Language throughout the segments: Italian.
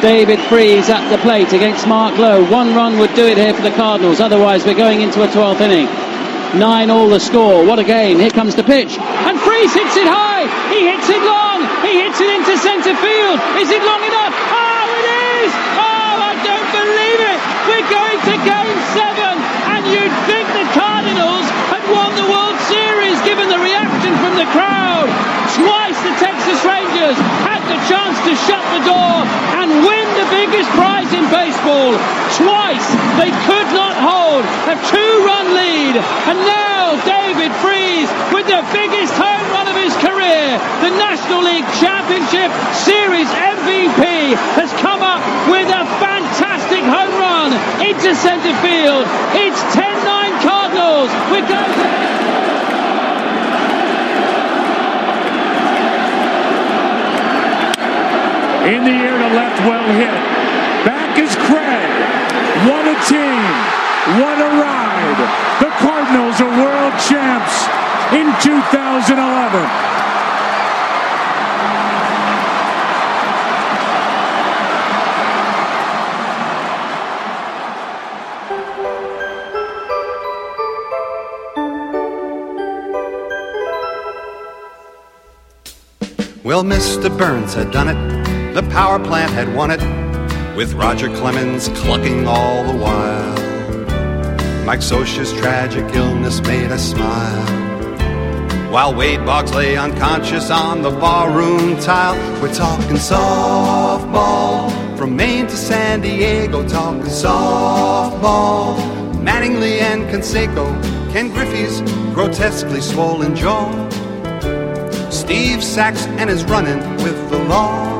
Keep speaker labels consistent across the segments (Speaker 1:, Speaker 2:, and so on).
Speaker 1: David Freeze at the plate against Mark Lowe. One run would do it here for the Cardinals. Otherwise, we're going into a 12th inning. Nine all the score. What a game. Here comes the pitch. And Freeze hits it high. He hits it long. He hits it into centre field. Is it long enough? Oh, it is. Oh, I don't believe it. We're going to game seven. And you'd think the Cardinals had won the World Series given the reaction from the crowd. Twice the Texas Rangers had the chance to shut the door and win the biggest prize in baseball. Twice they could not hold a two-run lead. And now David Freeze with the biggest home run of his career, the National League Championship Series MVP, has come up with a fantastic home run into centre field. It's 10-9 Cardinals. We're going to...
Speaker 2: In the air to left, well hit. Back is Craig. What a team. What a ride. The Cardinals are world champs in 2011.
Speaker 3: Well, Mr. Burns had done it. The power plant had won it. With Roger Clemens clucking all the while. Mike Scioscia's tragic illness made us smile. While Wade Boggs lay unconscious on the barroom tile, we're talking softball. From Maine to San Diego, talking softball. Mattingly and Conseco, Ken Griffey's grotesquely swollen jaw. Steve Sachs and his running with the law.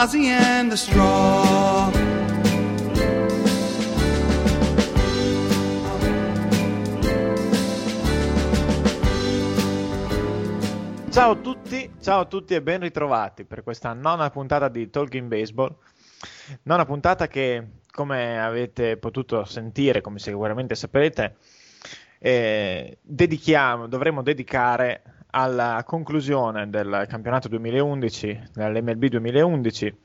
Speaker 3: Ozzy and the Straw.
Speaker 4: Ciao a tutti, ciao a tutti e ben ritrovati per questa nona puntata di Talking Baseball. Nona puntata che, come avete potuto sentire, come sicuramente saprete, eh, dedichiamo, dovremo dedicare alla conclusione del campionato 2011, dell'MLB 2011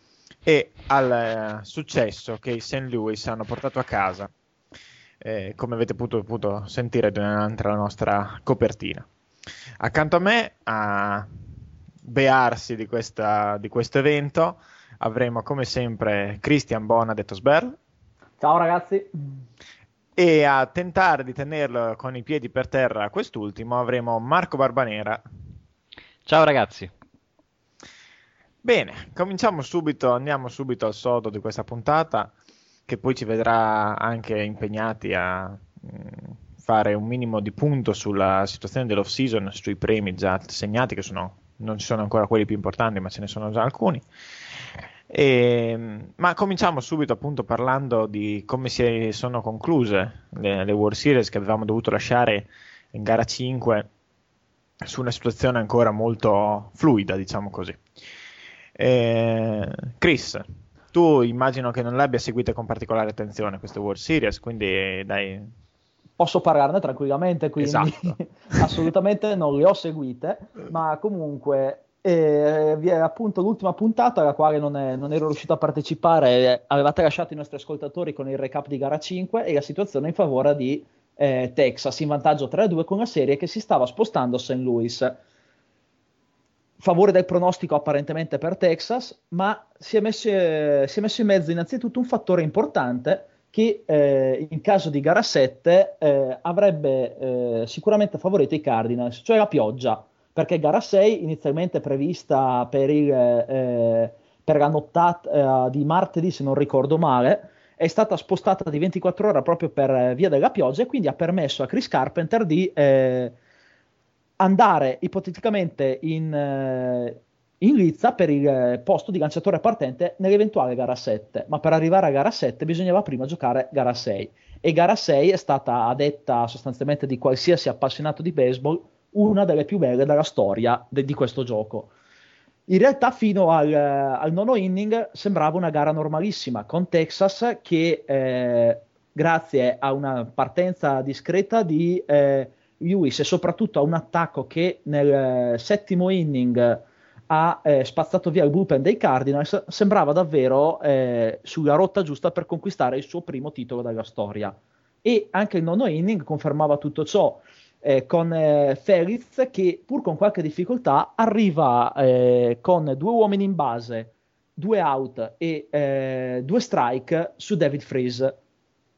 Speaker 4: e al eh, successo che i St. Louis hanno portato a casa, eh, come avete potuto, potuto sentire durante la nostra copertina. Accanto a me, a bearsi di, questa, di questo evento, avremo come sempre Christian Bona, detto Sberl.
Speaker 5: Ciao ragazzi.
Speaker 4: E a tentare di tenerlo con i piedi per terra quest'ultimo avremo Marco Barbanera.
Speaker 6: Ciao ragazzi.
Speaker 4: Bene, cominciamo subito, andiamo subito al sodo di questa puntata, che poi ci vedrà anche impegnati a mh, fare un minimo di punto sulla situazione dell'off season, sui premi già segnati, che sono, non ci sono ancora quelli più importanti, ma ce ne sono già alcuni. E, ma cominciamo subito appunto parlando di come si sono concluse le, le World Series che avevamo dovuto lasciare in gara 5 su una situazione ancora molto fluida, diciamo così. E, Chris, tu immagino che non le abbia seguite con particolare attenzione queste World Series, quindi dai,
Speaker 5: posso parlarne tranquillamente, quindi
Speaker 4: Esatto.
Speaker 5: assolutamente non le ho seguite, ma comunque eh, vi è appunto l'ultima puntata alla quale non, è- non ero riuscito a partecipare, eh, avevate lasciato i nostri ascoltatori con il recap di gara 5 e la situazione in favore di eh, Texas in vantaggio 3-2 con la serie che si stava spostando a St. Louis. Favore del pronostico apparentemente per Texas, ma si è messo, eh, si è messo in mezzo innanzitutto un fattore importante che eh, in caso di gara 7 eh, avrebbe eh, sicuramente favorito i Cardinals, cioè la pioggia, perché gara 6 inizialmente prevista per, il, eh, per la nottata eh, di martedì, se non ricordo male, è stata spostata di 24 ore proprio per eh, via della pioggia e quindi ha permesso a Chris Carpenter di eh, andare ipoteticamente in, eh, in lizza per il eh, posto di lanciatore partente nell'eventuale gara 7, ma per arrivare a gara 7 bisognava prima giocare gara 6 e gara 6 è stata, a detta sostanzialmente di qualsiasi appassionato di baseball, una delle più belle della storia de- di questo gioco. In realtà fino al, al, nono inning sembrava una gara normalissima con Texas che eh, grazie a una partenza discreta di eh, Lewis e soprattutto a un attacco che nel settimo inning ha eh, spazzato via il bullpen dei Cardinals, sembrava davvero eh, sulla rotta giusta per conquistare il suo primo titolo della storia. E anche il nono inning confermava tutto ciò, eh, con eh, Feliz che pur con qualche difficoltà arriva eh, con due uomini in base, due out e eh, due strike su David Freeze,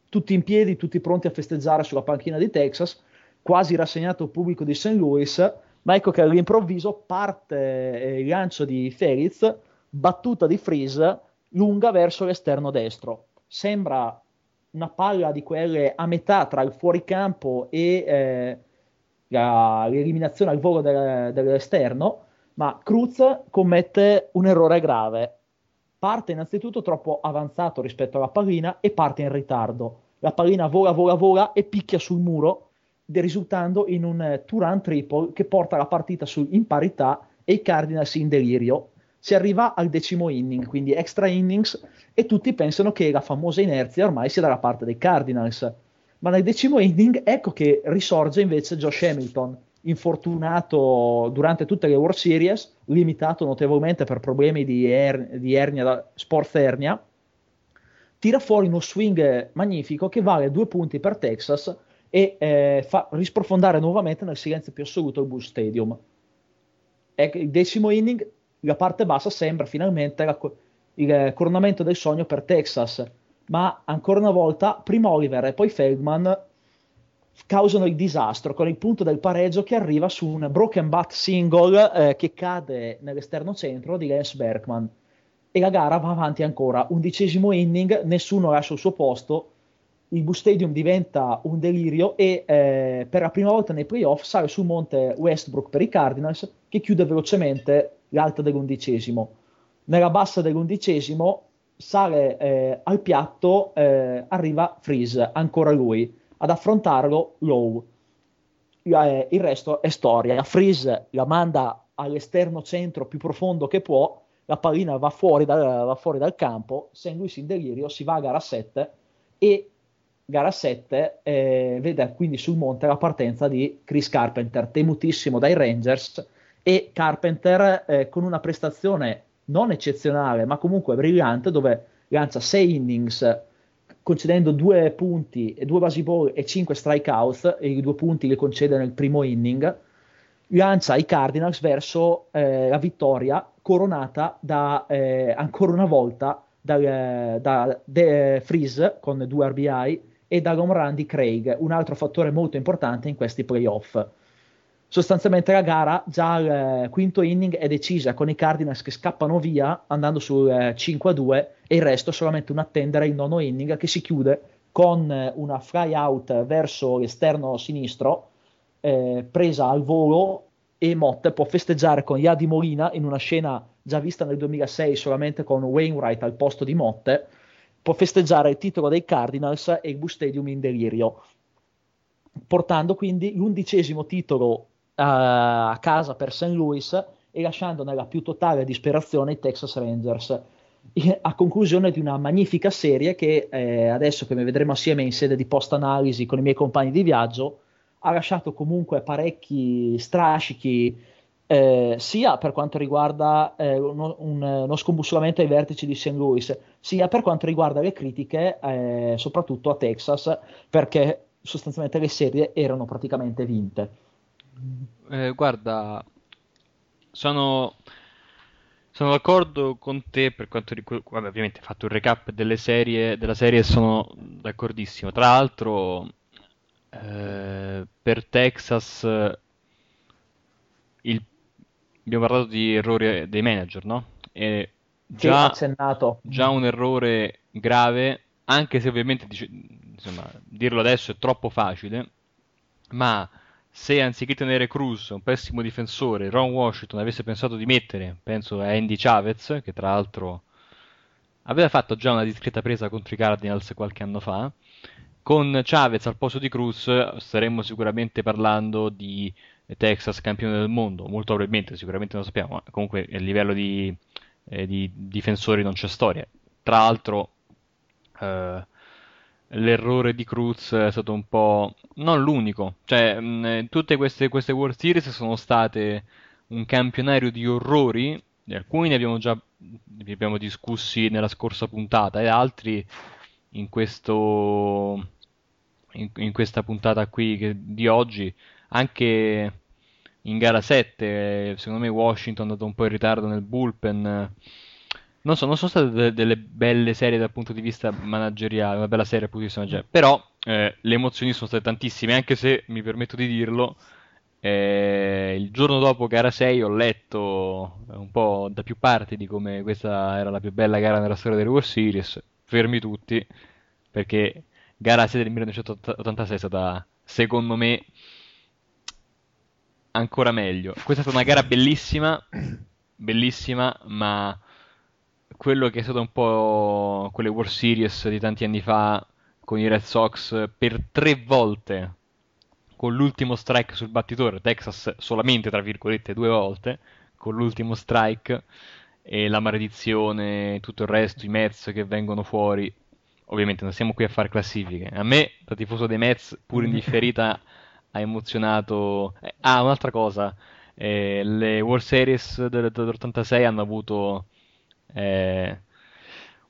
Speaker 5: tutti in piedi, tutti pronti a festeggiare sulla panchina di Texas, quasi rassegnato al pubblico di St. Louis ma ecco che all'improvviso parte eh, il lancio di Feliz, battuta di Freeze lunga verso l'esterno destro. Sembra una palla di quelle a metà tra il fuoricampo e eh, la, l'eliminazione al volo del, dell'esterno, ma Cruz commette un errore grave. Parte innanzitutto troppo avanzato rispetto alla pallina e parte in ritardo. La pallina vola, vola, vola e picchia sul muro risultando in un two-run triple che porta la partita su, in parità e i Cardinals in delirio. Si arriva al decimo inning, quindi extra innings, e tutti pensano che la famosa inerzia ormai sia dalla parte dei Cardinals. Ma nel decimo inning ecco che risorge invece Josh Hamilton, infortunato durante tutte le World Series, limitato notevolmente per problemi di, er- di ernia, sports ernia, tira fuori uno swing magnifico che vale due punti per Texas e eh, fa risprofondare nuovamente nel silenzio più assoluto il Bull Stadium. Ecco, il decimo inning, la parte bassa sembra finalmente la, il coronamento del sogno per Texas, ma ancora una volta prima Oliver e poi Feldman causano il disastro con il punto del pareggio che arriva su un broken bat single eh, che cade nell'esterno centro di Lance Berkman. E la gara va avanti ancora, undicesimo inning, nessuno lascia il suo posto. Il Boo Stadium diventa un delirio e eh, per la prima volta nei playoff sale sul monte Westbrook per i Cardinals che chiude velocemente l'alta dell'undicesimo. Nella bassa dell'undicesimo sale eh, al piatto, eh, arriva Freeze, ancora lui, ad affrontarlo Low. Eh, il resto è storia. Freeze la manda all'esterno centro più profondo che può, la pallina va fuori dal, va fuori dal campo, St. Louis in delirio, si va a gara 7 e gara 7 eh, vede quindi sul monte la partenza di Chris Carpenter, temutissimo dai Rangers, e Carpenter eh, con una prestazione non eccezionale, ma comunque brillante, dove lancia 6 innings concedendo due punti, due basi ball e 5 strikeouts, e i due punti li concede nel primo inning, lancia i Cardinals verso eh, la vittoria coronata da, eh, ancora una volta da, eh, da De Freeze con due RBI e da home run di Craig, un altro fattore molto importante in questi playoff. Sostanzialmente la gara già al eh, quinto inning è decisa con i Cardinals che scappano via andando sul eh, 5-2 e il resto solamente un attendere il nono inning che si chiude con eh, una fly out verso l'esterno sinistro eh, presa al volo e Mott può festeggiare con Yadi Molina in una scena già vista nel 2006 solamente con Wainwright al posto di Motte può festeggiare il titolo dei Cardinals e il Bush Stadium in delirio, portando quindi l'undicesimo titolo a casa per St. Louis e lasciando nella più totale disperazione i Texas Rangers. A conclusione di una magnifica serie che eh, adesso che mi vedremo assieme in sede di post-analisi con i miei compagni di viaggio, ha lasciato comunque parecchi strascichi eh, sia per quanto riguarda eh, uno, un, uno, scombussolamento ai vertici di St. Louis, sia per quanto riguarda le critiche, eh, soprattutto a Texas, perché sostanzialmente le serie erano praticamente vinte.
Speaker 6: Eh, guarda, sono, sono, d'accordo con te per quanto riguarda, ovviamente hai fatto un recap delle serie, della serie e sono d'accordissimo. Tra l'altro, eh, per Texas il abbiamo parlato di errori dei manager, no? E già, già un errore grave, anche se ovviamente dice, insomma, dirlo adesso è troppo facile, ma se anziché tenere Cruz, un pessimo difensore, Ron Washington avesse pensato di mettere, penso a Andy Chavez, che tra l'altro aveva fatto già una discreta presa contro i Cardinals qualche anno fa, con Chavez al posto di Cruz staremmo sicuramente parlando di Texas campione del mondo, molto probabilmente, sicuramente non sappiamo, ma comunque a livello di, eh, di difensori non c'è storia. Tra l'altro eh, l'errore di Cruz è stato un po' non l'unico, cioè mh, tutte queste, queste World Series sono state un campionario di orrori, alcuni ne abbiamo già ne abbiamo discussi nella scorsa puntata e altri in questo in, in questa puntata qui che, di oggi anche in gara 7 secondo me Washington è andato un po' in ritardo nel bullpen non so, non sono state de- delle belle serie dal punto di vista manageriale, una bella serie dal punto di vista manageriale, però eh, le emozioni sono state tantissime, anche se mi permetto di dirlo, eh, il giorno dopo gara 6 ho letto un po' da più parti di come questa era la più bella gara nella storia delle World Series, fermi tutti, perché gara 6 del 1986 è stata, secondo me, ancora meglio. Questa è stata una gara bellissima, bellissima, ma quello che è stato un po' quelle World Series di tanti anni fa con i Red Sox per tre volte con l'ultimo strike sul battitore, Texas solamente tra virgolette due volte con l'ultimo strike e la maledizione, tutto il resto, i Mets che vengono fuori. Ovviamente non siamo qui a fare classifiche. A me, da tifoso dei Mets, pur in differita, ha emozionato. Eh, ah, un'altra cosa. Eh, le World Series del, dell'86 hanno avuto eh,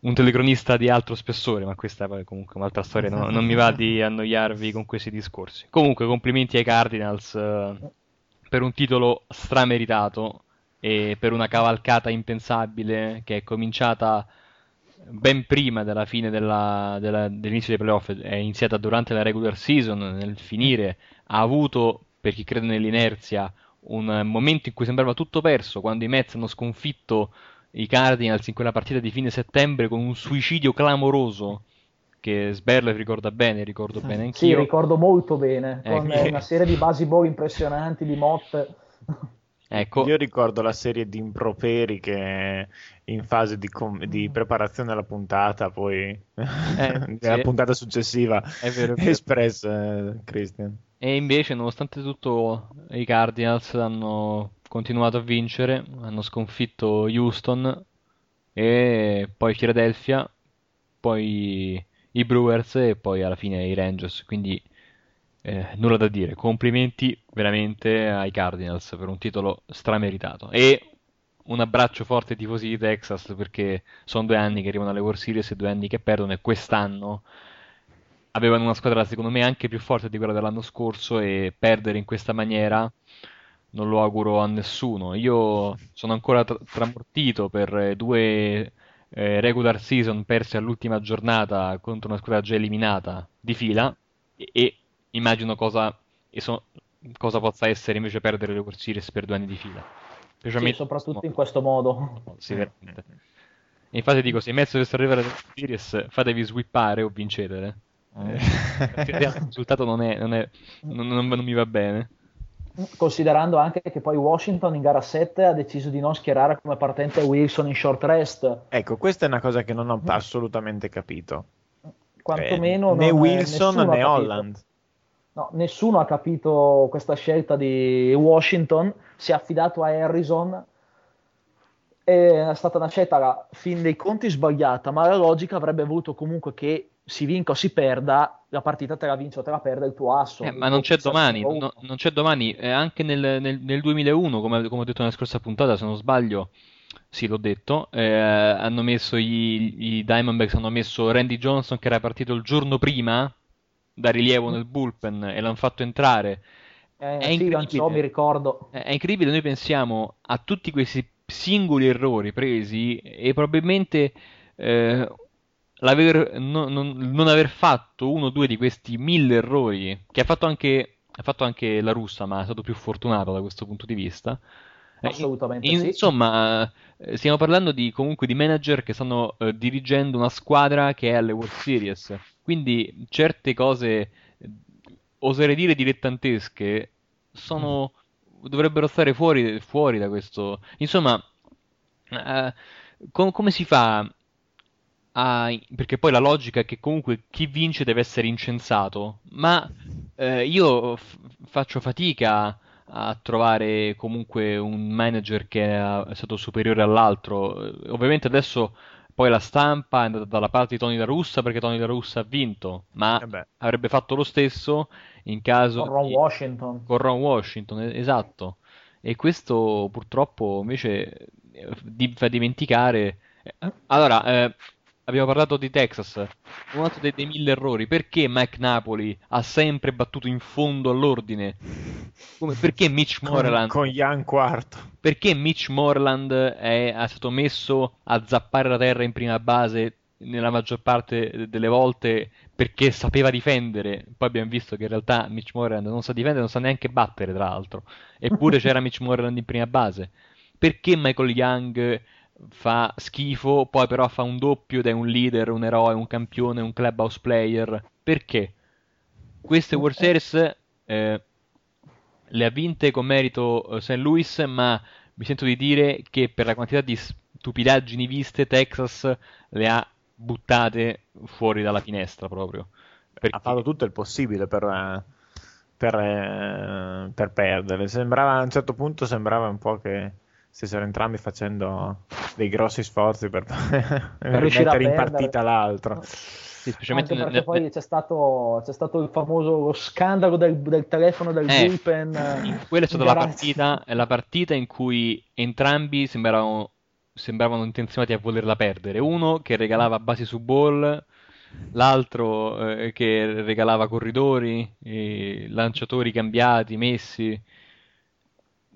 Speaker 6: un telecronista di altro spessore, ma questa è comunque un'altra storia, no, non mi va di annoiarvi con questi discorsi. Comunque, complimenti ai Cardinals eh, per un titolo strameritato e per una cavalcata impensabile che è cominciata ben prima della fine della, della, dell'inizio dei playoff, è iniziata durante la regular season, nel finire ha avuto, per chi crede nell'inerzia, un momento in cui sembrava tutto perso, quando i Mets hanno sconfitto i Cardinals in quella partita di fine settembre con un suicidio clamoroso che Sberler ricorda bene, ricordo bene anch'io.
Speaker 5: Sì, ricordo molto bene, eh, con una serie di basi ball impressionanti di Mott.
Speaker 4: Ecco. Io ricordo la serie di improperi che in fase di, com- di preparazione alla puntata, poi eh, nella sì. puntata successiva, è vero, è vero. espressa eh, Christian.
Speaker 6: E invece, nonostante tutto, i Cardinals hanno continuato a vincere, hanno sconfitto Houston e poi Philadelphia, poi i Brewers e poi alla fine i Rangers, quindi eh, nulla da dire. Complimenti veramente ai Cardinals per un titolo strameritato e un abbraccio forte ai tifosi di Texas perché sono due anni che arrivano alle World Series e due anni che perdono e quest'anno avevano una squadra secondo me anche più forte di quella dell'anno scorso e perdere in questa maniera non lo auguro a nessuno. Io sono ancora tra- tramortito per due eh, regular season perse all'ultima giornata contro una squadra già eliminata di fila e, e immagino cosa, e so, cosa, possa essere invece perdere le World Series per due anni di fila.
Speaker 5: Sì, soprattutto in questo modo.
Speaker 6: Sì, veramente. E infatti dico, se in mezzo dovesse arrivare alle World Series fatevi swippare o vincete. Eh. eh il risultato non, è, non, è, non, non mi va bene
Speaker 5: considerando anche che poi Washington in gara 7 ha deciso di non schierare come partente Wilson in short rest.
Speaker 4: Ecco, questa è una cosa che non ho assolutamente capito.
Speaker 5: Quantomeno
Speaker 4: eh, né Wilson né Holland.
Speaker 5: No, nessuno ha capito questa scelta di Washington, si è affidato a Harrison. È stata una scelta a fin dei conti sbagliata, ma la logica avrebbe voluto comunque che si vinca o si perda, la partita te la vince o te la perde il tuo asso.
Speaker 6: Eh, ma non c'è domani, no, non c'è domani, eh, anche nel, nel, nel 2001, come, come, ho detto nella scorsa puntata, se non sbaglio, sì l'ho detto, eh, hanno messo i, i, Diamondbacks, hanno messo Randy Johnson che era partito il giorno prima da rilievo nel bullpen e l'hanno fatto entrare.
Speaker 5: Eh, è sì, so, mi ricordo.
Speaker 6: È incredibile, noi pensiamo a tutti questi singoli errori presi e probabilmente eh, l'aver, no, non, non, aver fatto uno o due di questi mille errori, che ha fatto anche, ha fatto anche la russa, ma è stato più fortunato da questo punto di vista.
Speaker 5: Eh, Assolutamente
Speaker 6: in,
Speaker 5: sì.
Speaker 6: Insomma, eh, stiamo parlando di, comunque di manager che stanno eh, dirigendo una squadra che è alle World Series. Quindi certe cose, oserei dire dilettantesche, sono, dovrebbero stare fuori, fuori da questo. Insomma, eh, com- come si fa a... Perché poi la logica è che comunque chi vince deve essere incensato, ma eh, io f- faccio fatica a trovare comunque un manager che è stato superiore all'altro. Ovviamente adesso poi la stampa è andata dalla parte di Tony La Russa perché Tony La Russa ha vinto, ma
Speaker 4: Eh
Speaker 6: avrebbe fatto lo stesso in caso
Speaker 5: Con Ron
Speaker 6: di-
Speaker 5: Washington.
Speaker 6: con Ron Washington, es- esatto. E questo purtroppo invece eh, di- fa dimenticare. eh, Allora, eh, abbiamo parlato di Texas, un altro dei, dei mille errori. Perché Mike Napoli ha sempre battuto in fondo all'ordine? Come- perché Mitch
Speaker 4: Con,
Speaker 6: Moreland?
Speaker 4: con Jan quarto.
Speaker 6: Perché Mitch Moreland è, è stato messo a zappare la terra in prima base nella maggior parte delle volte perché sapeva difendere? Poi abbiamo visto che in realtà Mitch Moreland non sa difendere, non sa neanche battere, tra l'altro. Eppure c'era Mitch Moreland in prima base. Perché Michael Young fa schifo, poi però fa un doppio ed è un leader, un eroe, un campione, un clubhouse player? Perché? Queste World Series eh, le ha vinte con merito eh, St. Louis, ma mi sento di dire che per la quantità di stupidaggini viste, Texas le ha buttate fuori dalla finestra proprio. Perché-
Speaker 4: Ha fatto tutto il possibile per, eh, per, eh, per perdere. Sembrava a un certo punto sembrava un po' che stessero entrambi facendo dei grossi sforzi per, per
Speaker 5: riuscire a
Speaker 4: mettere in partita l'altro.
Speaker 6: sì, specialmente
Speaker 5: Anche perché
Speaker 6: nel-
Speaker 5: poi c'è stato, c'è stato il famoso lo scandalo del, del telefono del
Speaker 6: Eh,
Speaker 5: bullpen. eh,
Speaker 6: Quella è stata la partita, è la partita in cui entrambi sembravano, sembravano intenzionati a volerla perdere. Uno che regalava basi su ball, l'altro eh, che regalava corridori, eh, lanciatori cambiati, messi.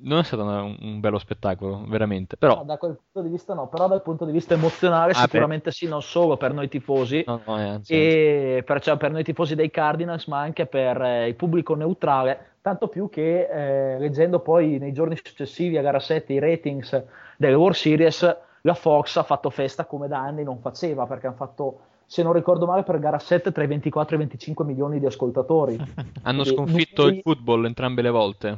Speaker 6: Non è stato una- un bello spettacolo, veramente.
Speaker 5: No,
Speaker 6: Però,
Speaker 5: da quel punto di vista no, però dal punto di vista emozionale
Speaker 6: Ah,
Speaker 5: sicuramente sì, non solo per noi tifosi,
Speaker 6: no, no, eh, anzi, anzi.
Speaker 5: e per, cioè, per noi tifosi dei Cardinals, ma anche per eh, il pubblico neutrale, tanto più che eh, leggendo poi nei giorni successivi a gara 7 i ratings delle World Series, la Fox ha fatto festa come da anni non faceva, perché hanno fatto, se non ricordo male, per gara 7 tra i 24 e i 25 milioni di ascoltatori.
Speaker 6: Hanno sconfitto
Speaker 5: numeri-
Speaker 6: il football entrambe le volte.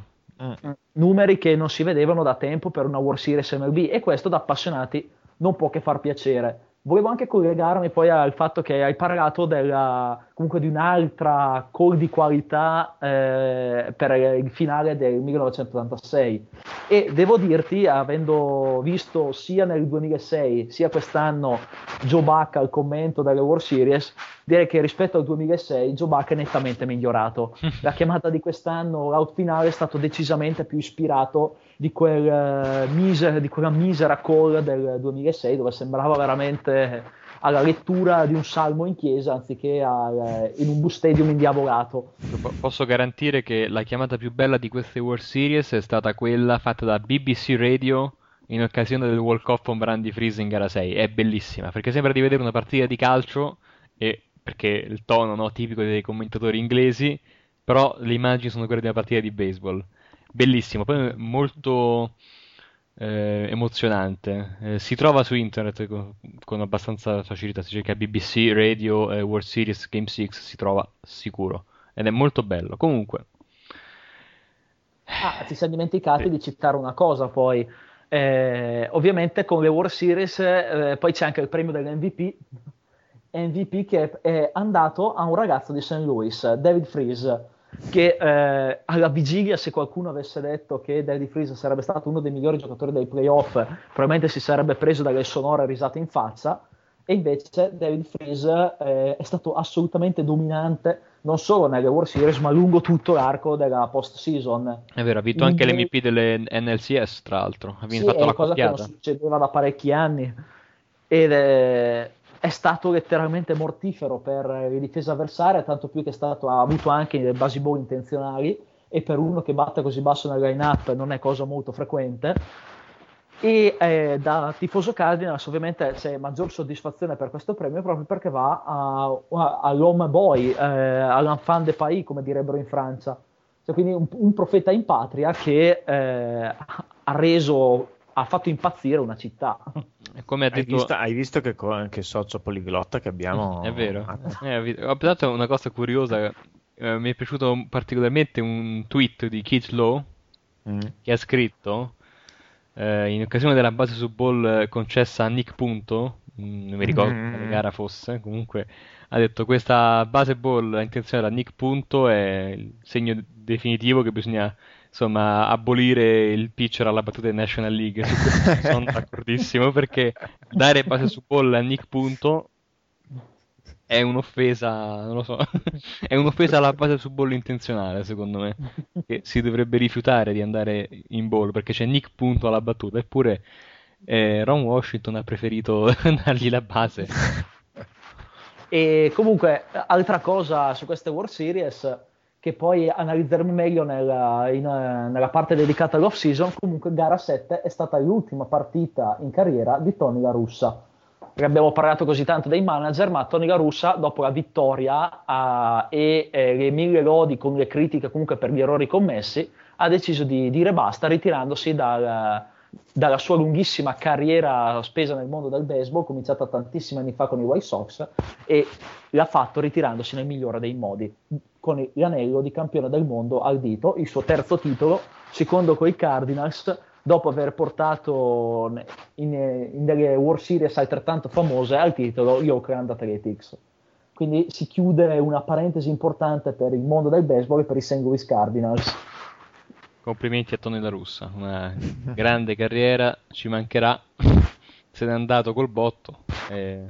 Speaker 5: Numeri che non si vedevano da tempo per una World Series MLB e questo da appassionati non può che far piacere. Volevo anche collegarmi poi al fatto che hai parlato della, comunque di un'altra call di qualità eh, per il finale del 1986 e devo dirti, avendo visto sia nel 2006 sia quest'anno Joe Buck al commento delle World Series, direi che rispetto al 2006 Joe Buck è nettamente migliorato. La chiamata di quest'anno, l'out finale, è stato decisamente più ispirato di, quel, eh, miser- di quella misera call del 2006 dove sembrava veramente alla lettura di un salmo in chiesa anziché al- in un bus indiavolato.
Speaker 6: Po- Posso garantire che la chiamata più bella di queste World Series è stata quella fatta da BBC Radio in occasione del walk-off con Brandy Freeze in gara 6. È bellissima perché sembra di vedere una partita di calcio e perché il tono no, tipico dei commentatori inglesi, però le immagini sono quelle di una partita di baseball. Bellissimo, poi molto eh, emozionante. Eh, si trova su internet co- con, abbastanza facilità. Si cerca BBC Radio eh, World Series Game 6, si trova sicuro. Ed è molto bello. Comunque,
Speaker 5: Ah, ti sei dimenticato di citare una cosa poi. Eh, ovviamente con le World Series eh, poi c'è anche il premio dell'MVP MVP che è, è andato a un ragazzo di St. Louis, David Freeze, che eh, alla vigilia, se qualcuno avesse detto che David Freeze sarebbe stato uno dei migliori giocatori dei playoff, probabilmente si sarebbe preso dalle sonore risate in faccia. E invece David Freeze eh, è stato assolutamente dominante non solo nelle World Series, ma lungo tutto l'arco della post-season.
Speaker 6: è vero, ha vinto anche
Speaker 5: Numeri-
Speaker 6: l'MVP delle NLCS, tra l'altro. Ha
Speaker 5: Sì,
Speaker 6: vinto- fatto
Speaker 5: è
Speaker 6: la
Speaker 5: cosa che non
Speaker 6: coppiata.
Speaker 5: succedeva da parecchi anni ed è, è stato letteralmente mortifero per le difese avversarie, tanto più che stato, ha avuto anche dei basi ball intenzionali e per uno che batte così basso nel line-up non è cosa molto frequente. E eh, da tifoso Cardinals ovviamente c'è maggior soddisfazione per questo premio proprio perché va a- a- all'homme boy, eh, all'enfant de pays come direbbero in Francia. Cioè, quindi un, un profeta in patria che eh, ha reso, ha fatto impazzire una città.
Speaker 6: Come ha
Speaker 4: Hai
Speaker 6: detto...
Speaker 4: visto, hai visto che, che socio poliglotta che abbiamo?
Speaker 6: È vero. Eh, vi- ho pensato a una cosa curiosa eh, mi è piaciuto particolarmente un tweet di Keith Lowe mm. che ha scritto eh, in occasione della base su ball concessa a Nick Punto, mm, non mi ricordo mm. quale gara fosse, comunque ha detto questa base ball intenzionata a Nick Punto è il segno definitivo che bisogna insomma abolire il pitcher alla battuta in National League. sono d'accordissimo perché dare base su ball a Nick Punto è un'offesa, non lo so, è un'offesa alla base su ball intenzionale, secondo me, che si dovrebbe rifiutare di andare in ball perché c'è Nick punto alla battuta, eppure eh, Ron Washington ha preferito dargli la base.
Speaker 5: E comunque, altra cosa su queste World Series che poi analizzeremo meglio nella, in, nella parte dedicata all'off season, comunque gara 7 è stata l'ultima partita in carriera di Tony La Russa. Perché abbiamo parlato così tanto dei manager, ma Tony La Russa, dopo la vittoria uh, e eh, le mille lodi con le critiche comunque per gli errori commessi, ha deciso di dire basta, ritirandosi dal, dalla sua lunghissima carriera spesa nel mondo del baseball, cominciata tantissimi anni fa con i White Sox, e l'ha fatto ritirandosi nel migliore dei modi, con l'anello di campione del mondo al dito, il suo terzo titolo, secondo coi Cardinals, dopo aver portato in, in delle World Series altrettanto famose al titolo gli Oakland Athletics. Quindi si chiude una parentesi importante per il mondo del baseball e per i St. Louis Cardinals.
Speaker 6: Complimenti a Tony La Russa, una grande carriera, ci mancherà, se n'è andato col botto. E...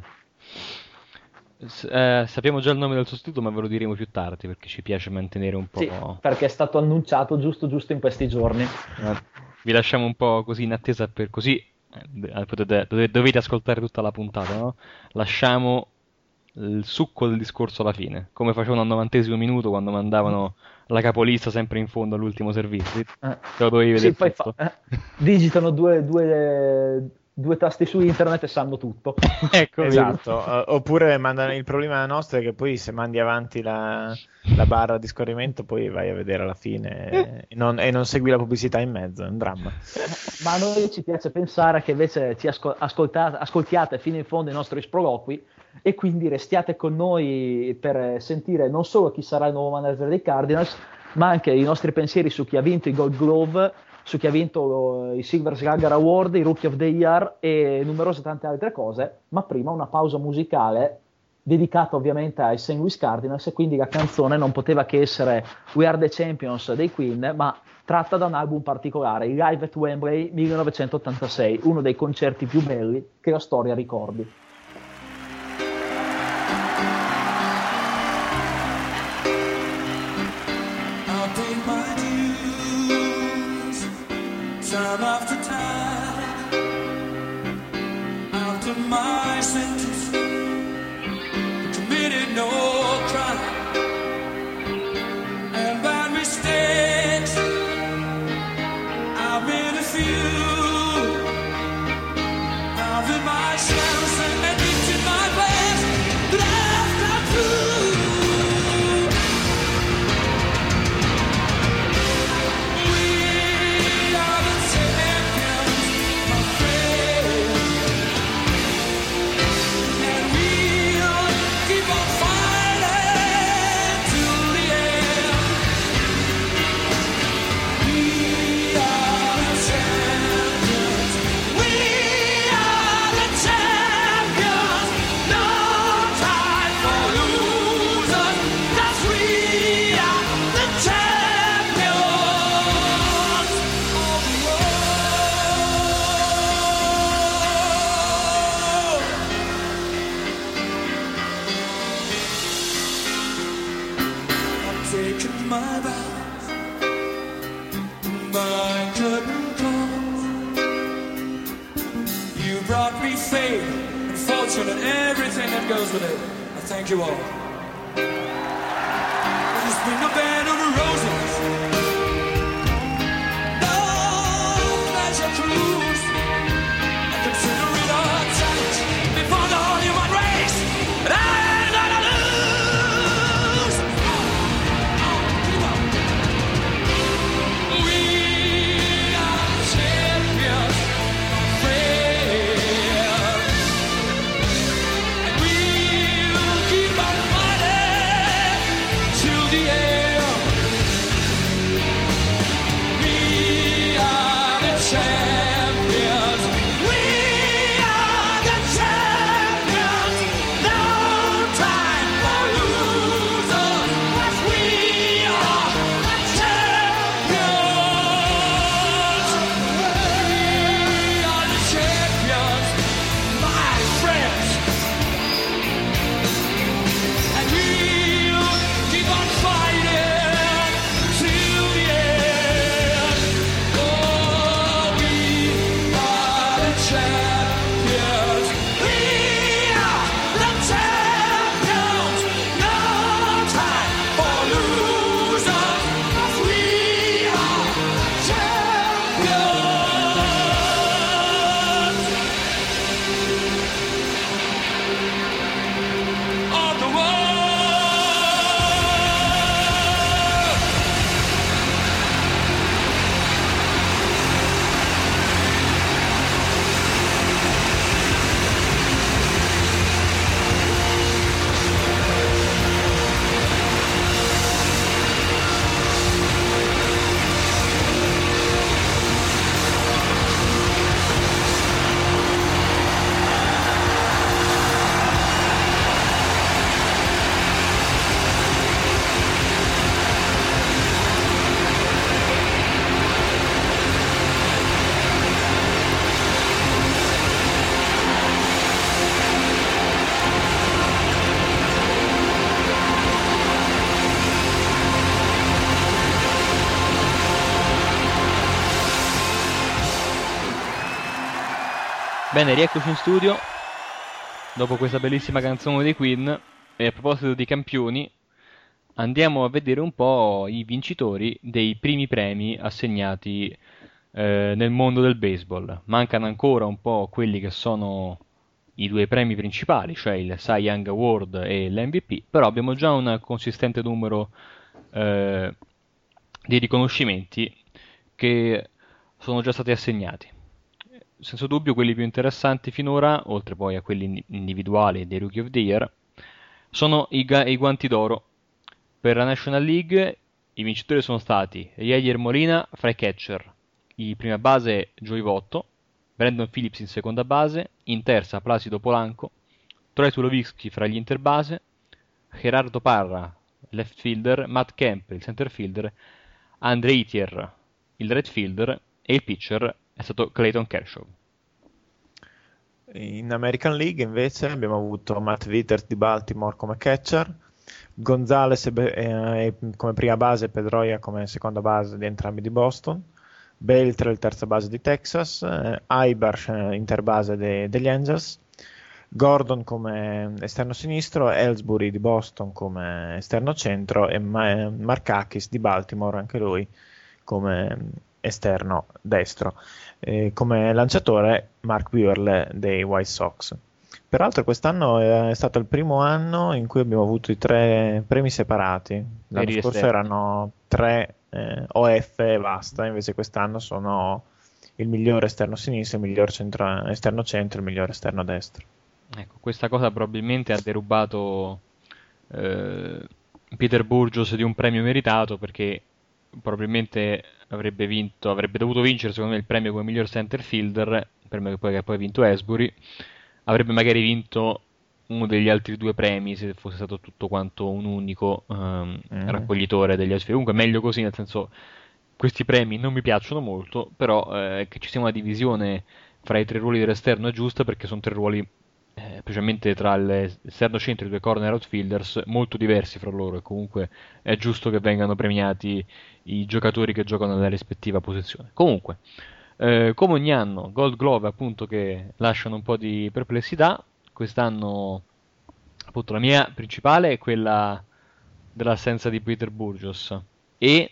Speaker 6: Eh, sappiamo già il nome del sostituto, ma ve lo diremo più tardi perché ci piace mantenere un po'.
Speaker 5: Sì, perché è stato annunciato giusto giusto in questi giorni.
Speaker 6: Eh vi lasciamo un po' così in attesa per così eh, potete, dovete, dovete, ascoltare tutta la puntata, no? Lasciamo il succo del discorso alla fine, come facevano al novantesimo minuto quando mandavano la capolista sempre in fondo all'ultimo servizio. Eh. Te lo dovevi vedere sì,
Speaker 5: fa, eh, digitano due, due, due tasti su internet e sanno tutto.
Speaker 4: ecco, esatto. Uh, oppure mandano, il problema nostro è che poi se mandi avanti la, la barra di scorrimento, poi vai a vedere alla fine e, e, non, e, non, segui la pubblicità in mezzo. È un dramma.
Speaker 5: Ma a noi ci piace pensare che invece ci ascol- ascoltiate fino in fondo i nostri sproloqui e quindi restiate con noi per sentire non solo chi sarà il nuovo manager dei Cardinals, ma anche i nostri pensieri su chi ha vinto i Gold Glove su chi ha vinto i Silver Slugger Award, i Rookie of the Year e numerose tante altre cose, ma prima una pausa musicale dedicata ovviamente ai St. Louis Cardinals e quindi la canzone non poteva che essere We Are the Champions dei Queen, ma tratta da un album particolare, il Live at Wembley 1986, uno dei concerti più belli che la storia ricordi.
Speaker 7: time after for. I thank you all.
Speaker 6: Bene, rieccoci in studio dopo questa bellissima canzone dei Queen. E a proposito di campioni, andiamo a vedere un po' i vincitori dei primi premi assegnati eh, nel mondo del baseball. Mancano ancora un po' quelli che sono i due premi principali, cioè il Cy Young Award e l'MVP, però abbiamo già un consistente numero eh, di riconoscimenti che sono già stati assegnati. Senza dubbio quelli più interessanti finora, oltre poi a quelli indi- individuali dei Rookie of the Year, sono i, ga- i guanti d'oro. Per la National League i vincitori sono stati Javier Molina fra i catcher, in prima base Joey Votto, Brandon Phillips in seconda base, in terza Placido Polanco, Troy Tulowitzki fra gli interbase, Gerardo Parra, left fielder, Matt Kemp, il center fielder, Andre Itier, il right fielder e il pitcher è stato Clayton Kershaw.
Speaker 4: In American League invece abbiamo avuto Matt Witters di Baltimore come catcher, Gonzalez Be- eh, come prima base e Pedroia come seconda base di entrambi di Boston, Beltre il terza base di Texas, eh, Ibarsh eh, interbase de- degli Angels, Gordon come esterno sinistro, Ellsbury di Boston come esterno centro e Ma- Markakis di Baltimore anche lui come esterno destro. Eh, come lanciatore Mark Buerle dei White Sox. Peraltro quest'anno è stato il primo anno in cui abbiamo avuto i tre premi separati. L'anno scorso
Speaker 6: esterni.
Speaker 4: erano tre eh, OF e basta, invece quest'anno sono il migliore esterno sinistro, il miglior centro- esterno centro e il migliore esterno destro.
Speaker 6: Ecco, questa cosa probabilmente ha derubato eh, Peter Burgos di un premio meritato perché probabilmente avrebbe vinto, avrebbe dovuto vincere secondo me il premio come miglior center fielder, premio che poi, che poi ha vinto Esbury, avrebbe magari vinto uno degli altri due premi se fosse stato tutto quanto un unico ehm,
Speaker 4: Mhm.
Speaker 6: raccoglitore degli altri. Comunque meglio così, nel senso questi premi non mi piacciono molto, però eh, che ci sia una divisione fra i tre ruoli dell'esterno è giusta perché sono tre ruoli eh, specialmente tra l'esterno centro e i due corner outfielders molto diversi fra loro e comunque è giusto che vengano premiati i giocatori che giocano nella rispettiva posizione. Comunque, eh, come ogni anno, Gold Glove appunto che lasciano un po' di perplessità, quest'anno appunto la mia principale è quella dell'assenza di Peter Burgos e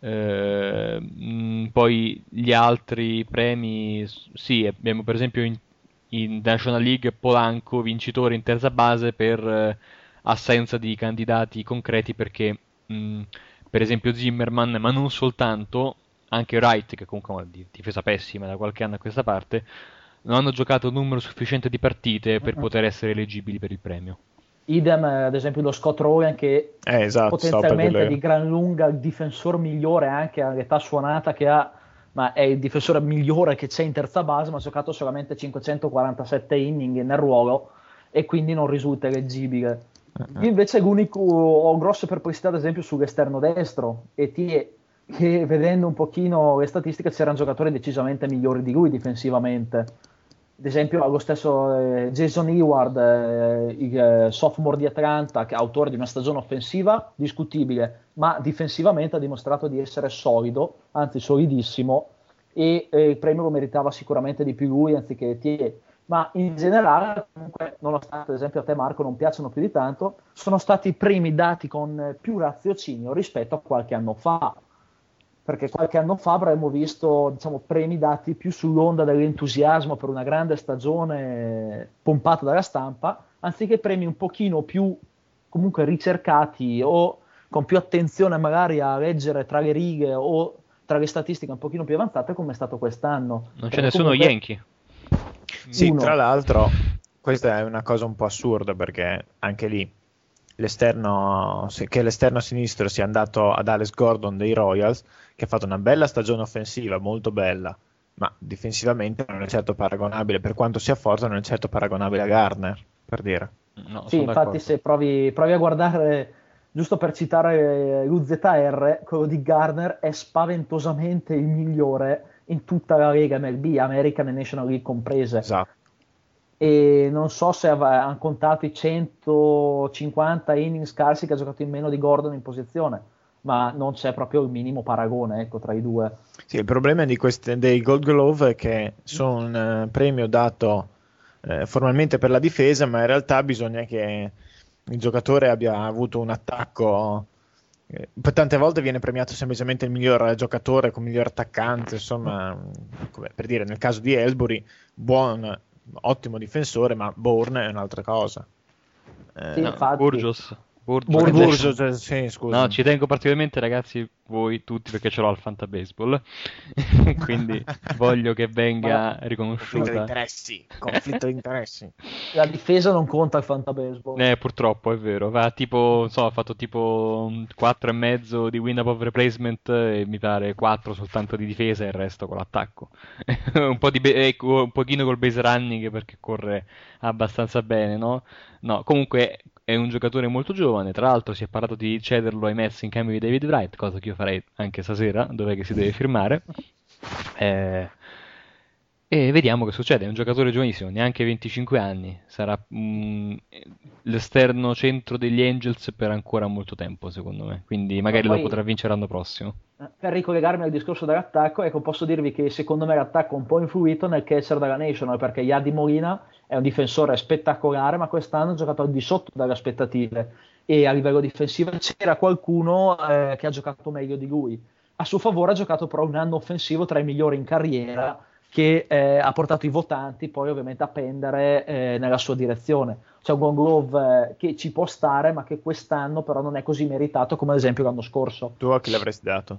Speaker 6: eh, poi gli altri premi, sì, abbiamo per esempio in, in National League Polanco vincitore in terza base per eh, assenza di candidati concreti perché mh, per esempio Zimmerman, ma non soltanto, anche Wright, che comunque ha una di- difesa pessima da qualche anno a questa parte, non hanno giocato un numero sufficiente di partite per poter essere eleggibili per il premio.
Speaker 5: Idem, eh, ad esempio, lo Scott Rowland che
Speaker 4: Eh, esatto,
Speaker 5: potenzialmente di gran lunga il difensore migliore anche all'età suonata che ha, ma è il difensore migliore che c'è in terza base, ma ha giocato solamente 547 inning nel ruolo e quindi non risulta eleggibile. Io invece l'unico ho grosse perplessità ad esempio sull'esterno destro e ti che vedendo un pochino le statistiche c'erano giocatori decisamente migliori di lui difensivamente ad esempio lo stesso eh, Jason Eward, eh, il eh, sophomore di Atlanta, che è autore di una stagione offensiva discutibile, ma difensivamente ha dimostrato di essere solido, anzi solidissimo, e eh, il premio lo meritava sicuramente di più lui anziché Thier. Ma in generale, comunque, nonostante ad esempio a te Marco non piacciono più di tanto, sono stati i primi dati con più raziocinio rispetto a qualche anno fa perché qualche anno fa avremmo visto diciamo, premi dati più sull'onda dell'entusiasmo per una grande stagione pompata dalla stampa, anziché premi un pochino più comunque ricercati o con più attenzione magari a leggere tra le righe o tra le statistiche un pochino più avanzate come è stato quest'anno.
Speaker 6: Non c'è nessuno
Speaker 5: comunque-
Speaker 6: Yankee.
Speaker 4: Sì,
Speaker 5: Uno.
Speaker 4: tra l'altro, questa è una cosa un po' assurda perché anche lì l'esterno, se- che l'esterno sinistro sia andato ad Alex Gordon dei Royals, che ha fatto una bella stagione offensiva, molto bella, ma difensivamente non è certo paragonabile, per quanto sia forte, non è certo paragonabile a Garner, per dire.
Speaker 6: No,
Speaker 5: Sì,
Speaker 6: sono
Speaker 5: infatti
Speaker 6: d'accordo.
Speaker 5: se provi, provi a guardare, giusto per citare l'UZR, quello di Garner è spaventosamente il migliore in tutta la Lega MLB, American e National League comprese.
Speaker 4: Esatto.
Speaker 5: E non so se av- hanno contato i 150 inning scarsi che ha giocato in meno di Gordon in posizione. ma non c'è proprio il minimo paragone ecco, tra i due.
Speaker 4: Sì, il problema di queste, dei Gold Glove è che sono un eh, premio dato eh, formalmente per la difesa, ma in realtà bisogna che il giocatore abbia avuto un attacco. Eh, per tante volte viene premiato semplicemente il miglior giocatore come miglior attaccante, insomma, come per dire nel caso di Ellsbury, buon, ottimo difensore, ma Bourne è un'altra cosa. Eh,
Speaker 5: Sì,
Speaker 6: No,
Speaker 5: infatti.
Speaker 6: Burgos. Burgos.
Speaker 5: Burgos,
Speaker 4: eh, sì, scusa.
Speaker 6: No, ci tengo particolarmente, ragazzi, voi tutti, perché ce l'ho al Fanta Baseball. Quindi voglio che venga
Speaker 4: Conflitto di
Speaker 6: riconosciuta.
Speaker 4: interessi, conflitto di interessi.
Speaker 5: La difesa non conta il fantabaseball.
Speaker 6: Eh, purtroppo è vero. Va tipo, non so, ha fatto tipo 4 e mezzo di win above replacement e mi pare 4 soltanto di difesa e il resto con l'attacco. un po' di be- eh, un pochino col base running perché corre abbastanza bene, no? No, comunque è un giocatore molto giovane. Tra l'altro si è parlato di cederlo ai Mets in cambio di David Wright, cosa che io farei anche stasera, dov'è che si deve firmare. Eh, e vediamo che succede. È un giocatore giovanissimo, neanche 25 anni. Sarà mm, l'esterno centro degli Angels per ancora molto tempo, secondo me. Quindi magari
Speaker 5: Ma
Speaker 6: lo
Speaker 5: poi-
Speaker 6: potrà vincere l'anno prossimo.
Speaker 5: Eh, Per ricollegarmi al discorso dell'attacco, ecco, posso dirvi che secondo me l'attacco ha un po' influito nel catcher della National, perché Yadi Molina è un difensore spettacolare, ma quest'anno ha giocato al di sotto dalle aspettative e a livello difensivo c'era qualcuno eh, che ha giocato meglio di lui. A suo favore ha giocato però un anno offensivo tra i migliori in carriera che eh, ha portato i votanti poi ovviamente a pendere eh, nella sua direzione. C'è un Gold Glove eh, che ci può stare, ma che quest'anno però non è così meritato come ad esempio l'anno scorso.
Speaker 4: Tu a chi l'avresti dato?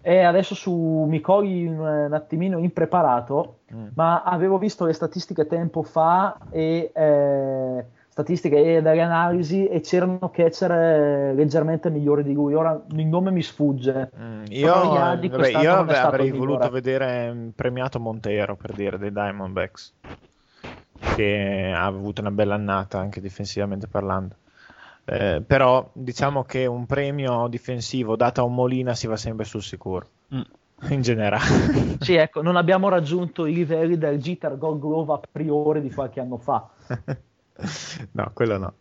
Speaker 5: E adesso su mi cogli un, un attimino impreparato,
Speaker 4: Mm.
Speaker 5: ma avevo visto le statistiche tempo fa e eh, statistiche e delle analisi e c'erano catcher eh, leggermente migliori di lui. Ora il nome mi sfugge.
Speaker 4: Mm, io, vabbè, io
Speaker 5: non è stato
Speaker 4: avrei voluto
Speaker 5: migliore.
Speaker 4: vedere mm, premiato Montero per dire dei Diamondbacks che ha avuto una bella annata anche difensivamente parlando. Eh, però diciamo che un premio difensivo dato a un Molina si va sempre sul sicuro
Speaker 6: Mm.
Speaker 4: in generale.
Speaker 5: Sì, ecco, non abbiamo raggiunto i livelli del Jeter Gold Glove a priori di qualche anno fa.
Speaker 4: no, quello no.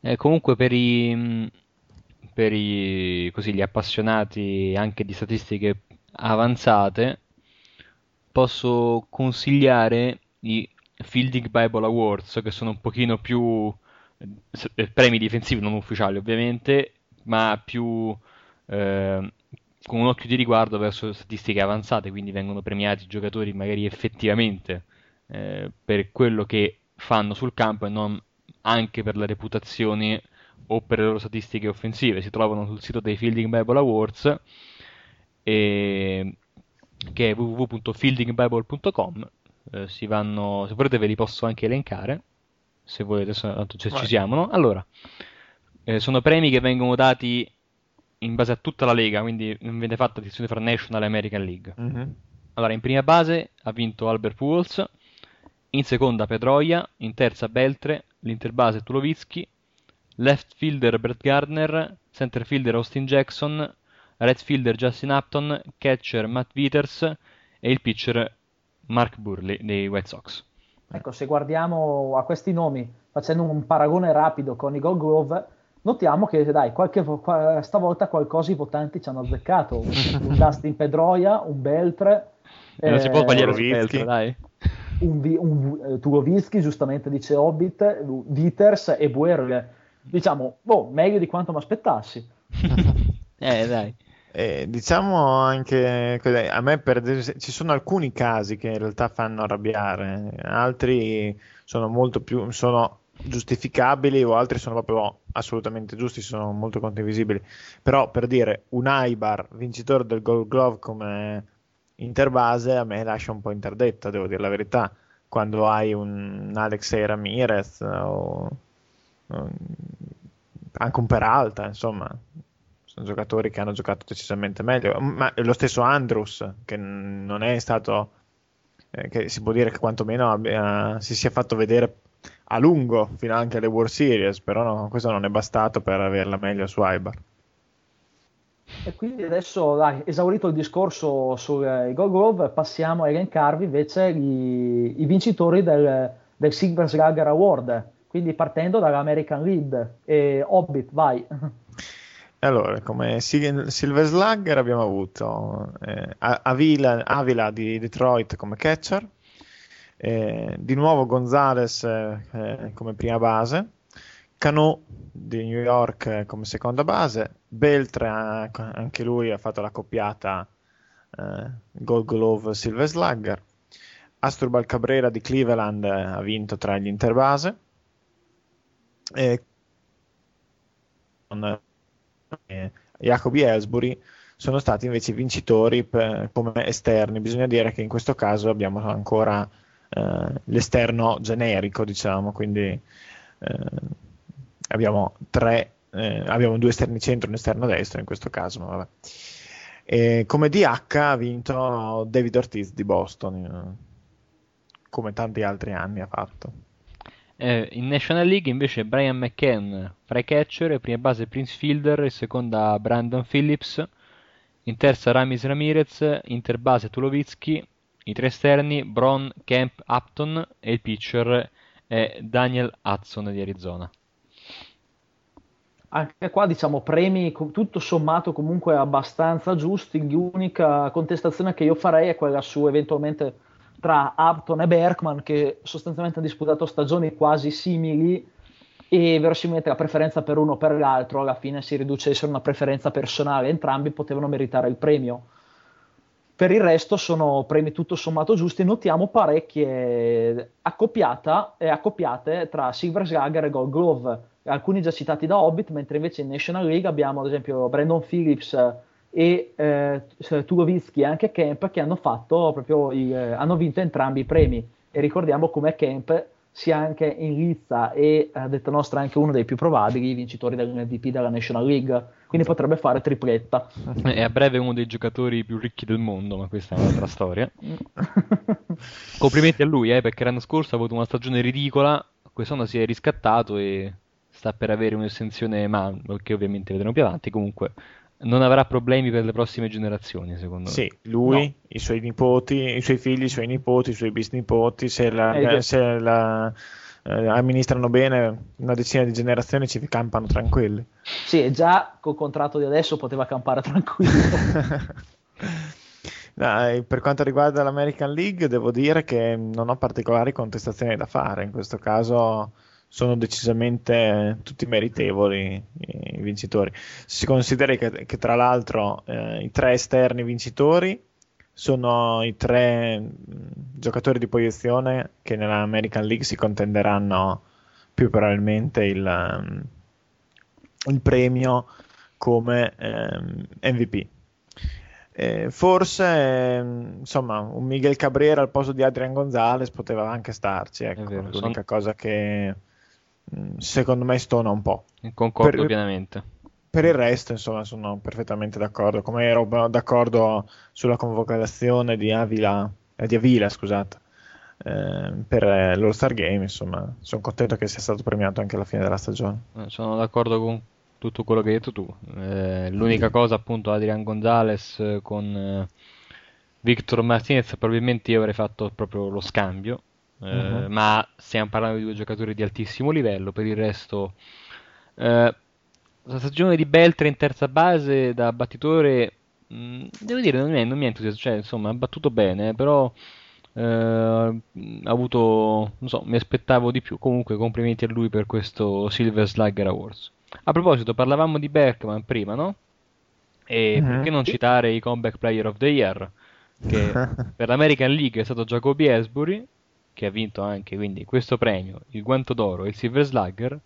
Speaker 6: Eh, comunque per i, per i, così, gli appassionati anche di statistiche avanzate, posso consigliare i Fielding Bible Awards, che sono un pochino più eh, premi difensivi, non ufficiali ovviamente, ma più eh, con un occhio di riguardo verso statistiche avanzate, quindi vengono premiati giocatori magari effettivamente eh, per quello che fanno sul campo e non anche per la reputazione o per le loro statistiche offensive. Si trovano sul sito dei Fielding Bible Awards, e- che è www.fieldingbible.com. Eh, si vanno, se volete ve li posso anche elencare, se volete, tanto ci, ci siamo, no? Allora, eh, sono premi che vengono dati in base a tutta la lega, quindi non viene fatta distinzione fra National e American League.
Speaker 4: Mhm.
Speaker 6: Allora, in prima base ha vinto Albert Pujols, in seconda Pedroia, in terza Beltre, l'interbase Tulowitzki, left fielder Brett Gardner, center fielder Austin Jackson, right fielder Justin Upton, catcher Matt Wieters e il pitcher Mark Burley dei White Sox.
Speaker 5: Ecco, se guardiamo a questi nomi, facendo un paragone rapido con i Gold Glove, notiamo che dai, qualche, vo- qua- stavolta qualcosa i votanti ci hanno azzeccato. Un, Dustin Pedroia, un Beltre,
Speaker 6: E non si può
Speaker 5: eh,
Speaker 6: sbagliare
Speaker 4: Tulowitzki.
Speaker 6: Beltre, dai.
Speaker 5: Un, Vi- un eh, Tulowitzki, giustamente dice Hobbit, Wieters e Buerle. Diciamo, boh, meglio di quanto mi aspettassi.
Speaker 6: Eh, dai.
Speaker 4: Eh, diciamo anche che a me per ci sono alcuni casi che in realtà fanno arrabbiare, altri sono molto più sono giustificabili o altri sono proprio assolutamente giusti, sono molto condivisibili. Però per dire un Aibar vincitore del Gold Glove come interbase a me lascia un po' interdetta, devo dire la verità. Quando hai un Alexei Ramirez o o anche un Peralta, insomma, sono giocatori che hanno giocato decisamente meglio. Ma lo stesso Andrews, che non è stato, eh, che si può dire che quantomeno abbia- si sia fatto vedere a lungo fino anche alle World Series, però no, questo non è bastato per averla meglio su Ibar.
Speaker 5: E quindi adesso, dai, esaurito il discorso sui Gold Glove, passiamo a elencarvi invece i, i vincitori del, del Silver Slugger Award. Quindi partendo dall'American League. E Hobbit, vai.
Speaker 4: Allora, come Sil- Silver Slugger abbiamo avuto eh, Avila, Avila di Detroit come catcher, eh, di nuovo Gonzalez eh, eh, come prima base, Cano di New York eh, come seconda base, Beltre anche lui ha fatto la coppiata eh, Gold Glove Silver Slugger, Astrubal Cabrera di Cleveland eh, ha vinto tra gli interbase, e con eh, Jacobi Ellsbury sono stati invece vincitori per- come esterni. Bisogna dire che in questo caso abbiamo ancora l'esterno generico, diciamo, quindi abbiamo tre, eh, abbiamo due esterni centro e un esterno destro in questo caso, ma vabbè. E come DH ha vinto David Ortiz di Boston, eh, come tanti altri anni ha fatto.
Speaker 6: Eh, in National League invece Brian McCann, fra i catcher, prima base Prince Fielder, in seconda Brandon Phillips, in terza Ramis Ramirez, interbase Tulovitsky, i tre esterni Bron, Kemp, Upton e il pitcher è Daniel Hudson di Arizona.
Speaker 5: Anche qua diciamo premi tutto sommato comunque abbastanza giusti. L'unica contestazione che io farei è quella su eventualmente tra Upton e Berkman che sostanzialmente hanno disputato stagioni quasi simili e verosimilmente la preferenza per uno o per l'altro alla fine si riduce a una preferenza personale, entrambi potevano meritare il premio. Per il resto sono premi tutto sommato giusti. Notiamo parecchie eh, accoppiate tra Silver Slugger e Gold Glove, alcuni già citati da Hobbit, mentre invece in National League abbiamo ad esempio Brandon Phillips e eh, Tulovitsky e anche Kemp che hanno fatto proprio il- eh, hanno vinto entrambi i premi. E ricordiamo come Kemp sia anche in lizza e a detta nostra anche uno dei più probabili vincitori dell'MVP della National League, quindi potrebbe fare tripletta.
Speaker 6: È a breve uno dei giocatori più ricchi del mondo, ma questa è un'altra storia. Complimenti a lui, eh, perché l'anno scorso ha avuto una stagione ridicola, quest'anno si è riscattato e sta per avere un'estensione, ma che ovviamente vedremo più avanti. Comunque non avrà problemi per le prossime generazioni, secondo me.
Speaker 4: Sì, lui,
Speaker 5: No.
Speaker 4: i suoi nipoti, i suoi figli, i suoi nipoti, i suoi bisnipoti, se la,
Speaker 5: Eh, che-
Speaker 4: se la, eh, amministrano bene una decina di generazioni ci campano tranquilli.
Speaker 5: Sì, e già col contratto di adesso poteva campare tranquillo.
Speaker 4: Dai, per quanto riguarda l'American League, devo dire che non ho particolari contestazioni da fare. In questo caso sono decisamente tutti meritevoli i vincitori. Si consideri che, che tra l'altro eh, i tre esterni vincitori sono i tre mh, giocatori di posizione che nell'American League si contenderanno più probabilmente il, um, il premio come ehm, MVP. Eh, forse, ehm, insomma, un Miguel Cabrera al posto di Adrian Gonzalez poteva anche starci, ecco,
Speaker 6: vero,
Speaker 4: l'unica
Speaker 6: son-
Speaker 4: cosa che secondo me stona un po'.
Speaker 6: Concordo
Speaker 4: Per-
Speaker 6: pienamente.
Speaker 4: Per il resto, insomma, sono perfettamente d'accordo, come ero d'accordo sulla convocazione di Avila, eh, di Avila, scusate, eh, per eh, l'All-Star Game, insomma, sono contento che sia stato premiato anche alla fine della stagione.
Speaker 6: Eh, Sono d'accordo con tutto quello che hai detto tu. Eh, l'unica cosa, appunto, Adrian Gonzalez eh, con eh, Victor Martinez, probabilmente io avrei fatto proprio lo scambio. Eh,
Speaker 4: Mhm.
Speaker 6: ma stiamo parlando di due giocatori di altissimo livello. Per il resto, eh, la stagione di Beltre in terza base da battitore, mh, devo dire, non mi, non mi ha entusiasmato. Cioè, insomma, ha battuto bene, però eh, ha avuto, non so, mi aspettavo di più. Comunque, complimenti a lui per questo Silver Slugger Awards. A proposito, parlavamo di Berkman prima, no? E
Speaker 4: Mhm.
Speaker 6: perché non citare i Comeback Player of the Year? Che per l'American League è stato Jacoby Ellsbury, che ha vinto anche quindi questo premio, il Guanto d'Oro e il Silver Slugger.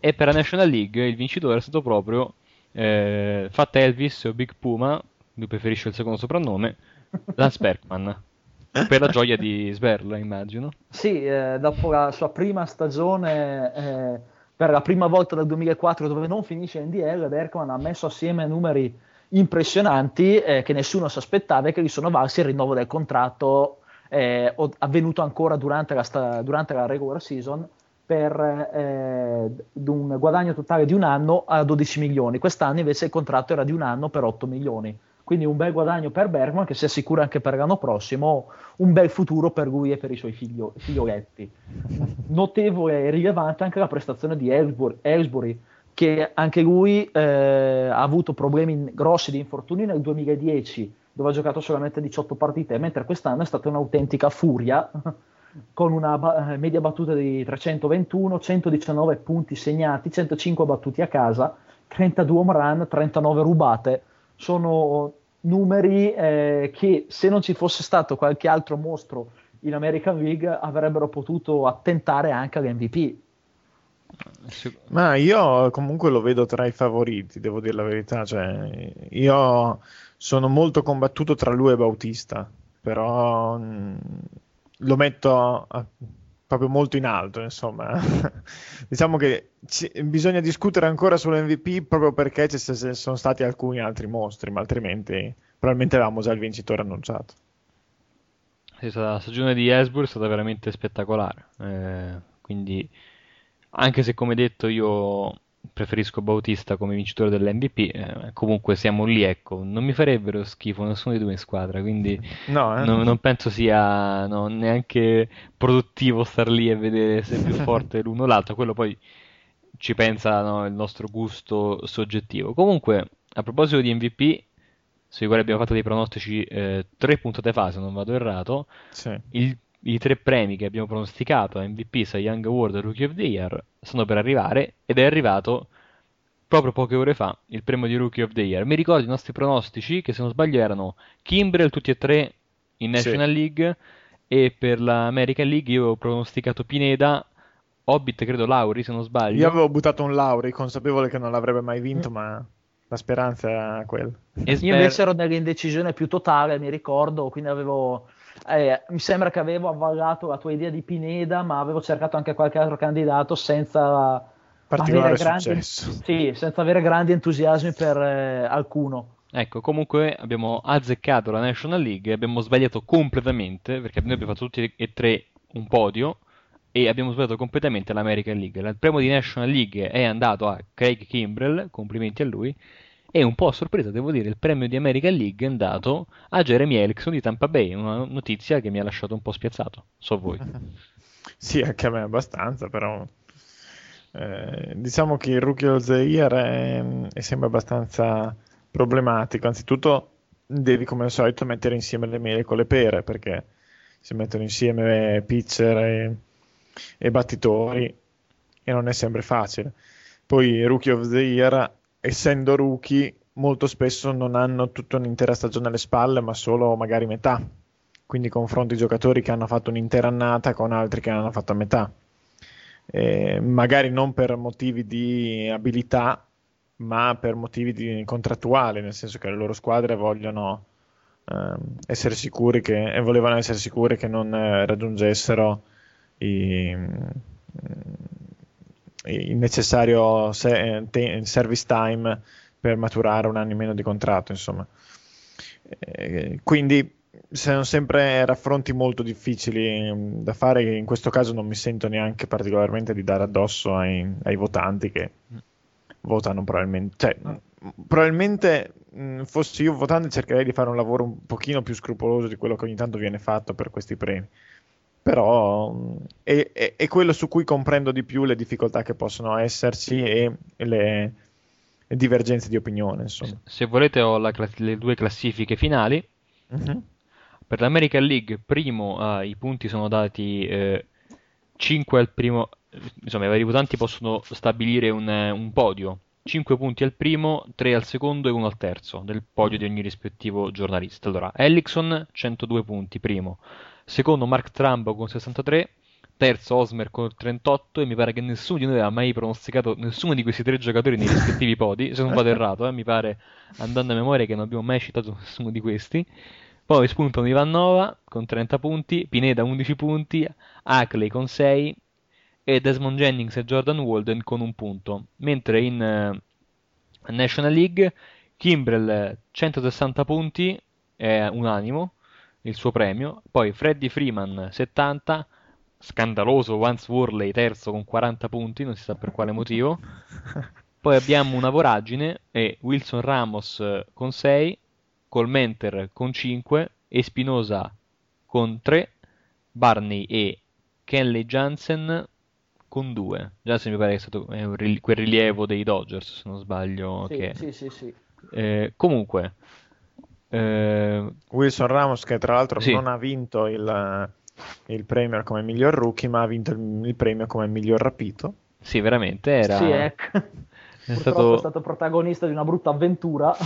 Speaker 6: E per la National League il vincitore è stato proprio eh, Fat Elvis o Big Puma, lui preferisce il secondo soprannome, Lance Berkman. Per la gioia di Sberla, immagino.
Speaker 5: Sì, eh, dopo la sua prima stagione, eh, per la prima volta dal 2004 dove non finisce in DL, Berkman ha messo assieme numeri impressionanti eh, che nessuno si aspettava e che gli sono valsi il rinnovo del contratto eh, avvenuto ancora durante la, sta- durante la regular season per eh, un guadagno totale di un anno a 12 milioni. Quest'anno invece il contratto era di un anno per 8 milioni. Quindi un bel guadagno per Bergman che si assicura anche per l'anno prossimo un bel futuro per lui e per i suoi figlio- figlioletti. Notevole e rilevante anche la prestazione di Ellsbury, che anche lui eh, ha avuto problemi grossi di infortuni nel 2010, dove ha giocato solamente 18 partite, mentre quest'anno è stata un'autentica furia, con una ba- media battuta di 321, 119 punti segnati, 105 battuti a casa, 32 home run, 39 rubate. Sono numeri eh, che se non ci fosse stato qualche altro mostro in American League avrebbero potuto attentare anche all'MVP.
Speaker 4: Ma io comunque lo vedo tra i favoriti, devo dire la verità. Cioè, io sono molto combattuto tra lui e Bautista, però mh, lo metto a- proprio molto in alto, insomma. diciamo che ci- bisogna discutere ancora sull'MVP proprio perché ci sono stati alcuni altri mostri, ma altrimenti probabilmente avevamo già il vincitore annunciato.
Speaker 6: Sì, La stagione di Esburg è stata veramente spettacolare. Eh, quindi, anche se come detto io preferisco Bautista come vincitore dell'MVP, eh, comunque siamo lì, ecco. Non mi farebbero schifo nessuno dei due in squadra, quindi
Speaker 4: No, eh?
Speaker 6: non, non penso sia no, neanche produttivo star lì e vedere se è più forte l'uno o l'altro. Quello poi ci pensa no, il nostro gusto soggettivo. Comunque, a proposito di MVP, sui quali abbiamo fatto dei pronostici eh, tre puntate fa, se non vado errato,
Speaker 4: Sì.
Speaker 6: il- i tre premi che abbiamo pronosticato, MVP, Cy Young Award e Rookie of the Year, sono per arrivare ed è arrivato proprio poche ore fa il premio di Rookie of the Year. Mi ricordo i nostri pronostici, che se non sbaglio erano Kimbrel tutti e tre in
Speaker 4: Sì.
Speaker 6: National League e per l'American League io avevo pronosticato Pineda, Hobbit credo Lauri se non sbaglio.
Speaker 4: Io avevo buttato un Lauri, consapevole che non l'avrebbe mai vinto, ma la speranza era quella.
Speaker 6: E
Speaker 5: Io invece ero nell'indecisione più totale, mi ricordo, quindi avevo... eh, mi sembra che avevo avvallato la tua idea di Pineda, ma avevo cercato anche qualche altro candidato senza
Speaker 4: Particolare
Speaker 5: avere grandi,
Speaker 4: successo.
Speaker 5: sì, senza avere grandi entusiasmi per eh, alcuno.
Speaker 6: Ecco, comunque abbiamo azzeccato la National League abbiamo sbagliato completamente, perché noi abbiamo fatto tutti e tre un podio e abbiamo sbagliato completamente l'American League. Il premio di National League è andato a Craig Kimbrell, complimenti a lui, e un po' a sorpresa, devo dire, il premio di American League è andato a Jeremy Erickson di Tampa Bay, una notizia che mi ha lasciato un po' spiazzato, so voi.
Speaker 4: Sì, anche a me abbastanza, però eh, diciamo che il Rookie of the Year è, è sempre abbastanza problematico. Anzitutto devi, come al solito, mettere insieme le mele con le pere, perché si mettono insieme pitcher e, e battitori e non è sempre facile. Poi Rookie of the Year, essendo rookie, molto spesso non hanno tutta un'intera stagione alle spalle, ma solo magari metà. Quindi confronti giocatori che hanno fatto un'intera annata con altri che hanno fatto a metà. Eh, magari non per motivi di abilità, ma per motivi contrattuali, nel senso che le loro squadre vogliono ehm, essere sicuri che, e volevano essere sicure che non eh, raggiungessero i- il necessario se- te- service time per maturare un anno in meno di contratto, insomma. Eh, quindi sono sempre raffronti molto difficili mm, da fare, in questo caso non mi sento neanche particolarmente di dare addosso ai, ai votanti che votano probabilmente, cioè, mm, probabilmente mm, fossi io votante cercherei di fare un lavoro un pochino più scrupoloso di quello che ogni tanto viene fatto per questi premi. Però è, è- è quello su cui comprendo di più le difficoltà che possono esserci e le, le divergenze di opinione, insomma.
Speaker 6: Se volete ho la le due classifiche finali.
Speaker 4: Mhm.
Speaker 6: Per l'American League, primo, eh, i punti sono dati 5 al primo, insomma, i vari votanti possono stabilire un, eh, un podio. 5 punti al primo, 3 al secondo e 1 al terzo del podio di ogni rispettivo giornalista. Allora, Ellickson 102 punti, primo. Secondo Mark Trumbo con 63, terzo Osmer con 38 e mi pare che nessuno di noi aveva mai pronosticato nessuno di questi tre giocatori nei rispettivi podi, se non vado errato, eh, mi pare andando a memoria che non abbiamo mai citato nessuno di questi. Poi spuntano Ivanova con 30 punti, Pineda 11 punti, Ackley con 6 e Desmond Jennings e Jordan Walden con un punto. Mentre in eh, National League Kimbrell 160 punti è unanimo il suo premio, poi Freddie Freeman 70, scandaloso Vance Worley terzo con 40 punti, non si sa per quale motivo. Poi abbiamo una voragine e Wilson Ramos eh, con 6, Colmenter con 5, Espinosa con 3, Barney e Kenley Jansen con due. Già se mi pare che è stato quel rilievo dei Dodgers, se non sbaglio.
Speaker 5: Sì,
Speaker 6: che-
Speaker 5: sì, sì, sì.
Speaker 6: Eh, comunque, eh,
Speaker 4: Wilson Ramos che tra l'altro
Speaker 6: Sì.
Speaker 4: non ha vinto il, il premio come miglior rookie, ma ha vinto il, il premio come miglior rapito.
Speaker 6: sì, veramente era,
Speaker 5: Sì, ecco.
Speaker 6: è
Speaker 5: Purtroppo
Speaker 6: stato
Speaker 5: è stato protagonista di una brutta avventura.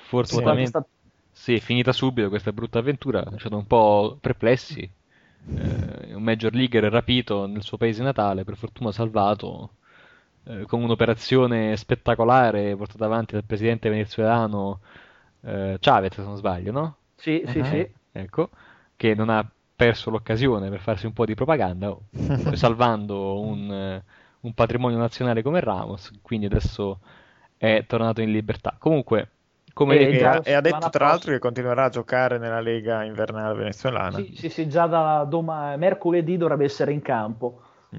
Speaker 6: fortunatamente
Speaker 5: È stato-
Speaker 6: sì, è finita subito questa brutta avventura, ci lasciato un po' perplessi. Eh, un Major Leaguer rapito nel suo paese natale, per fortuna salvato, eh, con un'operazione spettacolare portata avanti dal presidente venezuelano eh, Chavez, se non sbaglio, no?
Speaker 5: Sì, sì,
Speaker 4: Ah.
Speaker 5: sì.
Speaker 6: ecco, che non ha perso l'occasione per farsi un po' di propaganda, oh, salvando un, eh, un patrimonio nazionale come Ramos, quindi adesso è tornato in libertà. Comunque, come
Speaker 5: E
Speaker 4: E, ha, e ha detto tra l'altro che continuerà a giocare nella Lega invernale venezuelana.
Speaker 5: Sì, sì, sì, già da doma- mercoledì dovrebbe essere in campo.
Speaker 4: Mm.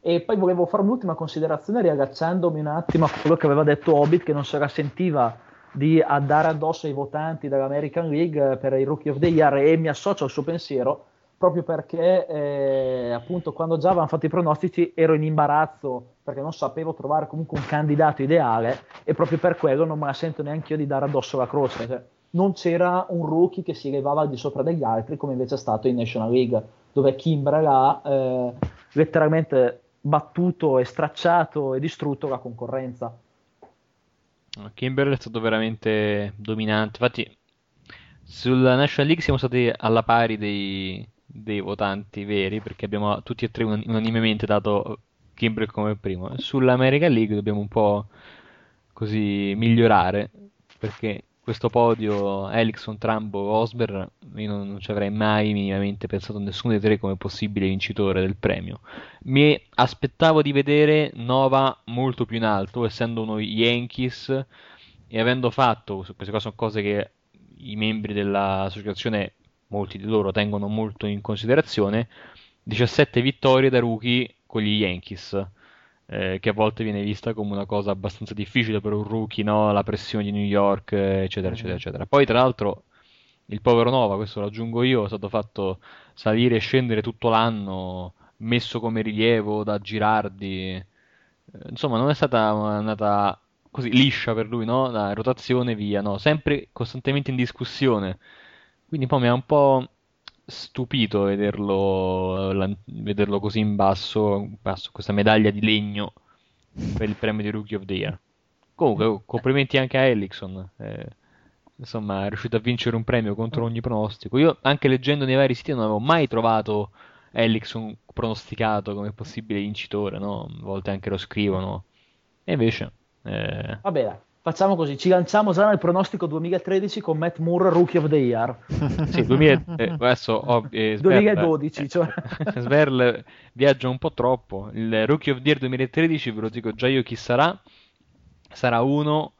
Speaker 5: E poi volevo fare un'ultima considerazione riagacciandomi un attimo a quello che aveva detto Hobbit, che non se la sentiva di andare addosso ai votanti dell'American League eh, per i Rookie of the Year e mi associo al suo pensiero proprio perché eh, appunto quando già avevano fatto i pronostici ero in imbarazzo perché non sapevo trovare comunque un candidato ideale e proprio per quello non me la sento neanche io di dare addosso la croce. Cioè, non c'era un rookie che si elevava al di sopra degli altri come invece è stato in National League dove Kimbrel ha eh, letteralmente battuto e stracciato e distrutto la concorrenza.
Speaker 6: Kimberley è stato veramente dominante. Infatti, sulla National League siamo stati alla pari dei, dei votanti veri, perché abbiamo tutti e tre unan- unanimemente dato Kimbrel come primo. Sull'American League dobbiamo un po' così migliorare, perché questo podio Elixon, Trambo, Osber, io non, non ci avrei mai minimamente pensato nessuno dei tre come possibile vincitore del premio. Mi aspettavo di vedere Nova molto più in alto, essendo uno Yankees e avendo fatto, queste cose sono cose che i membri dell'associazione, molti di loro tengono molto in considerazione, 17 vittorie da rookie con gli Yankees, eh, che a volte viene vista come una cosa abbastanza difficile per un rookie, no? La pressione di New York, eh, eccetera, eccetera, eccetera. Poi, tra l'altro, il povero Nova, questo lo aggiungo io, è stato fatto salire e scendere tutto l'anno, messo come rilievo da Girardi. Eh, Insomma, non è stata andata così liscia per lui, no? La rotazione via, no? Sempre costantemente in discussione. Quindi poi mi ha un po' stupito vederlo, lan- vederlo così in basso, in basso, questa medaglia di legno per il premio di Rookie of the Year. Comunque, oh, complimenti anche a Elixon. eh, insomma, è riuscito a vincere un premio contro ogni pronostico. Io, anche leggendo nei vari siti, non avevo mai trovato Elixon pronosticato come possibile vincitore, no? A volte anche lo scrivono. E invece, eh,
Speaker 5: Va bene, facciamo così, ci lanciamo già nel pronostico 2013 con Matt Moore Rookie of the Year.
Speaker 6: Sì, 2000, eh, adesso oh, eh, Sverl-
Speaker 5: 2012,
Speaker 6: eh,
Speaker 5: cioè.
Speaker 6: Sverl viaggia un po' troppo. Il Rookie of the Year 2013, ve lo dico già io chi sarà. Sarà uno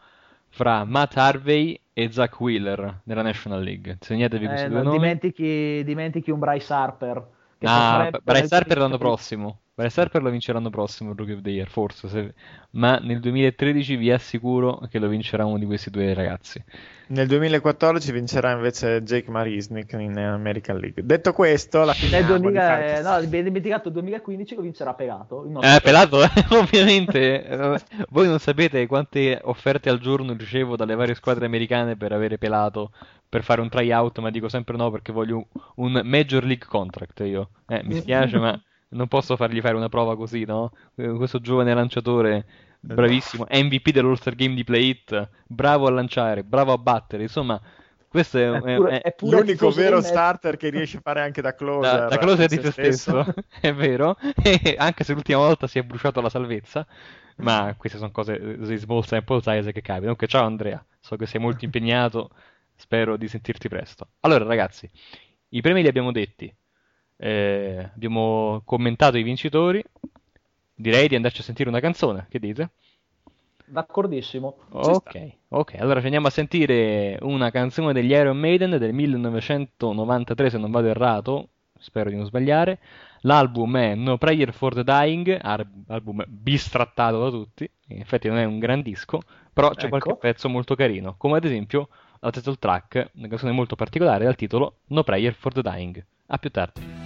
Speaker 6: fra Matt Harvey e Zach Wheeler nella National League. Segnatevi questi
Speaker 5: Eh,
Speaker 6: due
Speaker 5: no,
Speaker 6: nomi.
Speaker 5: dimentichi, dimentichi un Bryce Harper.
Speaker 6: Ah, Bryce Harper l'anno prossimo. Bryce Harper lo vincerà l'anno prossimo il Rookie of the Year, forse. se- Ma nel 2013 vi assicuro che lo vincerà uno di questi due ragazzi.
Speaker 4: Nel 2014 vincerà invece Jake Marisnik in American League. Detto questo, la
Speaker 5: Nel
Speaker 4: finiamo di
Speaker 5: 2000,
Speaker 4: fare-
Speaker 5: eh, no, abbiamo dimenticato il 2015 lo vincerà Pelato.
Speaker 6: Eh, pelato, ovviamente. eh, Voi non sapete quante offerte al giorno ricevo dalle varie squadre americane per avere pelato, per fare un tryout, ma dico sempre no perché voglio un Major League contract io. Eh, mi spiace, ma non posso fargli fare una prova così, no? Eh, Questo giovane lanciatore, bravissimo, MVP dell'All-Star Game di Play It, bravo a lanciare, bravo a battere, insomma, questo è,
Speaker 5: È pure-
Speaker 6: è-
Speaker 5: è pure
Speaker 4: L'unico vero starter che riesce a fare anche da closer.
Speaker 6: da, da closer di
Speaker 4: se
Speaker 6: se stesso, è vero, e anche se l'ultima volta si è bruciato la salvezza, ma queste sono cose di small sample size che capitano. Comunque, ciao Andrea, so che sei molto impegnato, spero di sentirti presto. Allora, ragazzi, i premi li abbiamo detti, eh, abbiamo commentato i vincitori, direi di andarci a sentire una canzone, che dite?
Speaker 5: D'accordissimo.
Speaker 6: Ok, ok, allora ci andiamo a sentire una canzone degli Iron Maiden del 1993, se non vado errato, spero di non sbagliare. L'album è No Prayer for the Dying, album bistrattato da tutti, in effetti non è un gran disco, però c'è
Speaker 5: Ecco.
Speaker 6: qualche pezzo molto carino, come ad esempio la title track, una canzone molto particolare dal titolo No Prayer for the Dying. A più tardi.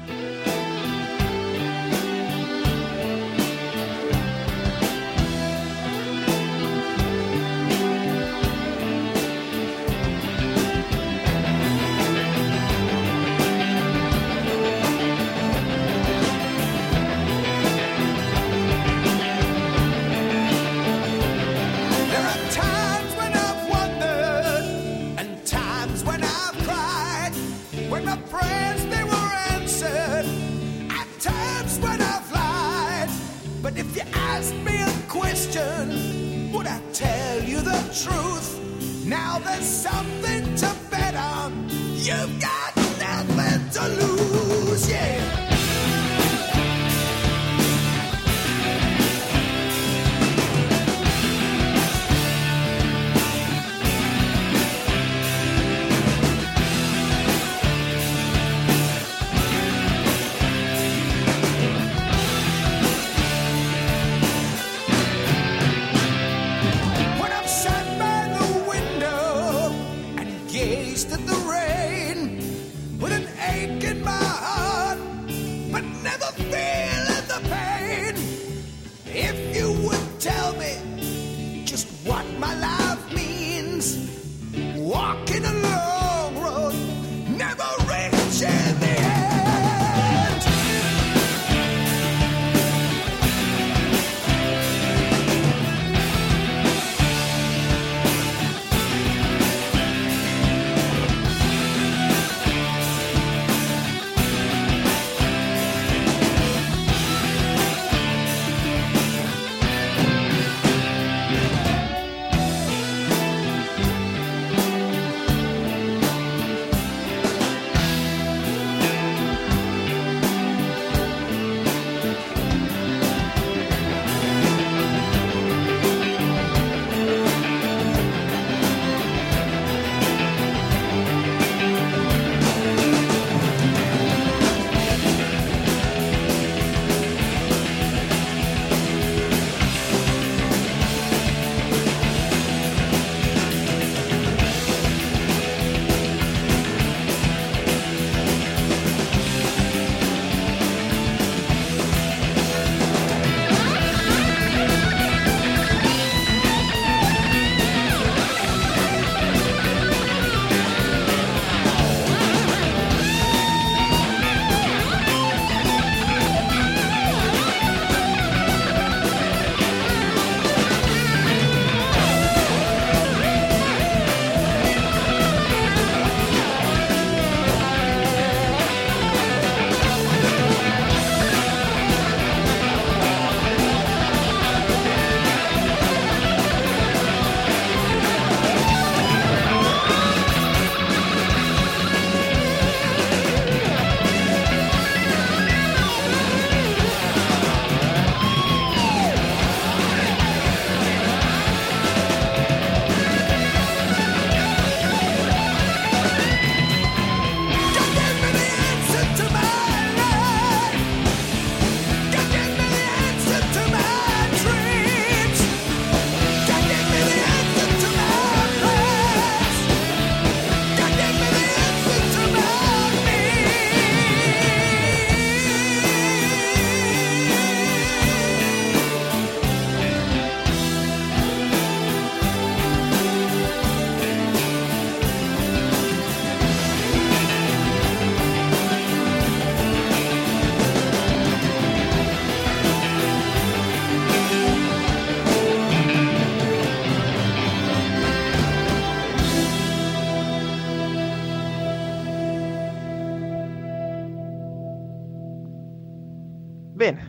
Speaker 7: Truth? Now there's something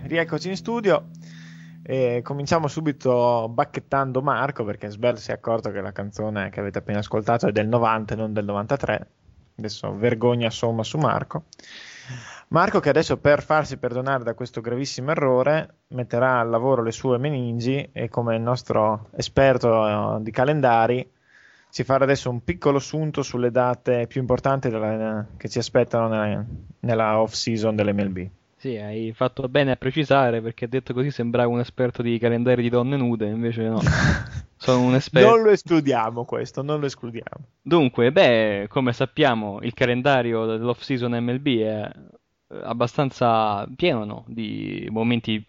Speaker 4: rieccoci in studio. E cominciamo subito bacchettando Marco perché Sbel si è accorto che la canzone che avete appena ascoltato è del 90 e non del 93. Adesso vergogna somma su Marco. Marco che adesso per farsi perdonare da questo gravissimo errore metterà al lavoro le sue meningi e come il nostro esperto eh, di calendari ci farà adesso un piccolo sunto sulle date più importanti della- che ci aspettano nella, nella off season dell'MLB.
Speaker 6: Sì, hai fatto bene a precisare perché detto così sembrava un esperto di calendari di donne nude, invece no, sono un esperto.
Speaker 4: Non lo escludiamo questo, non lo escludiamo.
Speaker 6: Dunque, beh, come sappiamo, il calendario dell'off season MLB è eh, abbastanza pieno no, di momenti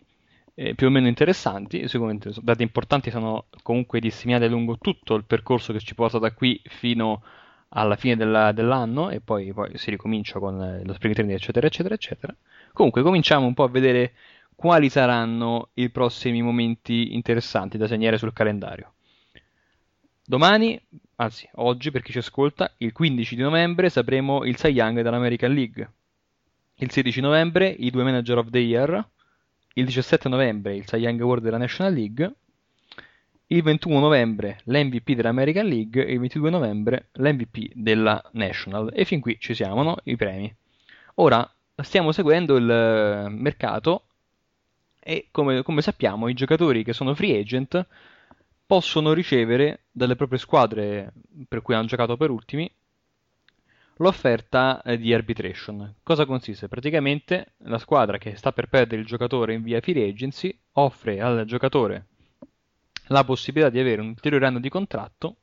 Speaker 6: eh, più o meno interessanti. Sicuramente date importanti sono comunque disseminate lungo tutto il percorso che ci porta da qui fino alla fine della- dell'anno e poi, poi si ricomincia con eh, lo spring training, eccetera, eccetera, eccetera. Comunque, cominciamo un po' a vedere quali saranno i prossimi momenti interessanti da segnare sul calendario. Domani, anzi oggi per chi ci ascolta, il 15 di novembre sapremo il Cy Young dell'American League. Il 16 novembre i due Manager of the Year, il 17 novembre il Cy Young Award della National League, il 21 novembre l'MVP dell'American League e il 22 novembre l'MVP della National. E fin qui ci siamo, no? I premi. Ora stiamo seguendo il eh, mercato e come, come sappiamo i giocatori che sono free agent possono ricevere dalle proprie squadre per cui hanno giocato per ultimi l'offerta eh, di arbitration. Cosa consiste? Praticamente la squadra che sta per perdere il giocatore in via free agency offre al giocatore la possibilità di avere un ulteriore anno di contratto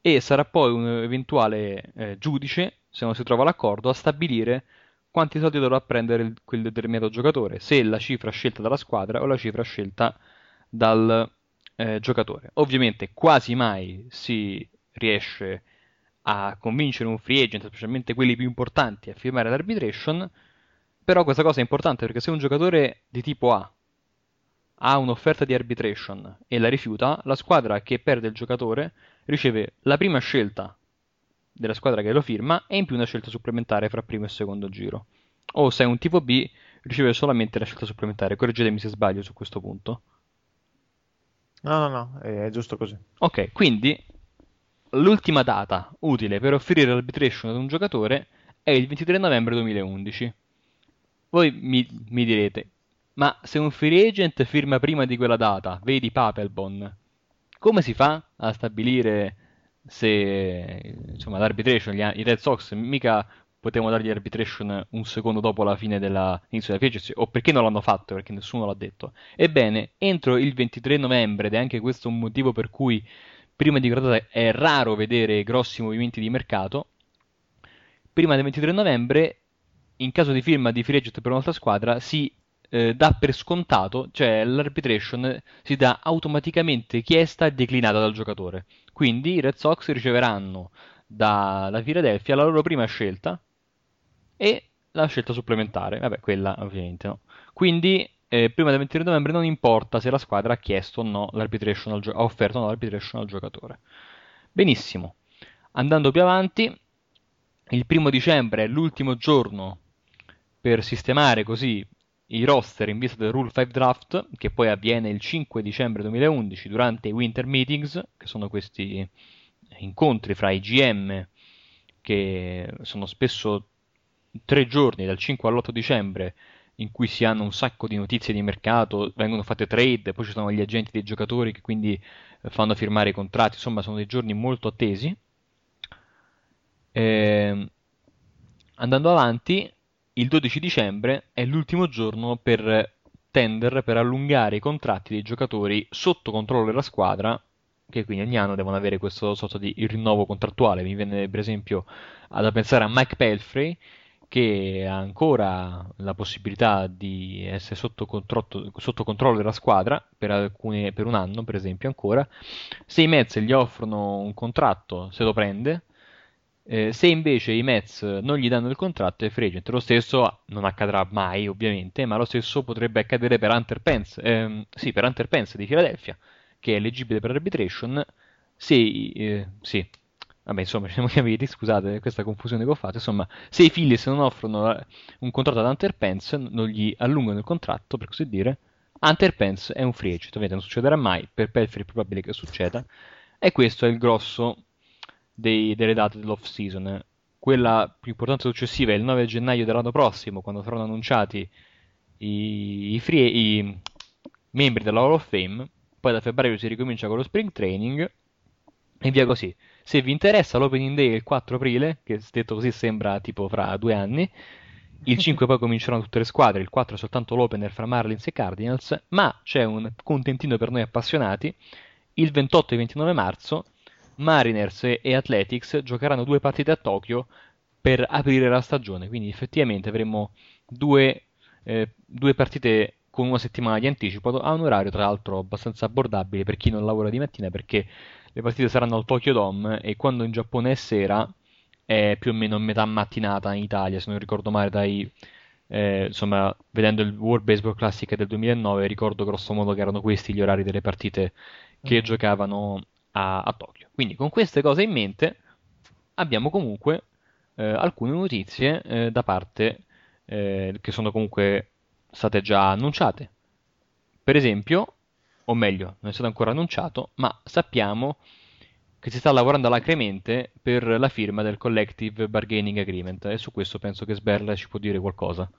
Speaker 6: e sarà poi un eventuale eh, giudice, se non si trova l'accordo, a stabilire quanti soldi dovrà prendere il- quel determinato giocatore, se la cifra scelta dalla squadra o la cifra scelta dal eh, giocatore. Ovviamente quasi mai si riesce a convincere un free agent, specialmente quelli più importanti, a firmare l'arbitration, però questa cosa è importante perché se un giocatore di tipo A ha un'offerta di arbitration e la rifiuta, la squadra che perde il giocatore riceve la prima scelta della squadra che lo firma e in più una scelta supplementare fra primo e secondo giro. O se è un tipo B, riceve solamente la scelta supplementare. Correggetemi se sbaglio su questo punto.
Speaker 4: No, no, no, è giusto così.
Speaker 6: Ok, quindi l'ultima data utile per offrire l'arbitration ad un giocatore è il 23 novembre 2011. Voi mi, mi direte, ma se un free agent firma prima di quella data, vedi Papelbon, come si fa a stabilire se insomma, l'arbitration, gli- i Red Sox mica potevano dargli arbitration un secondo dopo la fine dell'inizio della free agency, o perché non l'hanno fatto, perché nessuno l'ha detto. Ebbene, entro il 23 novembre, ed è anche questo un motivo per cui prima di quella data è raro vedere grossi movimenti di mercato, prima del 23 novembre, in caso di firma di free agent per un'altra squadra, si eh, dà per scontato, cioè l'arbitration si dà automaticamente chiesta e declinata dal giocatore. Quindi i Red Sox riceveranno dalla Philadelphia la loro prima scelta e la scelta supplementare, vabbè, quella ovviamente no. Quindi eh, prima del 23 novembre non importa se la squadra ha chiesto o no l'arbitration al gio- ha offerto o no l'arbitration al giocatore. Benissimo. Andando più avanti, il primo dicembre è l'ultimo giorno per sistemare così i roster in vista del Rule 5 Draft, che poi avviene il 5 dicembre 2011 durante i Winter Meetings, che sono questi incontri fra i GM che sono spesso tre giorni, dal 5 all'8 dicembre, in cui si hanno un sacco di notizie di mercato, vengono fatte trade, poi ci sono gli agenti dei giocatori che quindi eh, fanno firmare i contratti, insomma sono dei giorni molto attesi. Ehm, andando avanti, il 12 dicembre è l'ultimo giorno per tender per allungare i contratti dei giocatori sotto controllo della squadra, che quindi ogni anno devono avere questo sorta di rinnovo contrattuale. Mi viene per esempio da pensare a Mike Pelfrey, che ha ancora la possibilità di essere sotto, controllo- sotto controllo della squadra per, alcune- per un anno, per esempio, ancora. Se i Mets gli offrono un contratto, se lo prende. Eh, se invece i Mets non gli danno il contratto è free agent. Lo stesso non accadrà mai, ovviamente, ma lo stesso potrebbe accadere per Hunter Pence, ehm, sì, per Hunter Pence di Philadelphia, che è eleggibile per arbitration se, eh, sì, vabbè, insomma, ci siamo capiti, scusate questa confusione che ho fatto, insomma, se i Phillies non offrono eh, un contratto ad Hunter Pence, non gli allungano il contratto, per così dire, Hunter Pence è un free agent, ovviamente non succederà mai, per Pelfrey è probabile che succeda, e questo è il grosso dei- delle date dell'off season. Quella più importante successiva è il 9 gennaio dell'anno prossimo, quando saranno annunciati i, i free- i membri della Hall of Fame. Poi da febbraio si ricomincia con lo spring training e via così. Se vi interessa, l'opening day è il 4 aprile, che detto così sembra tipo fra due anni. Il 5 poi cominceranno tutte le squadre, il 4 è soltanto l'opener fra Marlins e Cardinals, ma c'è un contentino per noi appassionati. Il 28 e 29 marzo Mariners e e Athletics giocheranno due partite a Tokyo per aprire la stagione, quindi effettivamente avremo due, eh, due partite con una settimana di anticipo a un orario tra l'altro abbastanza abbordabile per chi non lavora di mattina perché le partite saranno al Tokyo Dome e quando in Giappone è sera è più o meno metà mattinata in Italia, se non ricordo male dai... eh, insomma, vedendo il World Baseball Classic del 2009 ricordo grosso modo che erano questi gli orari delle partite che giocavano a, a Tokyo. Quindi con queste cose in mente abbiamo comunque eh, alcune notizie eh, da parte eh, che sono comunque state già annunciate. per esempio, o meglio, non è stato ancora annunciato, ma sappiamo che si sta lavorando alacremente per la firma del Collective Bargaining Agreement e su questo penso che Sberla ci può dire qualcosa.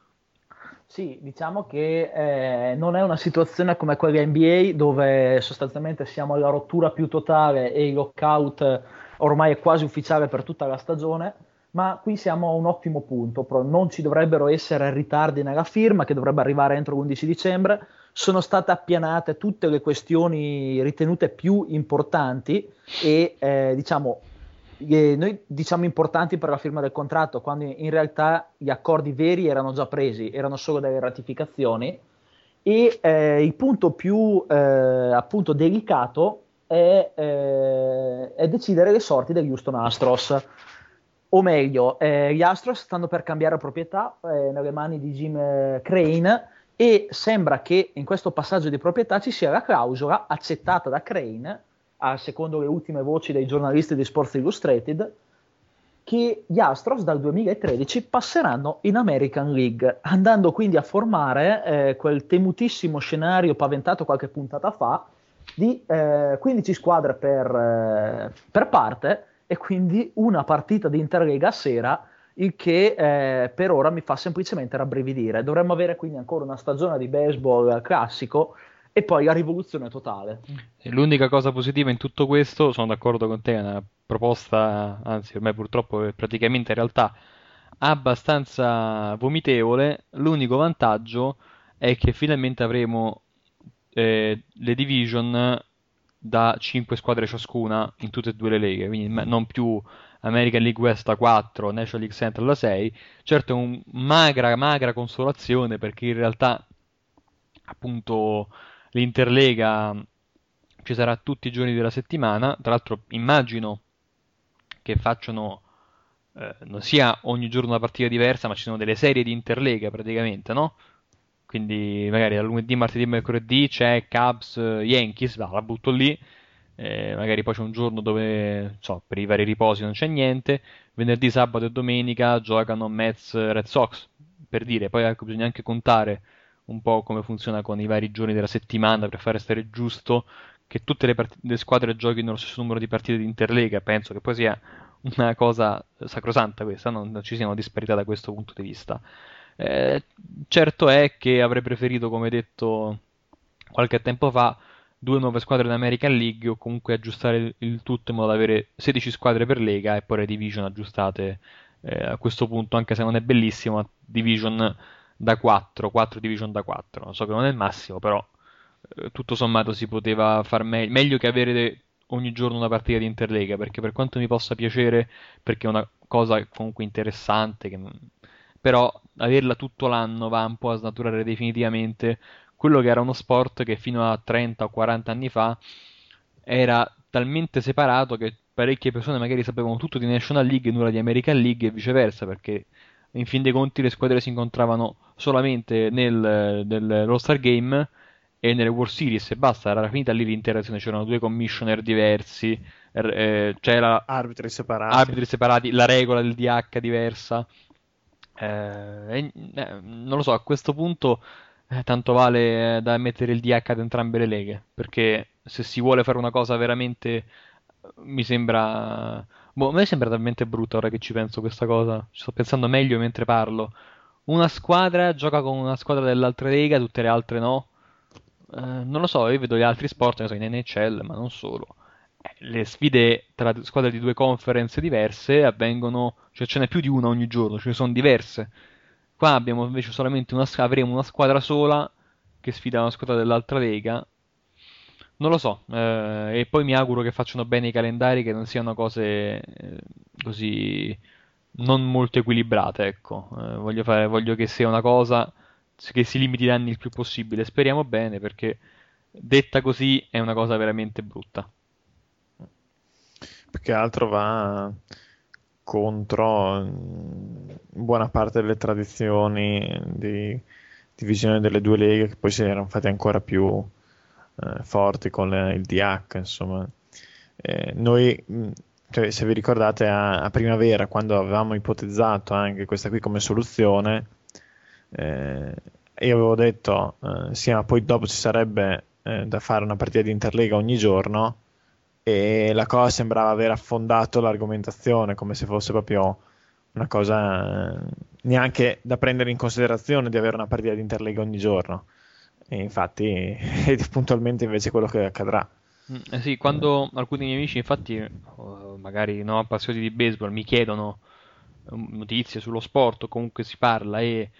Speaker 5: Sì, diciamo che eh, non è una situazione come quella NBA dove sostanzialmente siamo alla rottura più totale e il lockout ormai è quasi ufficiale per tutta la stagione, ma qui siamo a un ottimo punto, non ci dovrebbero essere ritardi nella firma che dovrebbe arrivare entro l'11 dicembre, sono state appianate tutte le questioni ritenute più importanti e eh, diciamo eh, noi diciamo importanti per la firma del contratto, quando in realtà gli accordi veri erano già presi, erano solo delle ratificazioni. E eh, il punto più eh, appunto delicato è, eh, è, decidere le sorti degli Houston Astros. O meglio, eh, gli Astros stanno per cambiare proprietà nelle mani di Jim Crane e sembra che in questo passaggio di proprietà ci sia la clausola accettata da Crane a, secondo le ultime voci dei giornalisti di Sports Illustrated, che gli Astros dal 2013 passeranno in American League, andando quindi a formare eh, quel temutissimo scenario paventato qualche puntata fa di eh, 15 squadre per, eh, per, parte e quindi una partita di Interlega a sera, il che eh, per ora mi fa semplicemente rabbrividire. Dovremmo avere quindi ancora una stagione di baseball classico e poi la rivoluzione totale.
Speaker 6: L'unica cosa positiva in tutto questo, sono d'accordo con te, è una proposta, anzi ormai purtroppo è praticamente in realtà abbastanza vomitevole, l'unico vantaggio è che finalmente avremo eh, le division da 5 squadre ciascuna in tutte e due le leghe, quindi non più American League West a 4, National League Central a 6. Certo è un magra, magra consolazione perché in realtà appunto l'Interlega ci sarà tutti i giorni della settimana, tra l'altro immagino che facciano eh, non sia ogni giorno una partita diversa, ma ci sono delle serie di Interlega praticamente, no? Quindi magari da lunedì, martedì, mercoledì c'è Cubs, Yankees, va, la butto lì. Eh, magari poi c'è un giorno dove so, per i vari riposi non c'è niente. Venerdì, sabato e domenica giocano Mets, Red Sox, per dire. Poi ecco, bisogna anche contare un po' come funziona con i vari giorni della settimana per fare stare giusto che tutte le, part- le squadre giochino lo stesso numero di partite di Interlega. Penso che poi sia una cosa sacrosanta questa, non, non ci siano disparità da questo punto di vista. Eh, certo è che avrei preferito, come detto qualche tempo fa, due nuove squadre in American League o comunque aggiustare il tutto in modo da avere 16 squadre per lega e poi le division aggiustate eh, a questo punto, anche se non è bellissimo, division da 4, 4 division da 4. Non so che non è il massimo, però eh, tutto sommato si poteva far me- meglio che avere ogni giorno una partita di Interlega, perché per quanto mi possa piacere, perché è una cosa comunque interessante, che... però averla tutto l'anno va un po' a snaturare definitivamente quello che era uno sport che fino a 30 o 40 anni fa era talmente separato che parecchie persone magari sapevano tutto di National League e nulla di American League e viceversa, perché in fin dei conti le squadre si incontravano solamente nel, nell'All-Star Game e nelle World Series e basta, era finita lì l'interazione, c'erano due commissioner diversi, eh, c'era
Speaker 4: arbitri separati.
Speaker 6: arbitri separati, la regola del DH diversa. Eh, eh, non lo so, a questo punto eh, tanto vale eh, da mettere il DH ad entrambe le leghe, perché se si vuole fare una cosa veramente mi sembra Boh, a me sembra talmente brutta ora che ci penso questa cosa. Ci sto pensando meglio mentre parlo. Una squadra gioca con una squadra dell'altra lega, tutte le altre no. Eh, non lo so, io vedo gli altri sport, ne so, in NHL, ma non solo. Eh, le sfide tra squadre di due conference diverse avvengono, cioè ce n'è più di una ogni giorno, ce ne sono diverse. Qua abbiamo invece solamente una, avremo una squadra sola che sfida una squadra dell'altra lega non lo so, eh, e poi mi auguro che facciano bene i calendari, che non siano cose eh, così non molto equilibrate, ecco. Eh, voglio, fare, voglio, che sia una cosa che si limiti i danni il più possibile. Speriamo bene, perché detta così è una cosa veramente brutta.
Speaker 4: Più che altro va contro mm, buona parte delle tradizioni di divisione delle due leghe che poi si erano fatte ancora più eh, forti con il DH, insomma. Eh, noi, cioè, se vi ricordate, a, a, primavera, quando avevamo ipotizzato anche questa qui come soluzione, eh, io avevo detto, eh, sì, ma poi dopo ci sarebbe eh, da fare una partita di Interlega ogni giorno e la cosa sembrava aver affondato l'argomentazione come se fosse proprio una cosa eh, neanche da prendere in considerazione di avere una partita di Interlega ogni giorno. E infatti è puntualmente invece quello che accadrà.
Speaker 6: Mm, eh sì, quando alcuni miei amici, infatti, eh, magari non appassionati di baseball, mi chiedono eh, notizie sullo sport, o comunque si parla e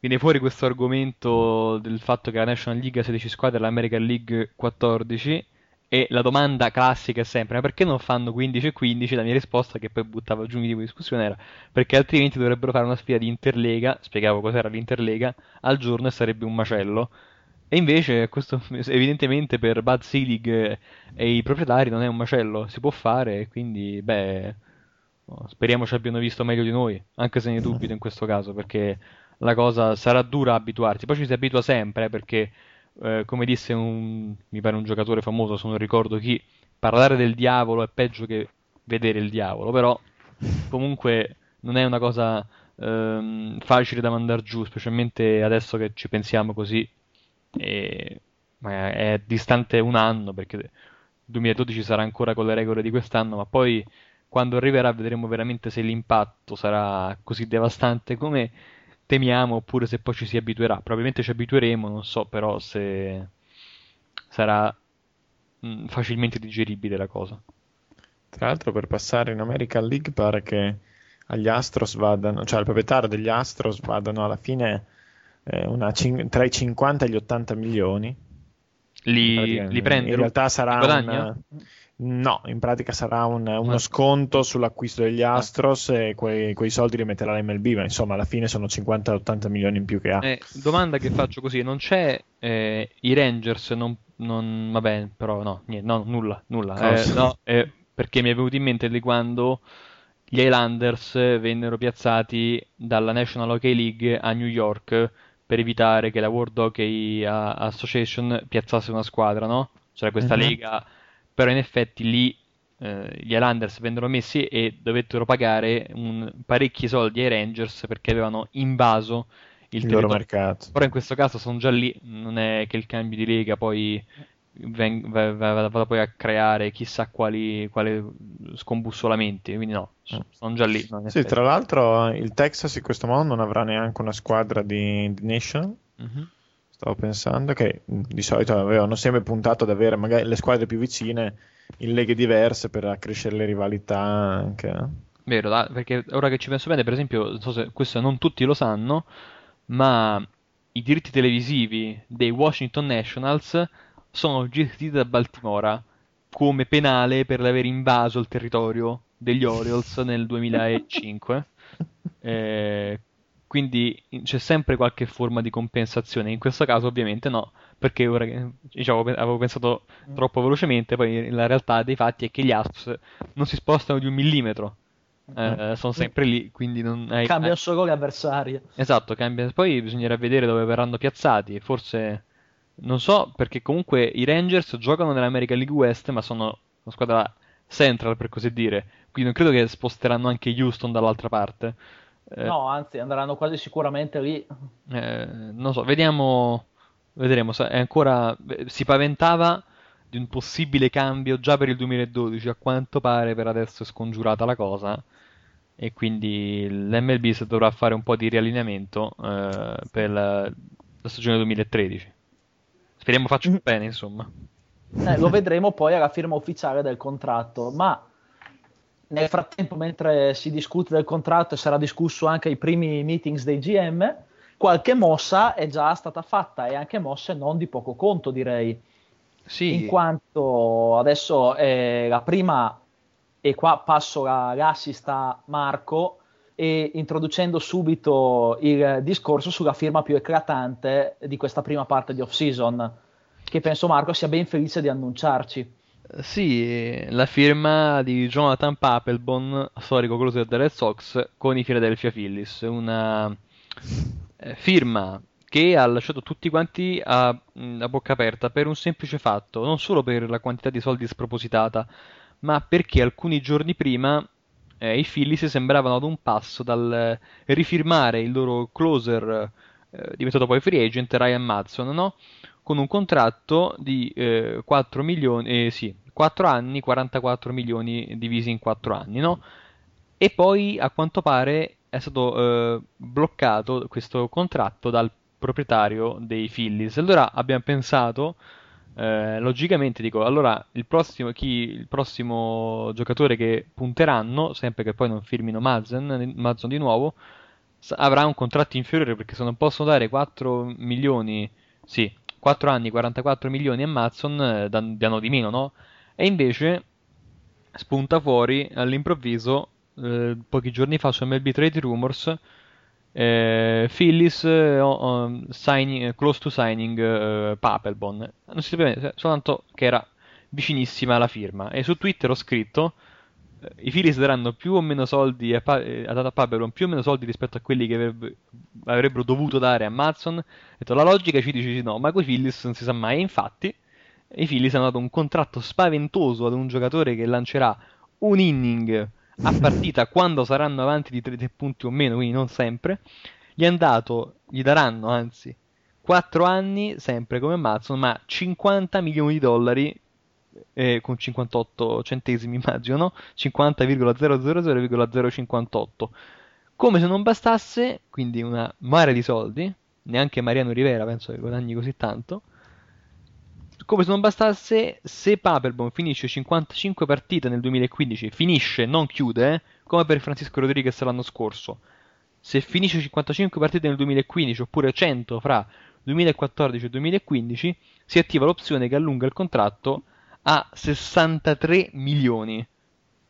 Speaker 6: viene fuori questo argomento del fatto che la National League ha 16 squadre e l'American League 14 e la domanda classica è sempre ma perché non fanno 15 e 15? La mia risposta che poi buttavo giù in discussione era perché altrimenti dovrebbero fare una sfida di Interlega, spiegavo cos'era l'Interlega, al giorno e sarebbe un macello. E invece questo evidentemente per Bud Selig e i proprietari non è un macello, si può fare e quindi beh speriamo ci abbiano visto meglio di noi, anche se ne dubito in questo caso perché la cosa sarà dura abituarsi, poi ci si abitua sempre eh, perché eh, come disse un, mi pare un giocatore famoso, se non ricordo chi, parlare del diavolo è peggio che vedere il diavolo, però comunque non è una cosa ehm, facile da mandare giù, specialmente adesso che ci pensiamo così, e, è distante un anno perché il 2012 sarà ancora con le regole di quest'anno, ma poi quando arriverà vedremo veramente se l'impatto sarà così devastante come temiamo oppure se poi ci si abituerà. Probabilmente ci abitueremo, non so però se sarà mm, facilmente digeribile la cosa.
Speaker 4: Tra l'altro per passare in American League pare che agli Astros vadano, cioè al proprietario degli Astros vadano alla fine eh, una, tra i 50 e gli 80 milioni.
Speaker 6: Li, li prende?
Speaker 4: In realtà sarà una, No, in pratica sarà un, uno sconto sull'acquisto degli ah. Astros e quei, quei, soldi li metterà l'MLB, ma insomma alla fine sono 50-80 milioni in più che ha.
Speaker 6: Eh, domanda che faccio così, non c'è eh, i Rangers, non, non, vabbè, però no, niente, no nulla, nulla. Eh, no, eh, perché mi è venuto in mente di quando gli Islanders vennero piazzati dalla National Hockey League a New York per evitare che la World Hockey Association piazzasse una squadra, no? C'era questa uh-huh. lega però in effetti lì eh, gli Islanders vennero messi e dovettero pagare un, parecchi soldi ai Rangers perché avevano invaso il,
Speaker 4: il loro mercato.
Speaker 6: Però in questo caso sono già lì, non è che il cambio di lega poi veng- va, va, va, poi a creare chissà quali, quali scombussolamenti, quindi no, mm. sono già lì.
Speaker 4: Sì, tra l'altro il Texas in questo modo non avrà neanche una squadra di, di Nation. Mm-hmm Stavo pensando che di solito avevano sempre puntato ad avere magari le squadre più vicine in leghe diverse per accrescere le rivalità anche.
Speaker 6: Vero, da, perché ora che ci penso bene, per esempio, non so se questo non tutti lo sanno, ma i diritti televisivi dei Washington Nationals sono gestiti da Baltimora come penale per aver invaso il territorio degli Orioles nel 2005. eh, quindi c'è sempre qualche forma di compensazione. In questo caso, ovviamente, no, perché ora diciamo, avevo pensato troppo velocemente. Poi la realtà dei fatti è che gli Asps non si spostano di un millimetro. Eh, sono sempre lì, quindi non hai...
Speaker 5: Cambiano solo le avversarie.
Speaker 6: Esatto, cambia. Poi bisognerà vedere dove verranno piazzati. Forse non so, perché comunque i Rangers giocano nell'American League West, ma sono una squadra central, per così dire. Quindi non credo che sposteranno anche Houston dall'altra parte.
Speaker 5: Eh, no, anzi, andranno quasi sicuramente lì.
Speaker 6: Eh, non so, vediamo. Vedremo. È ancora. Si paventava di un possibile cambio già per il 2012. A quanto pare per adesso è scongiurata la cosa. E quindi l'MLB dovrà fare un po' di riallineamento eh, per la, la, stagione 2013. Speriamo faccia mm. bene, insomma.
Speaker 5: Eh, lo vedremo poi alla firma ufficiale del contratto. Ma nel frattempo, mentre si discute del contratto e sarà discusso anche ai primi meetings dei GM, qualche mossa è già stata fatta e anche mosse non di poco conto, direi.
Speaker 6: Sì.
Speaker 5: In quanto adesso è la prima, e qua passo la, l'assist a Marco, e introducendo subito il discorso sulla firma più eclatante di questa prima parte di off-season, che penso Marco sia ben felice di annunciarci.
Speaker 6: Sì, la firma di Jonathan Papelbon, storico closer dei Red Sox, con i Philadelphia Phillies. Una eh, firma che ha lasciato tutti quanti a, a, bocca aperta per un semplice fatto, non solo per la quantità di soldi spropositata, ma perché alcuni giorni prima eh, i Phillies sembravano ad un passo dal rifirmare il loro closer eh, diventato poi free agent, Ryan Madson, no? Con un contratto di eh, 4 milioni, eh, sì, 4 anni, 44 milioni divisi in 4 anni, no? E poi a quanto pare è stato eh, bloccato questo contratto dal proprietario dei Phillies. Allora abbiamo pensato, eh, logicamente dico, allora il prossimo, chi, il prossimo giocatore che punteranno, sempre che poi non firmino Mazzen, Mazzen di nuovo, avrà un contratto inferiore perché se non possono dare 4 milioni, sì, 4 anni, 44 milioni a Mazson, eh, dan- danno di meno, no? E invece spunta fuori all'improvviso, eh, pochi giorni fa su MLB Trade Rumors, eh, Phillies eh, o- o- signing- eh, close to signing eh, Papelbon. Non si sapeva niente, soltanto che era vicinissima alla firma. E su Twitter ho scritto: eh, I Phillies daranno più o meno soldi a, pa- eh, a Papelbon, più o meno soldi rispetto a quelli che avrebbe- avrebbero dovuto dare a Matson. Detto, la logica ci dice di no, ma con i Phillies non si sa mai. E infatti, i Phillies hanno dato un contratto spaventoso ad un giocatore che lancerà un inning a partita quando saranno avanti di 3 punti o meno, quindi non sempre. Gli dato, gli daranno anzi 4 anni, sempre come Matson, ma 50 milioni di dollari eh, con 58 centesimi, immagino, no? 50,000,058. Come se non bastasse, quindi una mare di soldi, neanche Mariano Rivera penso che guadagni così tanto. Come se non bastasse, se Papelbon finisce 55 partite nel 2015, finisce, non chiude, eh, come per Francisco Rodriguez l'anno scorso. Se finisce 55 partite nel 2015 oppure 100 fra 2014 e 2015, si attiva l'opzione che allunga il contratto a 63 milioni.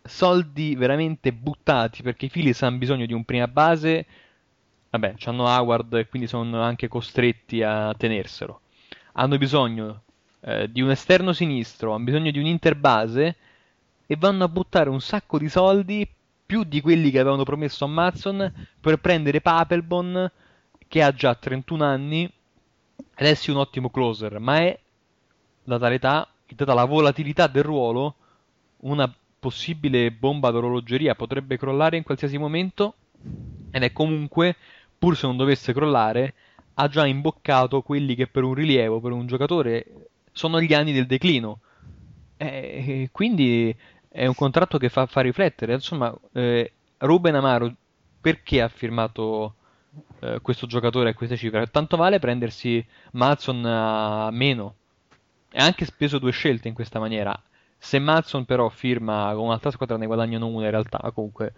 Speaker 6: Soldi veramente buttati perché i Phillies hanno bisogno di un prima base. Vabbè, hanno Howard e quindi sono anche costretti a tenerselo. Hanno bisogno eh, di un esterno sinistro, hanno bisogno di un interbase e vanno a buttare un sacco di soldi, più di quelli che avevano promesso a Matson, per prendere Papelbon che ha già 31 anni. Ed è sì un ottimo closer, ma è, data l'età, data la volatilità del ruolo, una possibile bomba d'orologeria. Potrebbe crollare in qualsiasi momento ed è comunque, pur se non dovesse crollare, ha già imboccato quelli che per un rilievo, per un giocatore, sono gli anni del declino. E quindi è un contratto che fa, fa riflettere. Insomma, eh, Ruben Amaro perché ha firmato eh, questo giocatore a queste cifre? Tanto vale prendersi Matson a meno. E ha anche speso due scelte in questa maniera. Se Matson però firma con un'altra squadra ne guadagnano una in realtà, comunque,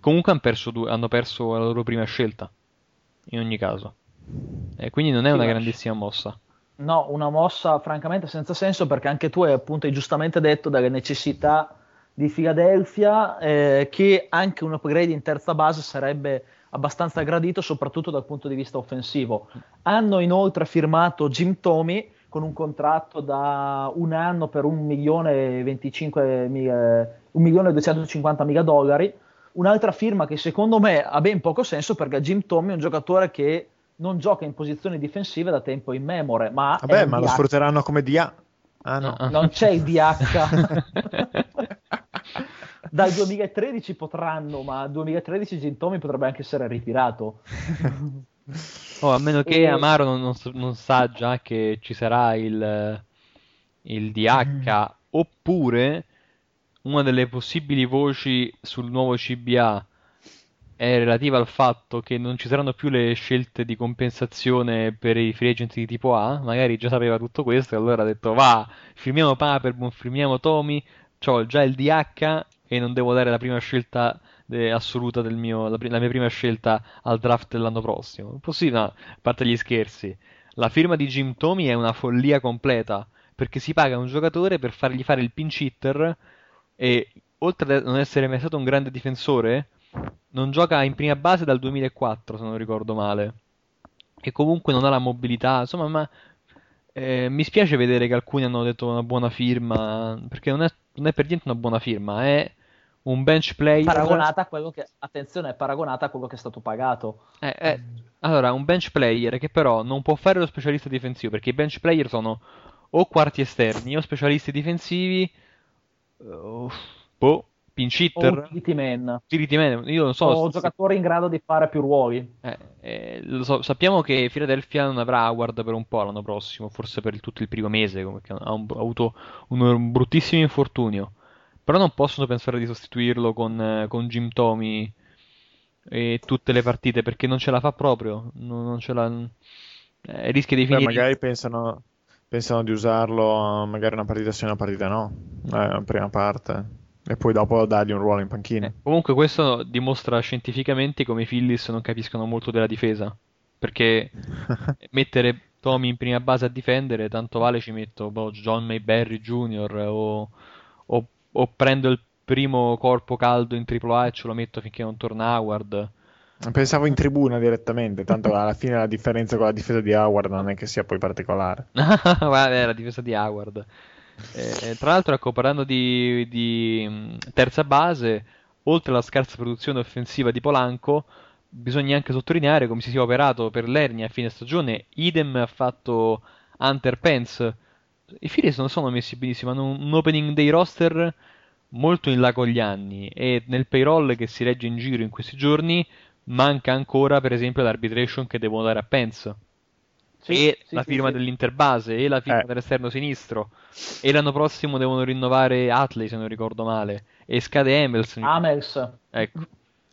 Speaker 6: comunque hanno perso, due, hanno perso la loro prima scelta. In ogni caso. E quindi non è una
Speaker 5: ma-
Speaker 6: grandissima mossa.
Speaker 5: No, una mossa francamente senza senso perché anche tu hai appunto hai giustamente detto delle necessità di Philadelphia eh, che anche un upgrade in terza base sarebbe abbastanza gradito soprattutto dal punto di vista offensivo. Hanno inoltre firmato Jim Tomey con un contratto da un anno per un milione e 25 mila, un milione e 250 mila dollari. Un'altra firma che secondo me ha ben poco senso perché Jim Tomey è un giocatore che non gioca in posizioni difensive da tempo immemore, ma
Speaker 4: Vabbè, ma lo
Speaker 5: DH.
Speaker 4: sfrutteranno come DA. Ah no.
Speaker 6: Ah.
Speaker 5: Non c'è il DH. Dal 2013 potranno, ma dal 2013 Jim Tomey potrebbe anche essere ritirato.
Speaker 6: Oh, a meno che
Speaker 5: E-
Speaker 6: Amaro non, non non sa già che ci sarà il, il DH, oppure una delle possibili voci sul nuovo CBA è relativa al fatto che non ci saranno più le scelte di compensazione per i free agent di tipo A. Magari già sapeva tutto questo e allora ha detto va, firmiamo Paperbon, firmiamo Tommy, ho già il DH e non devo dare la prima scelta eh, assoluta del mio, la, la mia prima scelta al draft dell'anno prossimo. Possibile, no, a parte gli scherzi. La firma di Jim Tomey è una follia completa perché si paga un giocatore per fargli fare il pinch hitter e oltre a non essere mai stato un grande difensore, non gioca in prima base dal 2004, se non ricordo male. E comunque non ha la mobilità, insomma, ma eh, mi spiace vedere che alcuni hanno detto una buona firma, perché non è, non è per niente una buona firma, è un bench player.
Speaker 5: Paragonata a quello che, attenzione, è paragonata a quello che è stato pagato.
Speaker 6: Eh, eh, allora, un bench player che però non può fare lo specialista difensivo, perché i bench player sono o quarti esterni o specialisti difensivi. eh, boh, pinch
Speaker 5: O utility man.
Speaker 6: utility man, io non so.
Speaker 5: o
Speaker 6: se-
Speaker 5: giocatori in grado di fare più ruoli.
Speaker 6: eh, eh, lo so, sappiamo che Philadelphia non avrà Howard per un po' l'anno prossimo, forse per il- tutto il primo mese, come- perché ha, un- ha avuto un, un bruttissimo infortunio. Però non possono pensare di sostituirlo con, eh, con Jim Tomey e tutte le partite perché non ce la fa proprio. Non, non ce la, eh, rischia di
Speaker 4: Beh,
Speaker 6: finire.
Speaker 4: magari pensano, pensano di usarlo magari una partita sì, una partita no, eh, la prima parte, e poi dopo dargli un ruolo in panchina.
Speaker 6: Eh, comunque questo dimostra scientificamente come i Phillies non capiscono molto della difesa, perché mettere Tommy in prima base a difendere, tanto vale ci metto boh, John Mayberry Jr. o, o- o prendo il primo corpo caldo in AAA e ce lo metto finché non torna Howard.
Speaker 4: Pensavo in tribuna direttamente, tanto alla fine la differenza con la difesa di Howard non è che sia poi particolare.
Speaker 6: Guarda, è la difesa di Howard. Eh, tra l'altro, ecco, parlando di, di, mh, terza base, oltre alla scarsa produzione offensiva di Polanco, bisogna anche sottolineare come si sia operato per l'ernia a fine stagione. Idem ha fatto Hunter Pence. I Phillies non sono messi benissimo, hanno un, opening day roster molto in là con gli anni e nel payroll che si legge in giro in questi giorni manca ancora, per esempio, l'arbitration che devono dare a Pence
Speaker 5: Sì,
Speaker 6: e
Speaker 5: sì,
Speaker 6: la firma
Speaker 5: sì.
Speaker 6: dell'interbase e la firma
Speaker 4: Eh.
Speaker 6: dell'esterno sinistro e l'anno prossimo devono rinnovare Atley se non ricordo male e scade Emerson
Speaker 5: Amels.
Speaker 6: ecco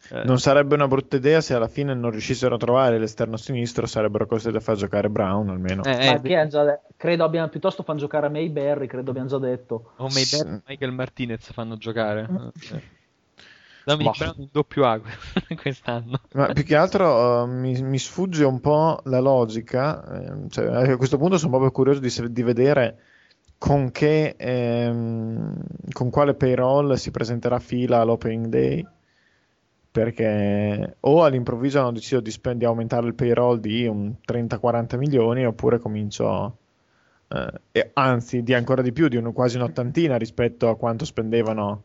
Speaker 6: Eh,
Speaker 4: Non sarebbe una brutta idea se alla fine non riuscissero a trovare l'esterno sinistro, sarebbero costretti a far giocare Brown almeno.
Speaker 6: eh, eh,
Speaker 5: hanno già de- credo abbiamo piuttosto fan giocare a Mayberry, credo abbiamo già detto.
Speaker 6: o Mayberry e Michael Martinez fanno giocare Eh.
Speaker 4: Boh.
Speaker 6: Brown in doppio A quest'anno
Speaker 4: Ma più che altro eh, mi, mi sfugge un po' la logica, ehm, cioè, a questo punto sono proprio curioso di, di vedere con che, ehm, con quale payroll si presenterà fila all'opening day, perché o all'improvviso hanno deciso di, spend- di aumentare il payroll di un 30-40 milioni, oppure comincio, eh, e anzi di ancora di più, di un- quasi un'ottantina rispetto a quanto spendevano.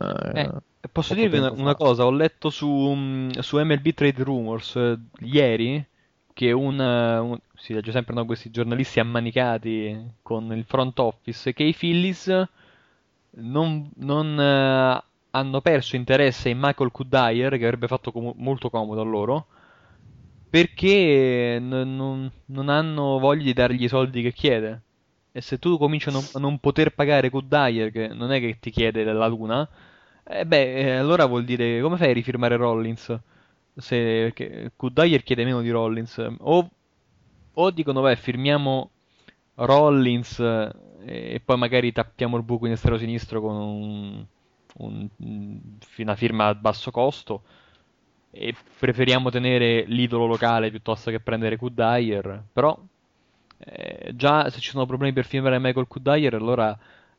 Speaker 4: Eh,
Speaker 6: Eh, posso dirvi una, una cosa? Ho letto su, mm, su MLB Trade Rumors eh, ieri che un, eh, un- si legge sempre no, questi giornalisti ammanicati con il front office che i Phillies non, non, eh, hanno perso interesse in Michael Kudayer che avrebbe fatto comu- molto comodo a loro perché n- non, non hanno voglia di dargli i soldi che chiede. E se tu cominci a non, a non poter pagare Kudayer, che non è che ti chiede la luna, eh beh, eh, allora vuol dire come fai a rifirmare Rollins? Se Kudayer chiede meno di Rollins, o, o dicono, beh, firmiamo Rollins eh, e poi magari tappiamo il buco in esterno sinistro con un- un- una firma a basso costo e preferiamo tenere l'idolo locale piuttosto che prendere Kudayer. Però eh, già se ci sono problemi per firmare Michael Kudayer, allora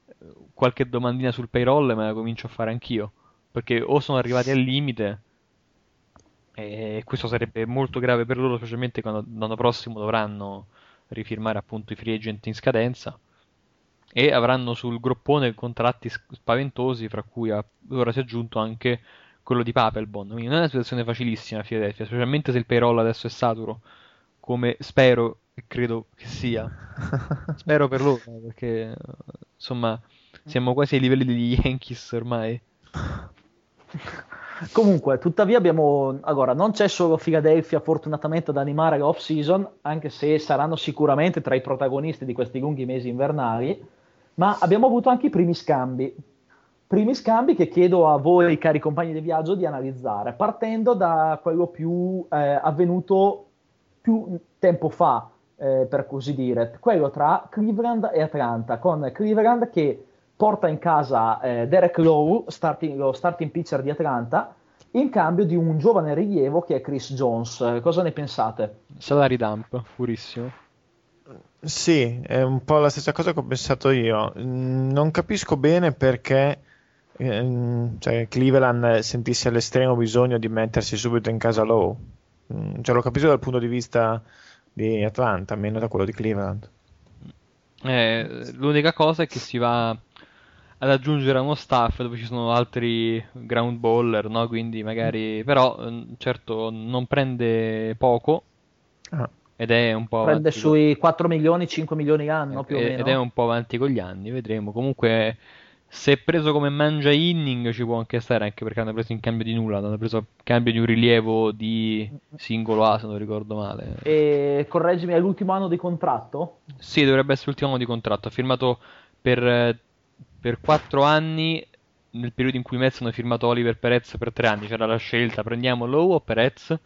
Speaker 6: eh, qualche domandina sul payroll me la comincio a fare anch'io. Perché o sono arrivati al limite, e questo sarebbe molto grave per loro, specialmente quando l'anno prossimo dovranno rifirmare appunto i free agent in scadenza. E avranno sul groppone contratti spaventosi, fra cui ora si è aggiunto anche quello di Papelbon. Quindi non è una situazione facilissima a Philadelphia, specialmente se il payroll adesso è saturo, come spero credo che sia. Spero per loro, eh, perché insomma siamo quasi ai livelli degli Yankees ormai.
Speaker 5: Comunque, tuttavia abbiamo allora non c'è solo Philadelphia fortunatamente ad animare l'off season, anche se saranno sicuramente tra i protagonisti di questi lunghi mesi invernali, ma abbiamo avuto anche i primi scambi. Primi scambi che chiedo a voi, cari compagni di viaggio, di analizzare, partendo da quello più eh, avvenuto più tempo fa, eh, per così dire, quello tra Cleveland e Atlanta, con Cleveland che porta in casa eh, Derek Lowe, starting- lo starting pitcher di Atlanta, in cambio di un giovane rilievo che è Chris Jones. Eh, Cosa ne pensate?
Speaker 6: Salary dump, purissimo.
Speaker 4: Sì, è un po' la stessa cosa che ho pensato io. Mm, Non capisco bene perché ehm, cioè, Cleveland sentisse all'estremo bisogno di mettersi subito in casa Lowe. Mm, Cioè, lo capisco dal punto di vista di Atlanta, meno da quello di Cleveland.
Speaker 6: Eh, l'unica cosa è che si va ad aggiungere a uno staff dove ci sono altri ground baller, no? Quindi magari, però, eh, certo, non prende poco
Speaker 4: Ah,
Speaker 6: ed è un po'
Speaker 5: Prende sui 4 milioni, 5 milioni l'anno
Speaker 6: con-
Speaker 5: più o
Speaker 6: eh,
Speaker 5: meno.
Speaker 6: ed è un po' avanti con gli anni, vedremo. Comunque, se è preso come mangia inning ci può anche stare, anche perché hanno preso in cambio di nulla, hanno preso in cambio di un rilievo di singolo A, se non ricordo male.
Speaker 5: E correggimi, è l'ultimo anno di contratto?
Speaker 6: Sì, dovrebbe essere l'ultimo anno di contratto. Ha firmato per, per 4 anni, nel periodo in cui i Mets hanno firmato Oliver Perez per 3 anni. C'era la scelta, prendiamo Lowe o Perez?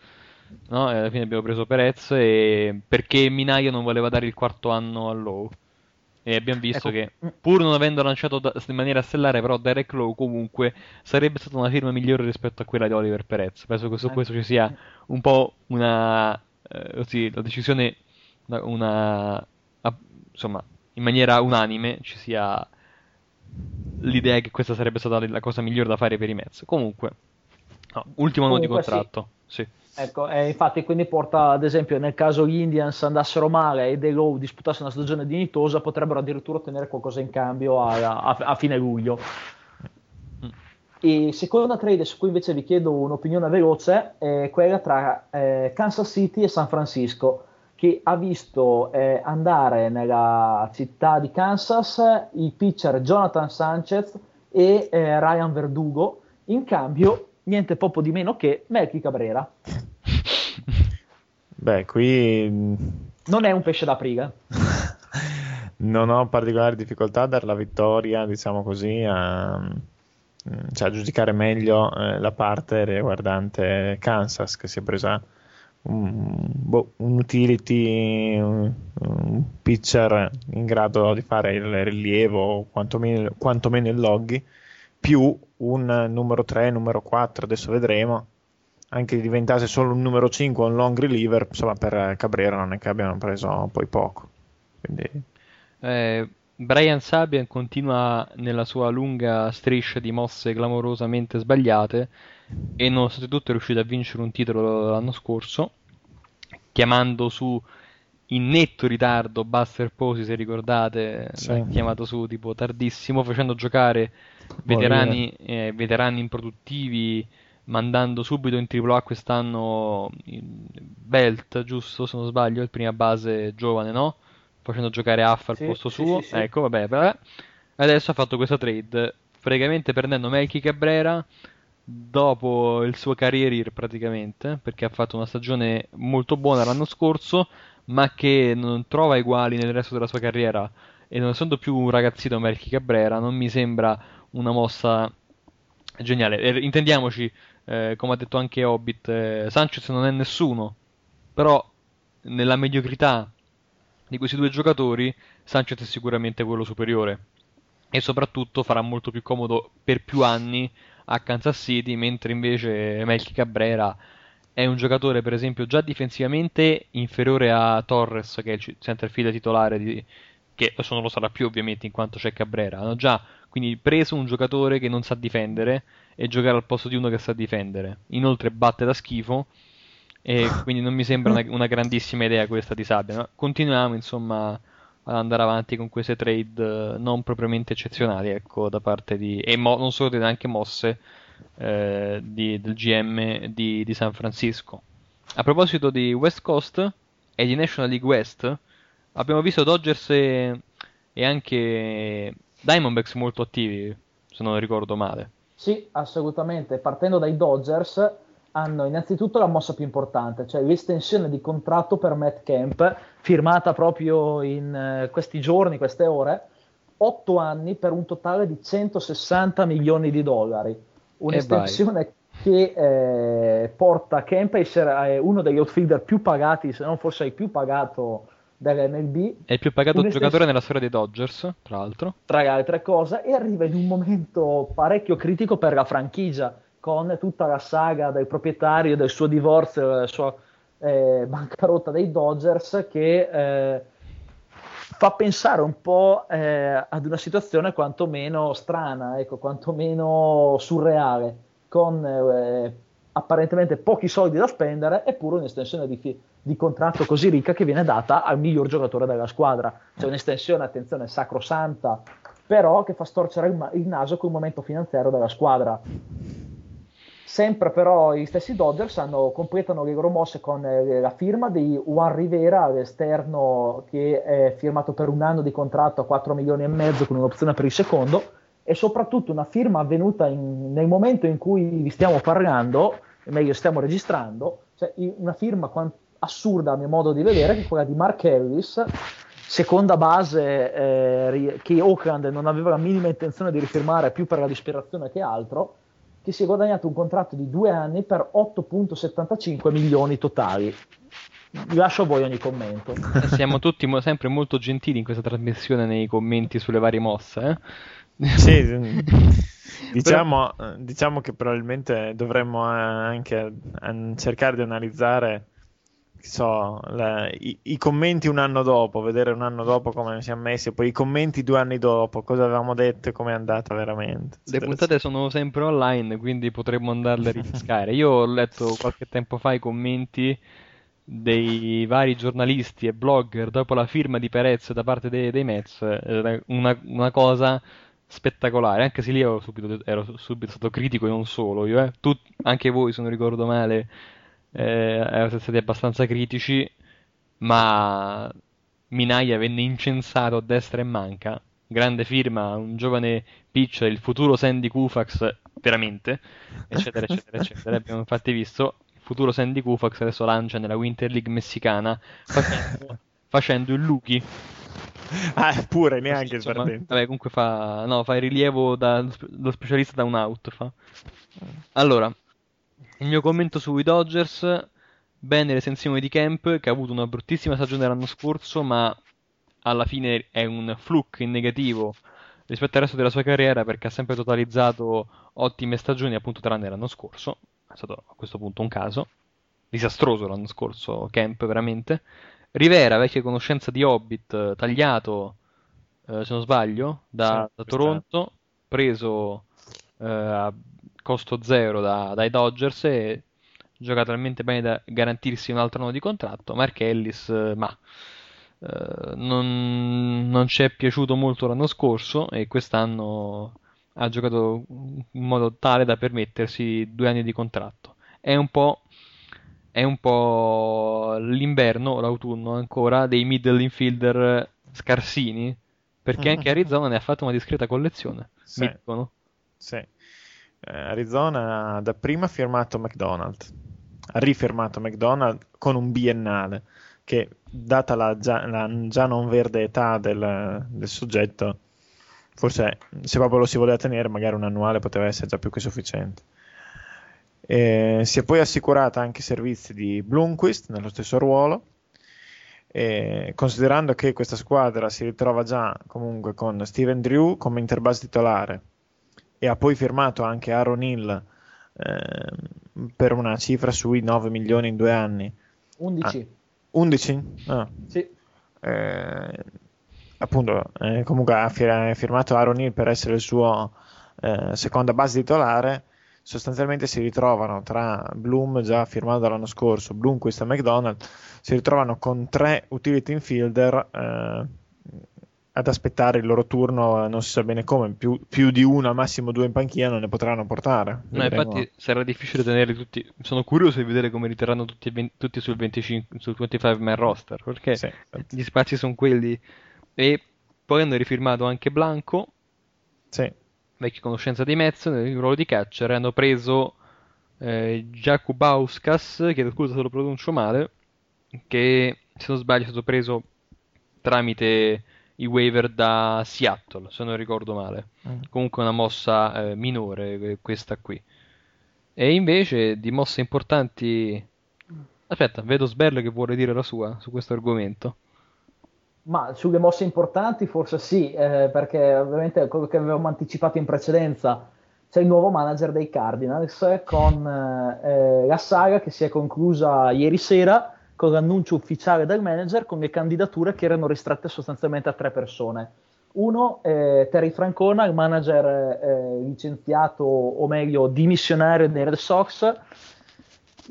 Speaker 6: No, e alla fine abbiamo preso Perez e... perché Minaya non voleva dare il quarto anno a Lowe. E abbiamo visto
Speaker 5: Ecco.
Speaker 6: che, pur non avendo lanciato da- in maniera stellare, però Derek Lowe comunque sarebbe stata una firma migliore rispetto a quella di Oliver Perez. Penso che su
Speaker 5: Eh.
Speaker 6: questo ci sia un po' una, eh, così, la decisione, una, a- insomma, in maniera unanime ci sia l'idea che questa sarebbe stata la cosa migliore da fare per i Mets. Comunque, no, ultimo anno di
Speaker 5: Comunque sì.
Speaker 6: contratto. Sì.
Speaker 5: Ecco, e infatti quindi porta ad esempio nel caso gli Indians andassero male e De Lowe disputasse una stagione dignitosa potrebbero addirittura ottenere qualcosa in cambio a, a- a fine luglio. E seconda trade su cui invece vi chiedo un'opinione veloce è quella tra eh, Kansas City e San Francisco che ha visto eh, andare nella città di Kansas i pitcher Jonathan Sanchez e eh, Ryan Verdugo in cambio niente poco di meno che Melky Cabrera.
Speaker 4: Beh, qui mh,
Speaker 5: non è un pesce d'apriga
Speaker 4: non ho particolari difficoltà a dare la vittoria, diciamo così, a, mh, cioè, a giudicare meglio eh, la parte riguardante Kansas, che si è presa un, boh, un utility, un, un pitcher in grado di fare il rilievo, quantomeno, quantomeno il loggy, più un numero 3, numero 4, adesso vedremo. Anche che diventasse solo un numero 5 o un long reliever, insomma, per Cabrera non è che abbiano preso poi poco. Quindi
Speaker 6: Eh, Brian Sabian continua nella sua lunga striscia di mosse clamorosamente sbagliate e nonostante tutto è riuscito a vincere un titolo l'anno scorso, chiamando su in netto ritardo Buster Posey, se ricordate,
Speaker 4: Sì.
Speaker 6: chiamato su tipo tardissimo, facendo giocare veterani, eh, veterani improduttivi, mandando subito in AAA quest'anno in Belt, giusto se non sbaglio, il prima base giovane, no? Facendo giocare Aff al
Speaker 5: Sì,
Speaker 6: posto
Speaker 5: sì,
Speaker 6: suo.
Speaker 5: sì, sì.
Speaker 6: Ecco, vabbè, vabbè. Adesso ha fatto questa trade, praticamente prendendo Melky Cabrera dopo il suo career year praticamente, perché ha fatto una stagione molto buona l'anno scorso, ma che non trova uguali nel resto della sua carriera. E non essendo più un ragazzino Melky Cabrera, non mi sembra una mossa geniale. E intendiamoci, eh, come ha detto anche Hobbit, eh, Sanchez non è nessuno, però nella mediocrità di questi due giocatori, Sanchez è sicuramente quello superiore e soprattutto farà molto più comodo per più anni a Kansas City, mentre invece Melky Cabrera è un giocatore, per esempio, già difensivamente inferiore a Torres, che è il ci- center field titolare, di- che adesso non lo sarà più ovviamente in quanto c'è Cabrera. Hanno già quindi preso un giocatore che non sa difendere e giocare al posto di uno che sa difendere. Inoltre batte da schifo e quindi non mi sembra una, una grandissima idea questa di Sabbia. ma continuiamo insomma ad andare avanti con queste trade eh, non propriamente eccezionali, ecco, da parte di... e mo- non solo trade, anche mosse eh, di- del GM di, di San Francisco. A proposito di West Coast e di National League West, abbiamo visto Dodgers e, e anche Diamondbacks molto attivi, se non ricordo male.
Speaker 5: Sì, assolutamente. Partendo dai Dodgers, hanno innanzitutto la mossa più importante, cioè l'estensione di contratto per Matt Camp, firmata proprio in eh, questi giorni, queste ore, 8 anni per un totale di 160 milioni di dollari. Un'estensione che eh, porta Camp a essere eh, uno degli outfielder più pagati, se non forse il più pagato dell'MLB,
Speaker 6: È il più pagato giocatore nella storia dei Dodgers, tra l'altro.
Speaker 5: tra le altre cose, e arriva in un momento parecchio critico per la franchigia, con tutta la saga del proprietario, del suo divorzio, della sua eh, bancarotta dei Dodgers, che eh, fa pensare un po' eh, ad una situazione quantomeno strana, ecco, quantomeno surreale, con eh, apparentemente pochi soldi da spendere, eppure un'estensione di, di contratto così ricca che viene data al miglior giocatore della squadra. C'è un'estensione, attenzione, sacrosanta, però che fa storcere il, ma- il naso col momento finanziario della squadra. Sempre però gli stessi Dodgers hanno, completano le loro mosse con eh, la firma di Juan Rivera all'esterno che è firmato per un anno di contratto a 4 milioni e mezzo con un'opzione per il secondo e soprattutto una firma avvenuta in- nel momento in cui vi stiamo parlando, meglio stiamo registrando, cioè una firma quan- assurda a mio modo di vedere, che è quella di Mark Ellis, seconda base eh, che Oakland non aveva la minima intenzione di rifirmare più per la disperazione che altro, che si è guadagnato un contratto di due anni per 8.75 milioni totali. Vi lascio a voi ogni commento.
Speaker 6: Siamo tutti mo- sempre molto gentili in questa trasmissione nei commenti sulle varie mosse. eh.
Speaker 4: Sì, diciamo, eh, diciamo che probabilmente dovremmo eh, anche eh, cercare di analizzare so, la- i, i commenti un anno dopo, vedere un anno dopo come ci siamo messi, e poi i commenti due anni dopo, cosa avevamo detto e come è andata veramente.
Speaker 6: Le puntate sono sempre online, quindi potremmo andarle a ripescare. Io ho letto qualche tempo fa i commenti dei vari giornalisti e blogger dopo la firma di Perez da parte dei, dei Mets, una, una cosa spettacolare, anche se lì ero subito, ero subito stato critico e non solo io, eh. Tut- anche voi, se non ricordo male, eh, erano stati abbastanza critici, ma Minaya venne incensato a destra e manca. Grande firma, un giovane pitcher, il futuro Sandy Koufax, veramente, eccetera, eccetera, eccetera. Abbiamo infatti visto il futuro Sandy Koufax adesso lancia nella Winter League messicana facendo, facendo il Luki.
Speaker 4: Ah, pure neanche il
Speaker 6: Insomma,
Speaker 4: perdente.
Speaker 6: vabbè, comunque fa, no, fa il rilievo da, lo specialista da un out. Fa. Allora, il mio commento sui Dodgers, bene l'estensione di Camp, che ha avuto una bruttissima stagione l'anno scorso, ma alla fine è un fluke in negativo rispetto al resto della sua carriera perché ha sempre totalizzato ottime stagioni, appunto tranne l'anno scorso. È stato a questo punto un caso. Disastroso l'anno scorso, Camp, veramente. Rivera, vecchia conoscenza di Hobbit, eh, tagliato, eh, se non sbaglio, da,
Speaker 4: Sì,
Speaker 6: da Toronto, preso eh, a costo zero da- dai Dodgers e gioca talmente bene da garantirsi un altro anno di contratto. Mark Ellis, eh, ma eh, non, non ci è piaciuto molto l'anno scorso e quest'anno ha giocato in modo tale da permettersi due anni di contratto. È un po', è un po' l'inverno, l'autunno ancora, dei middle infielder scarsini, perché anche Arizona ne ha fatto una discreta collezione,
Speaker 4: Sì.
Speaker 6: mi dicono.
Speaker 4: Sì. Eh, Arizona ha dapprima firmato McDonald, ha rifirmato McDonald con un biennale che, data la già, la già non verde età del, del soggetto, forse se proprio lo si voleva tenere, magari un annuale poteva essere già più che sufficiente. E si è poi assicurata anche i servizi di Blomqvist nello stesso ruolo. E considerando che questa squadra si ritrova già comunque con Steven Drew come interbase titolare e ha poi firmato anche Aaron Hill ehm, per una cifra sui 9 milioni in due anni.
Speaker 5: 11.
Speaker 4: 11? Ah.
Speaker 5: Sì.
Speaker 4: Eh, appunto, eh, comunque ha fir- ha firmato Aaron Hill per essere il suo eh, seconda base titolare. Sostanzialmente si ritrovano tra Bloom, già firmato dall'anno scorso, Bloomquist e McDonald, si ritrovano con tre utility infielder eh, ad aspettare il loro turno, non si sa bene come, più, più di una, massimo due in panchina non ne potranno portare.
Speaker 6: No, infatti sarà difficile tenerli tutti. Sono curioso di vedere come riterranno tutti, tutti sul 25, sul 25 man roster, perché
Speaker 4: Sì,
Speaker 6: gli spazi sono quelli. E poi hanno rifirmato anche Blanco,
Speaker 4: Sì.
Speaker 6: Vecchia conoscenza dei Mets, nel ruolo di catcher. Hanno preso eh, Jakubauskas, chiedo scusa se lo pronuncio male, che se non sbaglio è stato preso tramite i waiver da Seattle, se non ricordo male.
Speaker 4: Mm.
Speaker 6: Comunque una mossa eh, minore eh, questa qui. E invece di mosse importanti... Aspetta, vedo Sberle che vuole dire la sua su questo argomento.
Speaker 5: Ma sulle mosse importanti forse sì, eh, perché ovviamente quello che avevamo anticipato in precedenza c'è il nuovo manager dei Cardinals con eh, la saga che si è conclusa ieri sera con l'annuncio ufficiale del manager con le candidature che erano ristrette sostanzialmente a tre persone. Uno, eh, Terry Francona, il manager eh, licenziato o meglio dimissionario dei Red Sox,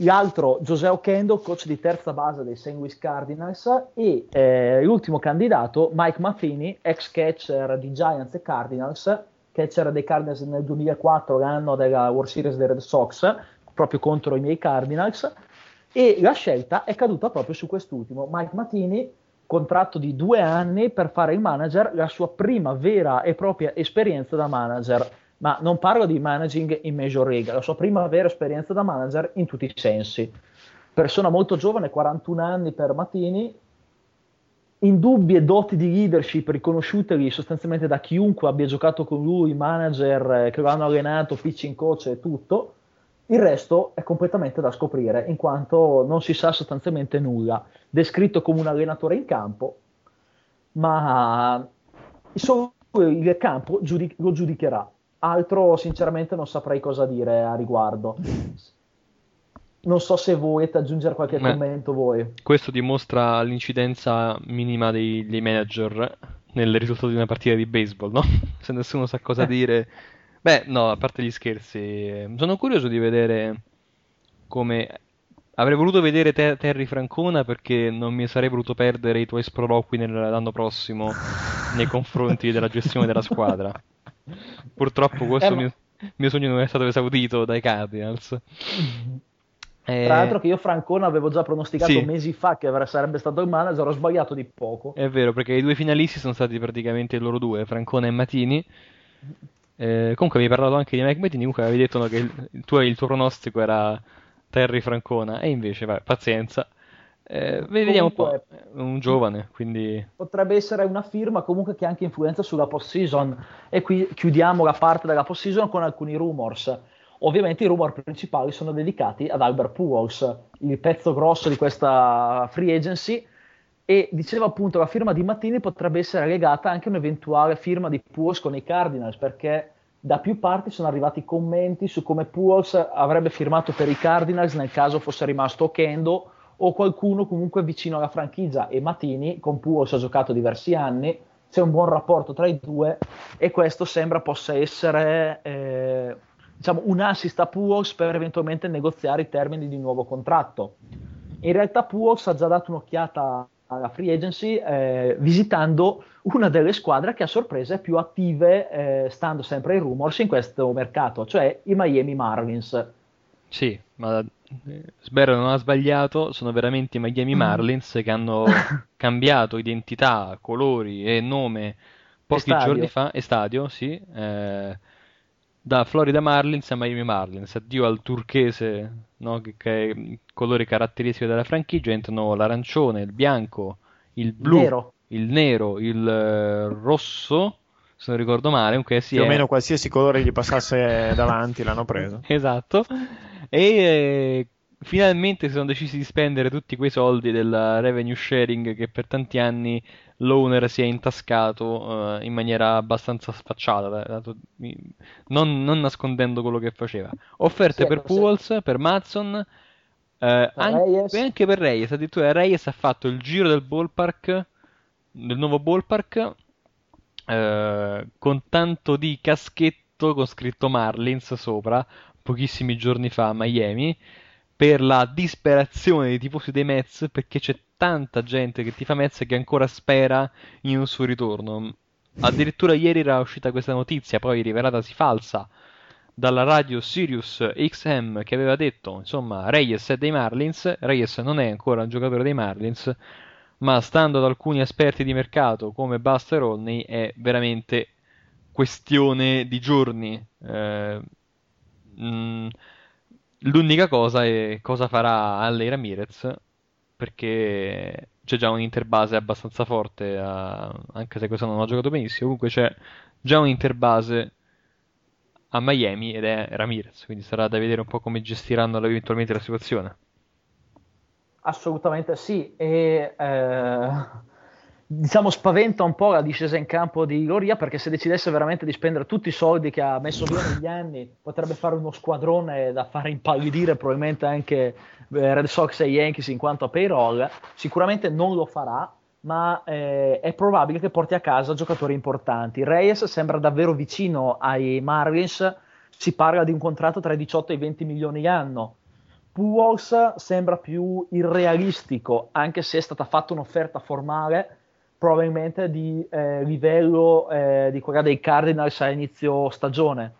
Speaker 5: l'altro José Oquendo, coach di terza base dei St. Cardinals e eh, l'ultimo candidato Mike Matheny, ex catcher di Giants e Cardinals, catcher dei Cardinals nel 2004, l'anno della World Series dei Red Sox, proprio contro i miei Cardinals, e la scelta è caduta proprio su quest'ultimo. Mike Matheny contratto di due anni per fare il manager, la sua prima vera e propria esperienza da manager. Ma non parlo di managing in Major League, la sua prima vera esperienza da manager in tutti i sensi. Persona molto giovane, 41 anni per Matini, indubbie doti di leadership riconosciutegli sostanzialmente da chiunque abbia giocato con lui, manager eh, che lo hanno allenato, pitching coach e tutto. Il resto è completamente da scoprire, in quanto non si sa sostanzialmente nulla. Descritto come un allenatore in campo, ma solo il campo giudic- lo giudicherà. Altro, sinceramente, non saprei cosa dire a riguardo. Non so se volete aggiungere qualche
Speaker 6: Beh,
Speaker 5: commento voi.
Speaker 6: Questo dimostra l'incidenza minima dei, dei manager nel risultato di una partita di baseball, no? Se nessuno sa cosa
Speaker 5: Eh.
Speaker 6: dire. Beh, no, a parte gli scherzi, eh, sono curioso di vedere come... Avrei voluto vedere Te- Terry Francona perché non mi sarei voluto perdere i tuoi sproloqui nel- l'anno prossimo nei confronti della gestione della squadra. Purtroppo questo
Speaker 5: Eh,
Speaker 6: mio, mio sogno non è stato esaudito dai Cardinals. Eh,
Speaker 5: Tra l'altro che io Francona avevo già pronosticato
Speaker 6: Sì.
Speaker 5: mesi fa che sarebbe stato il manager, ho sbagliato di poco.
Speaker 6: È vero, perché i due finalisti sono stati praticamente loro due, Francona e Matini. Eh, comunque avevi parlato anche di Mike Matini, comunque avevi detto no, che il, il tuo, il tuo pronostico era Terry Francona, e invece, vai, pazienza. Eh, vediamo un po',
Speaker 5: Comunque-
Speaker 6: è un giovane, quindi...
Speaker 5: Potrebbe essere una firma comunque che ha anche influenza sulla post-season. E qui chiudiamo la parte della post-season con alcuni rumors. Ovviamente i rumor principali sono dedicati ad Albert Pujols, il pezzo grosso di questa free agency. E diceva appunto la firma di Mattini potrebbe essere legata anche a un'eventuale firma di Pujols con i Cardinals perché da più parti sono arrivati commenti su come Pujols avrebbe firmato per i Cardinals nel caso fosse rimasto Kendo o qualcuno comunque vicino alla franchigia. E Matini con Pujols ha giocato diversi anni c'è un buon rapporto tra i due e questo sembra possa essere eh, diciamo, un assist a Pujols per eventualmente negoziare i termini di un nuovo contratto. In realtà Pujols ha già dato un'occhiata alla free agency eh, visitando una delle squadre che a sorpresa è più attive eh, stando sempre ai rumors in questo mercato cioè i Miami Marlins.
Speaker 6: Sì, ma Sberro non ha sbagliato, sono veramente i Miami Marlins che hanno cambiato identità, colori e nome pochi
Speaker 5: stadio.
Speaker 6: giorni fa, e stadio, sì, eh, da Florida Marlins a Miami Marlins, addio al turchese, no, che, che è colore caratteristico della franchigia, entrano l'arancione, il bianco, il blu,
Speaker 5: Nero.
Speaker 6: il nero, il eh, rosso, se non ricordo male, comunque sì,
Speaker 4: Più o
Speaker 6: è-
Speaker 4: meno qualsiasi colore gli passasse davanti l'hanno preso.
Speaker 6: Esatto. E eh, finalmente si sono decisi di spendere tutti quei soldi del revenue sharing che per tanti anni l'owner si è intascato eh, in maniera abbastanza sfacciata, non, non nascondendo quello che faceva. Offerte
Speaker 5: Sì,
Speaker 6: per
Speaker 5: sì.
Speaker 6: Pujols, per Matson, eh, anche, anche per Reyes. Addirittura Reyes ha fatto il giro del ballpark, del nuovo ballpark, eh, con tanto di caschetto con scritto Marlins sopra, pochissimi giorni fa a Miami, per la disperazione dei tifosi dei Mets, perché c'è tanta gente che tifa Mets che ancora spera in un suo ritorno. Addirittura ieri era uscita questa notizia, poi rivelatasi falsa, dalla radio Sirius XM che aveva detto, insomma, Reyes è dei Marlins, Reyes non è ancora un giocatore dei Marlins, ma stando ad alcuni esperti di mercato come Buster Olney è veramente questione di giorni. Eh, mm, l'unica cosa è cosa farà Alley Ramirez, perché c'è già un interbase abbastanza forte, a- anche se questo non ha giocato benissimo, comunque c'è già un interbase a Miami ed è Ramirez, quindi sarà da vedere un po' come gestiranno eventualmente la situazione.
Speaker 5: Assolutamente sì, e eh, diciamo spaventa un po' la discesa in campo di Loria perché se decidesse veramente di spendere tutti i soldi che ha messo via negli anni potrebbe fare uno squadrone da fare impallidire probabilmente anche eh, Red Sox e Yankees in quanto a payroll, sicuramente non lo farà, ma eh, è probabile che porti a casa giocatori importanti. Reyes sembra davvero vicino ai Marlins, si parla di un contratto tra i 18 e i 20 milioni l'anno. Pujols sembra più irrealistico, anche se è stata fatta un'offerta formale, probabilmente di eh, livello eh, di quella dei Cardinals a inizio stagione.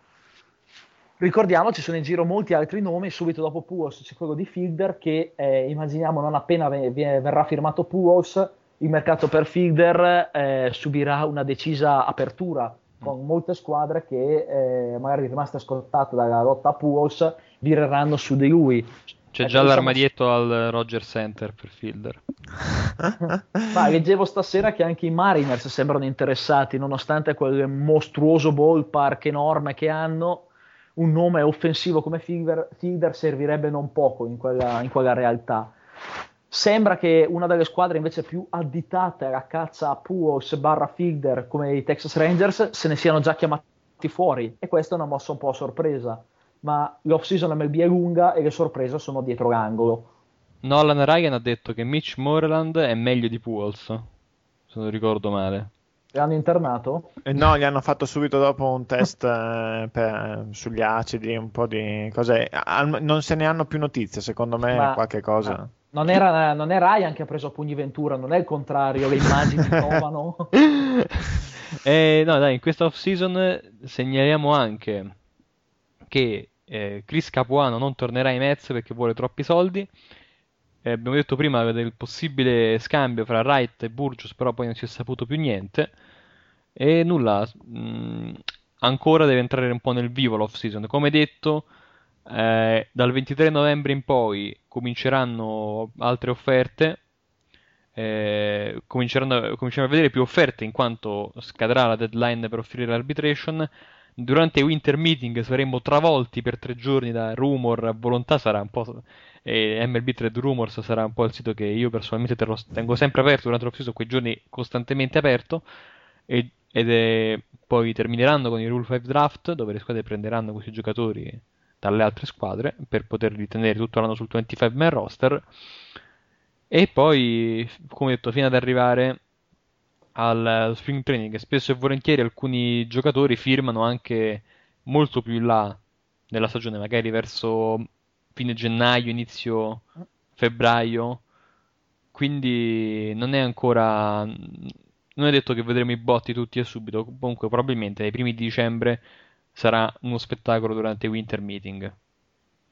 Speaker 5: Ricordiamo, ci sono in giro molti altri nomi, subito dopo Pujols c'è quello di Fielder che eh, immaginiamo non appena ve- verrà firmato Pujols il mercato per fielder eh, subirà una decisa apertura con molte squadre che eh, magari rimaste scottate dalla lotta a Pujols vireranno su di lui.
Speaker 6: C'è
Speaker 5: Ecco,
Speaker 6: già l'armadietto al Roger Center per Fielder.
Speaker 5: Ma leggevo stasera che anche i Mariners sembrano interessati, nonostante quel mostruoso ballpark enorme che hanno, un nome offensivo come Fielder, Fielder servirebbe non poco in quella, in quella realtà. Sembra che una delle squadre invece più additate alla caccia a Pujols barra Fielder come i Texas Rangers se ne siano già chiamati fuori e questa è una mossa un po' a sorpresa. Ma l'off-season MLB è lunga e le sorprese sono dietro l'angolo.
Speaker 6: Nolan Ryan ha detto che Mitch Moreland è meglio di Pujols, se non ricordo male.
Speaker 5: L'hanno internato?
Speaker 4: Eh, No, gli hanno fatto subito dopo un test eh, per- sugli acidi, un po' di cose. Al- non se ne hanno più notizie, secondo me
Speaker 5: Ma-
Speaker 4: qualche cosa.
Speaker 5: Ah, Non era, non è Ryan che ha preso a pugni Ventura, non è il contrario, le immagini trovano.
Speaker 6: E no, dai, in questa off-season segnaliamo anche che eh, Chris Capuano non tornerà ai Mets perché vuole troppi soldi. Eh, abbiamo detto prima del possibile scambio fra Wright e Burgess, però poi non si è saputo più niente. E nulla, mh, ancora deve entrare un po' nel vivo l'off-season. Come detto, eh, dal 23 novembre in poi cominceranno altre offerte eh, cominceranno a vedere più offerte in quanto scadrà la deadline per offrire l'arbitration. Durante i winter meeting saremo travolti per tre giorni da rumor a volontà, sarà un po'. E MLB Trade Rumors sarà un po' il sito che io personalmente tengo sempre aperto durante l'off-season, quei giorni costantemente aperto. E, ed è, poi termineranno con il Rule 5 Draft, dove le squadre prenderanno questi giocatori dalle altre squadre per poterli tenere tutto l'anno sul 25 man roster. E poi, come detto, fino ad arrivare al spring training, spesso e volentieri alcuni giocatori firmano anche molto più in là nella stagione, magari verso fine gennaio, inizio febbraio. Quindi non è ancora. Non è detto che vedremo i botti tutti e subito. Comunque, probabilmente ai primi di dicembre sarà uno spettacolo durante i winter meeting.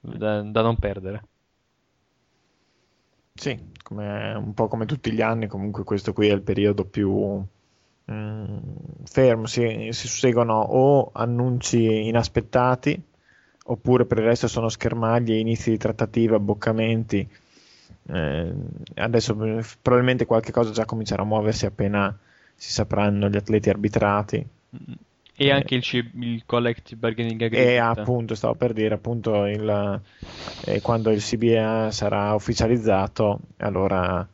Speaker 6: Da, da non perdere.
Speaker 4: Sì, come- un po' come tutti gli anni, comunque questo qui è il periodo più mm, fermo, si, si susseguono o annunci inaspettati, oppure per il resto sono schermaglie, inizi di trattative, abboccamenti. Eh, adesso eh, probabilmente qualche cosa già comincerà a muoversi appena si sapranno gli atleti arbitrati.
Speaker 6: E
Speaker 4: Eh.
Speaker 6: anche il, C- il collective bargaining
Speaker 4: E
Speaker 6: agreement.
Speaker 4: appunto, stavo per dire, appunto, il, eh, quando il CBA sarà ufficializzato, allora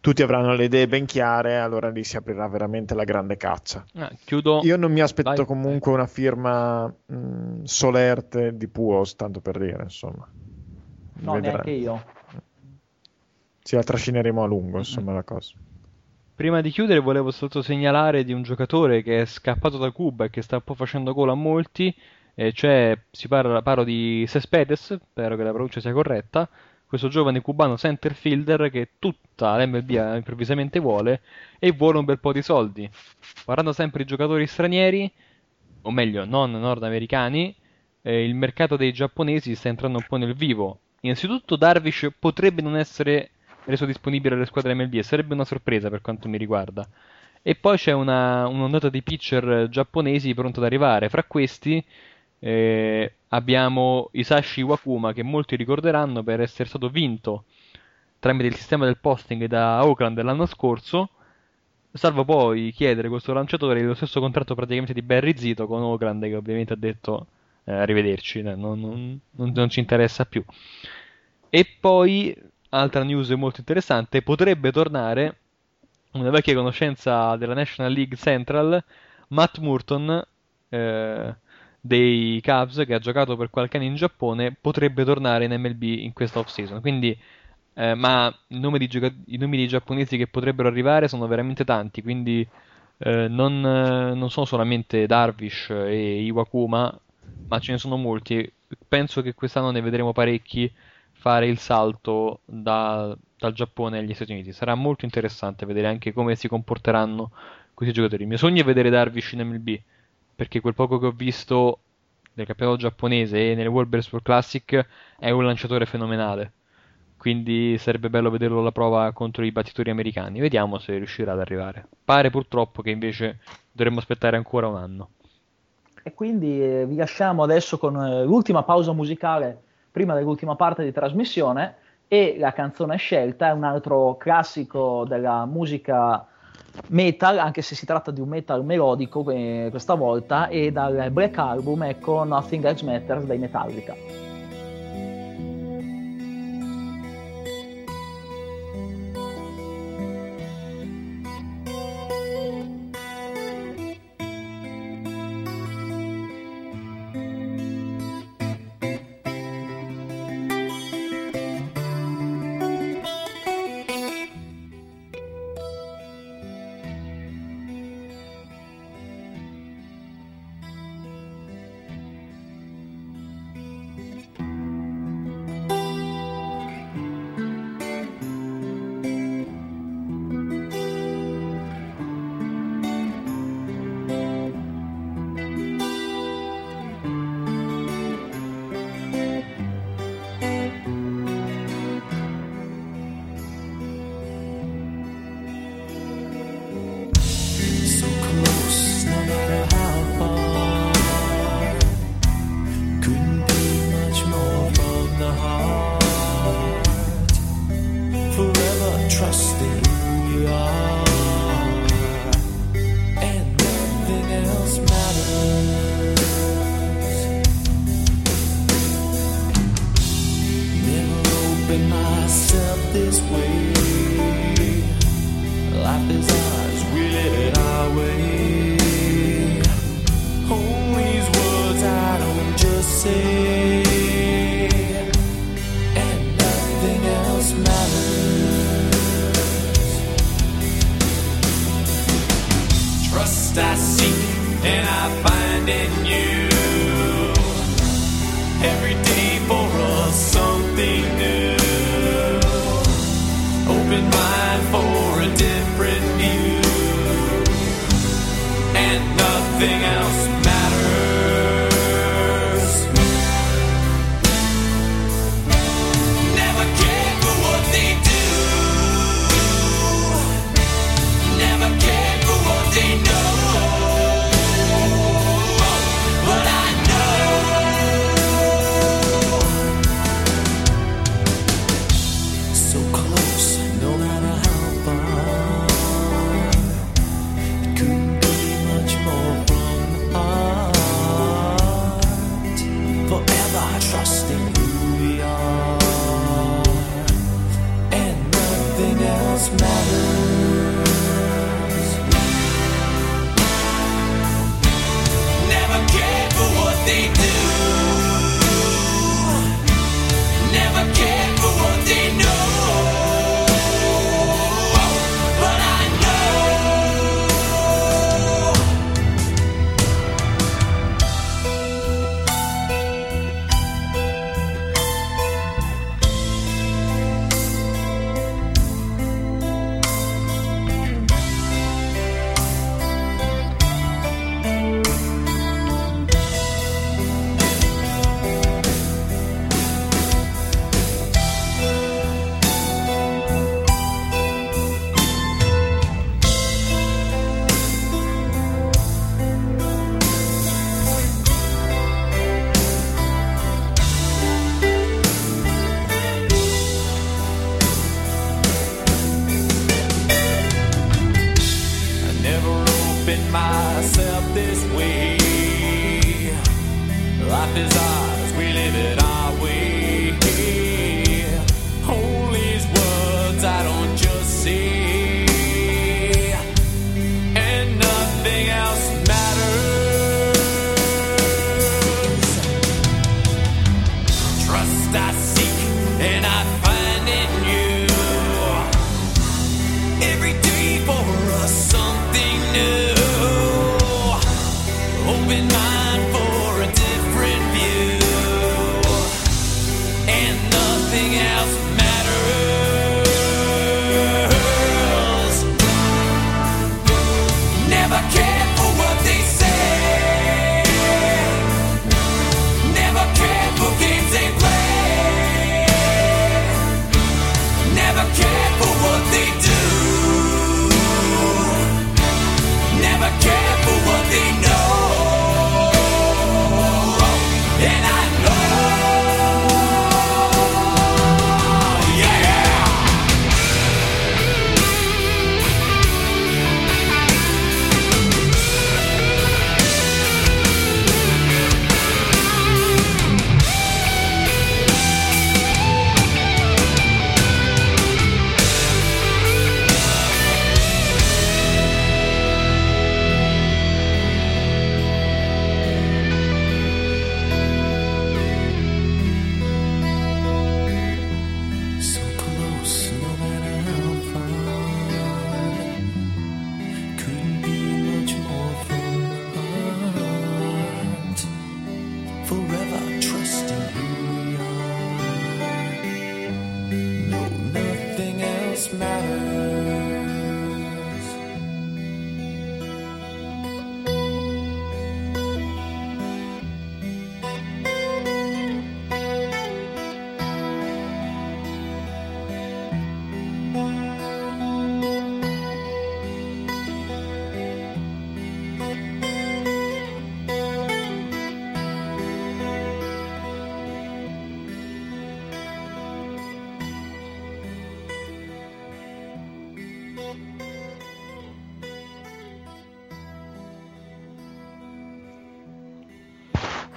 Speaker 4: tutti avranno le idee ben chiare, allora lì si aprirà veramente la grande caccia.
Speaker 6: Ah, chiudo.
Speaker 4: Io non mi aspetto
Speaker 6: Vai.
Speaker 4: comunque una firma mh, solerte di Puos, tanto per dire, insomma.
Speaker 5: No,
Speaker 4: Vedrà-
Speaker 5: neanche io.
Speaker 4: Ci la trascineremo a lungo, insomma, la cosa.
Speaker 6: Prima di chiudere volevo soltanto segnalare di un giocatore che è scappato da Cuba e che sta un po' facendo gol a molti, e cioè si parla, parlo di Cespedes, spero che la pronuncia sia corretta, questo giovane cubano center fielder che tutta l'MLB improvvisamente vuole e vuole un bel po' di soldi. Parlando sempre di giocatori stranieri, o meglio, non nordamericani, eh, il mercato dei giapponesi sta entrando un po' nel vivo. Innanzitutto Darvish potrebbe non essere reso disponibile alle squadre MLB e sarebbe una sorpresa per quanto mi riguarda. E poi c'è una, un'ondata di pitcher giapponesi pronto ad arrivare. Fra questi eh, abbiamo Isashi Iwakuma che molti ricorderanno per essere stato vinto tramite il sistema del posting da Oakland l'anno scorso, salvo poi chiedere questo lanciatore lo stesso contratto praticamente di Barry Zito con Oakland che ovviamente ha detto eh, arrivederci, eh, non, non- non- non ci interessa più. E poi, altra news molto interessante, potrebbe tornare una vecchia conoscenza della National League Central, Matt Murton, eh, dei Cubs, che ha giocato per qualche anno in Giappone, potrebbe tornare in MLB in questa off-season. Quindi, eh, ma i nomi, gioca- i nomi di giapponesi che potrebbero arrivare sono veramente tanti, quindi eh, non, non sono solamente Darvish e Iwakuma, ma ce ne sono molti. Penso che quest'anno ne vedremo parecchi fare il salto da, dal Giappone agli Stati Uniti. Sarà molto interessante vedere anche come si comporteranno questi giocatori. Il mio sogno è vedere Darvish in MLB, perché quel poco che ho visto nel campionato giapponese e nel World Baseball Classic è un lanciatore fenomenale. Quindi sarebbe bello vederlo alla prova contro i battitori americani. Vediamo se riuscirà ad arrivare. Pare purtroppo che invece dovremmo aspettare ancora un anno.
Speaker 5: E quindi eh, vi lasciamo adesso con eh, l'ultima pausa musicale prima dell'ultima parte di trasmissione e la canzone scelta è un altro classico della musica metal, anche se si tratta di un metal melodico eh, questa volta, e dal Black Album
Speaker 7: è con Nothing Else Matters dei Metallica.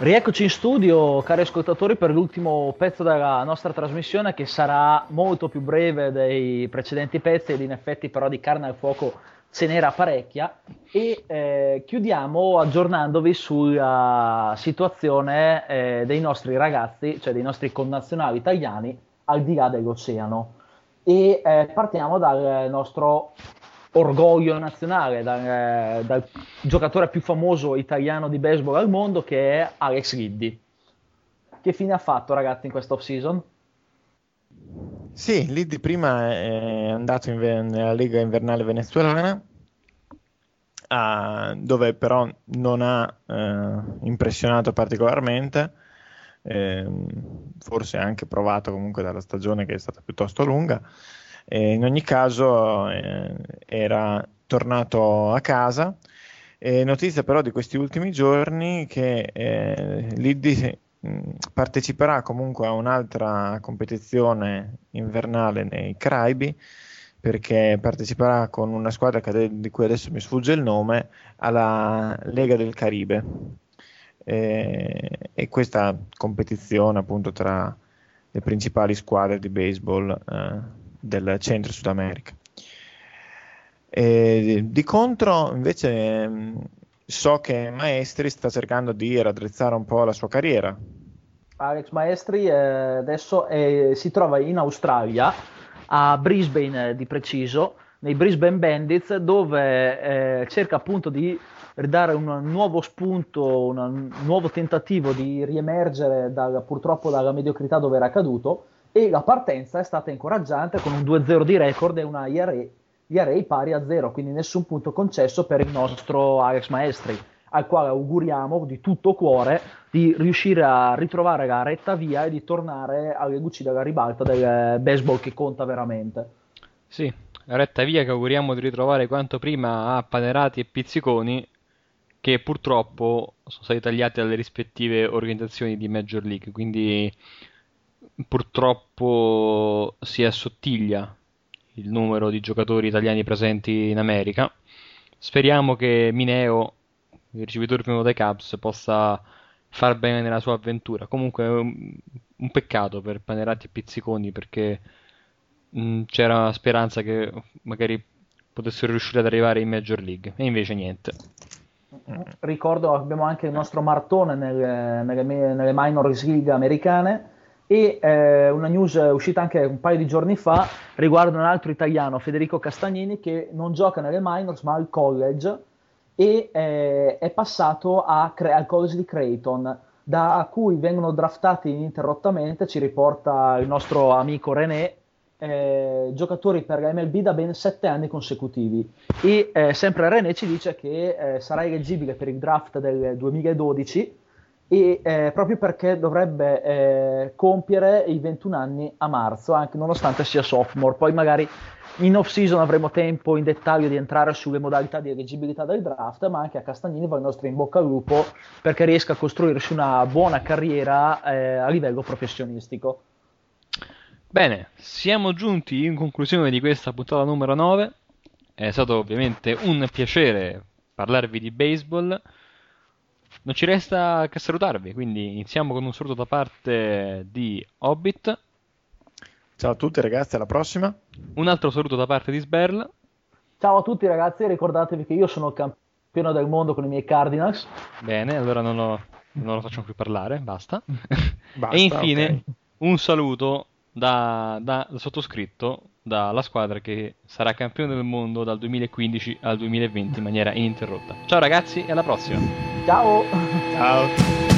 Speaker 5: Rieccoci in studio, cari ascoltatori, per l'ultimo pezzo della nostra trasmissione che sarà molto più breve dei precedenti pezzi ed in effetti però di carne al fuoco ce n'era parecchia. E eh, chiudiamo aggiornandovi sulla situazione eh, dei nostri ragazzi, cioè dei nostri connazionali italiani al di là dell'oceano. E eh, partiamo dal nostro orgoglio nazionale, dal, dal giocatore più famoso italiano di baseball al mondo che è Alex Liddy. Che fine ha fatto ragazzi in questa off season?
Speaker 4: Sì, Liddy prima è andato in nella Lega Invernale Venezuelana, ah, dove però non ha eh, impressionato particolarmente, ehm, forse anche provato comunque dalla stagione che è stata piuttosto lunga. E in ogni caso eh, era tornato a casa. E notizia però di questi ultimi giorni che eh, Liddy mh, parteciperà comunque a un'altra competizione invernale nei Caraibi perché parteciperà con una squadra di cui adesso mi sfugge il nome alla Lega del Caribe e, e questa competizione appunto tra le principali squadre di baseball eh, del centro Sud America. E di contro, invece, mh, so che Maestri sta cercando di raddrizzare un po' la sua carriera.
Speaker 5: Alex Maestri eh, adesso è- si trova in Australia, a Brisbane eh, di preciso, nei Brisbane Bandits, dove eh, cerca appunto di ridare un nuovo spunto, un nuovo tentativo di riemergere dal- purtroppo dalla mediocrità dove era caduto e la partenza è stata incoraggiante con un 2-0 di record e una ERA, ERA pari a 0, quindi nessun punto concesso per il nostro Alex Maestri, al quale auguriamo di tutto cuore di riuscire a ritrovare la retta via e di tornare alle luci della ribalta del baseball che conta veramente.
Speaker 6: Sì, retta via che auguriamo di ritrovare quanto prima a Panerati e Pizziconi, che purtroppo sono stati tagliati dalle rispettive organizzazioni di Major League, quindi purtroppo si assottiglia il numero di giocatori italiani presenti in America. Speriamo che Mineo, il ricevitore primo dei Cubs, possa far bene nella sua avventura. Comunque un, peccato per Panerati e Pizziconi perché mh, c'era una speranza che magari potessero riuscire ad arrivare in Major League e invece niente.
Speaker 5: Ricordo abbiamo anche il nostro Martone nelle, nelle, nelle minor league americane e eh, una news uscita anche un paio di giorni fa riguarda un altro italiano, Federico Castagnini, che non gioca nelle minors ma al college e eh, è passato Cre- al college di Creighton, da cui vengono draftati ininterrottamente, ci riporta il nostro amico René, eh, giocatori per la MLB da ben sette anni consecutivi. E eh, sempre René ci dice che eh, sarà eleggibile per il draft del 2012 e eh, proprio perché dovrebbe eh, compiere i 21 anni a marzo, anche nonostante sia sophomore. Poi magari in off season avremo tempo in dettaglio di entrare sulle modalità di eleggibilità del draft, ma anche a Castagnini va il nostro in bocca al lupo perché riesca a costruirsi una buona carriera eh, a livello professionistico.
Speaker 6: Bene, siamo giunti in conclusione di questa puntata numero 9. È stato ovviamente un piacere parlarvi di baseball. Non ci resta che salutarvi, quindi iniziamo con un saluto da parte di Hobbit,
Speaker 4: Ciao a tutti ragazzi, alla prossima.
Speaker 6: un altro saluto da parte di Sberl.
Speaker 5: Ciao a tutti ragazzi, ricordatevi che io sono il campione del mondo con i miei Cardinals.
Speaker 6: Bene, allora non lo, non lo facciamo più parlare, basta.
Speaker 4: Basta,
Speaker 6: e infine
Speaker 4: ok.
Speaker 6: un saluto da, da- da sottoscritto dalla squadra che sarà campione del mondo dal 2015 al 2020 in maniera ininterrotta. Ciao ragazzi e alla prossima!
Speaker 5: Ciao!
Speaker 4: Ciao.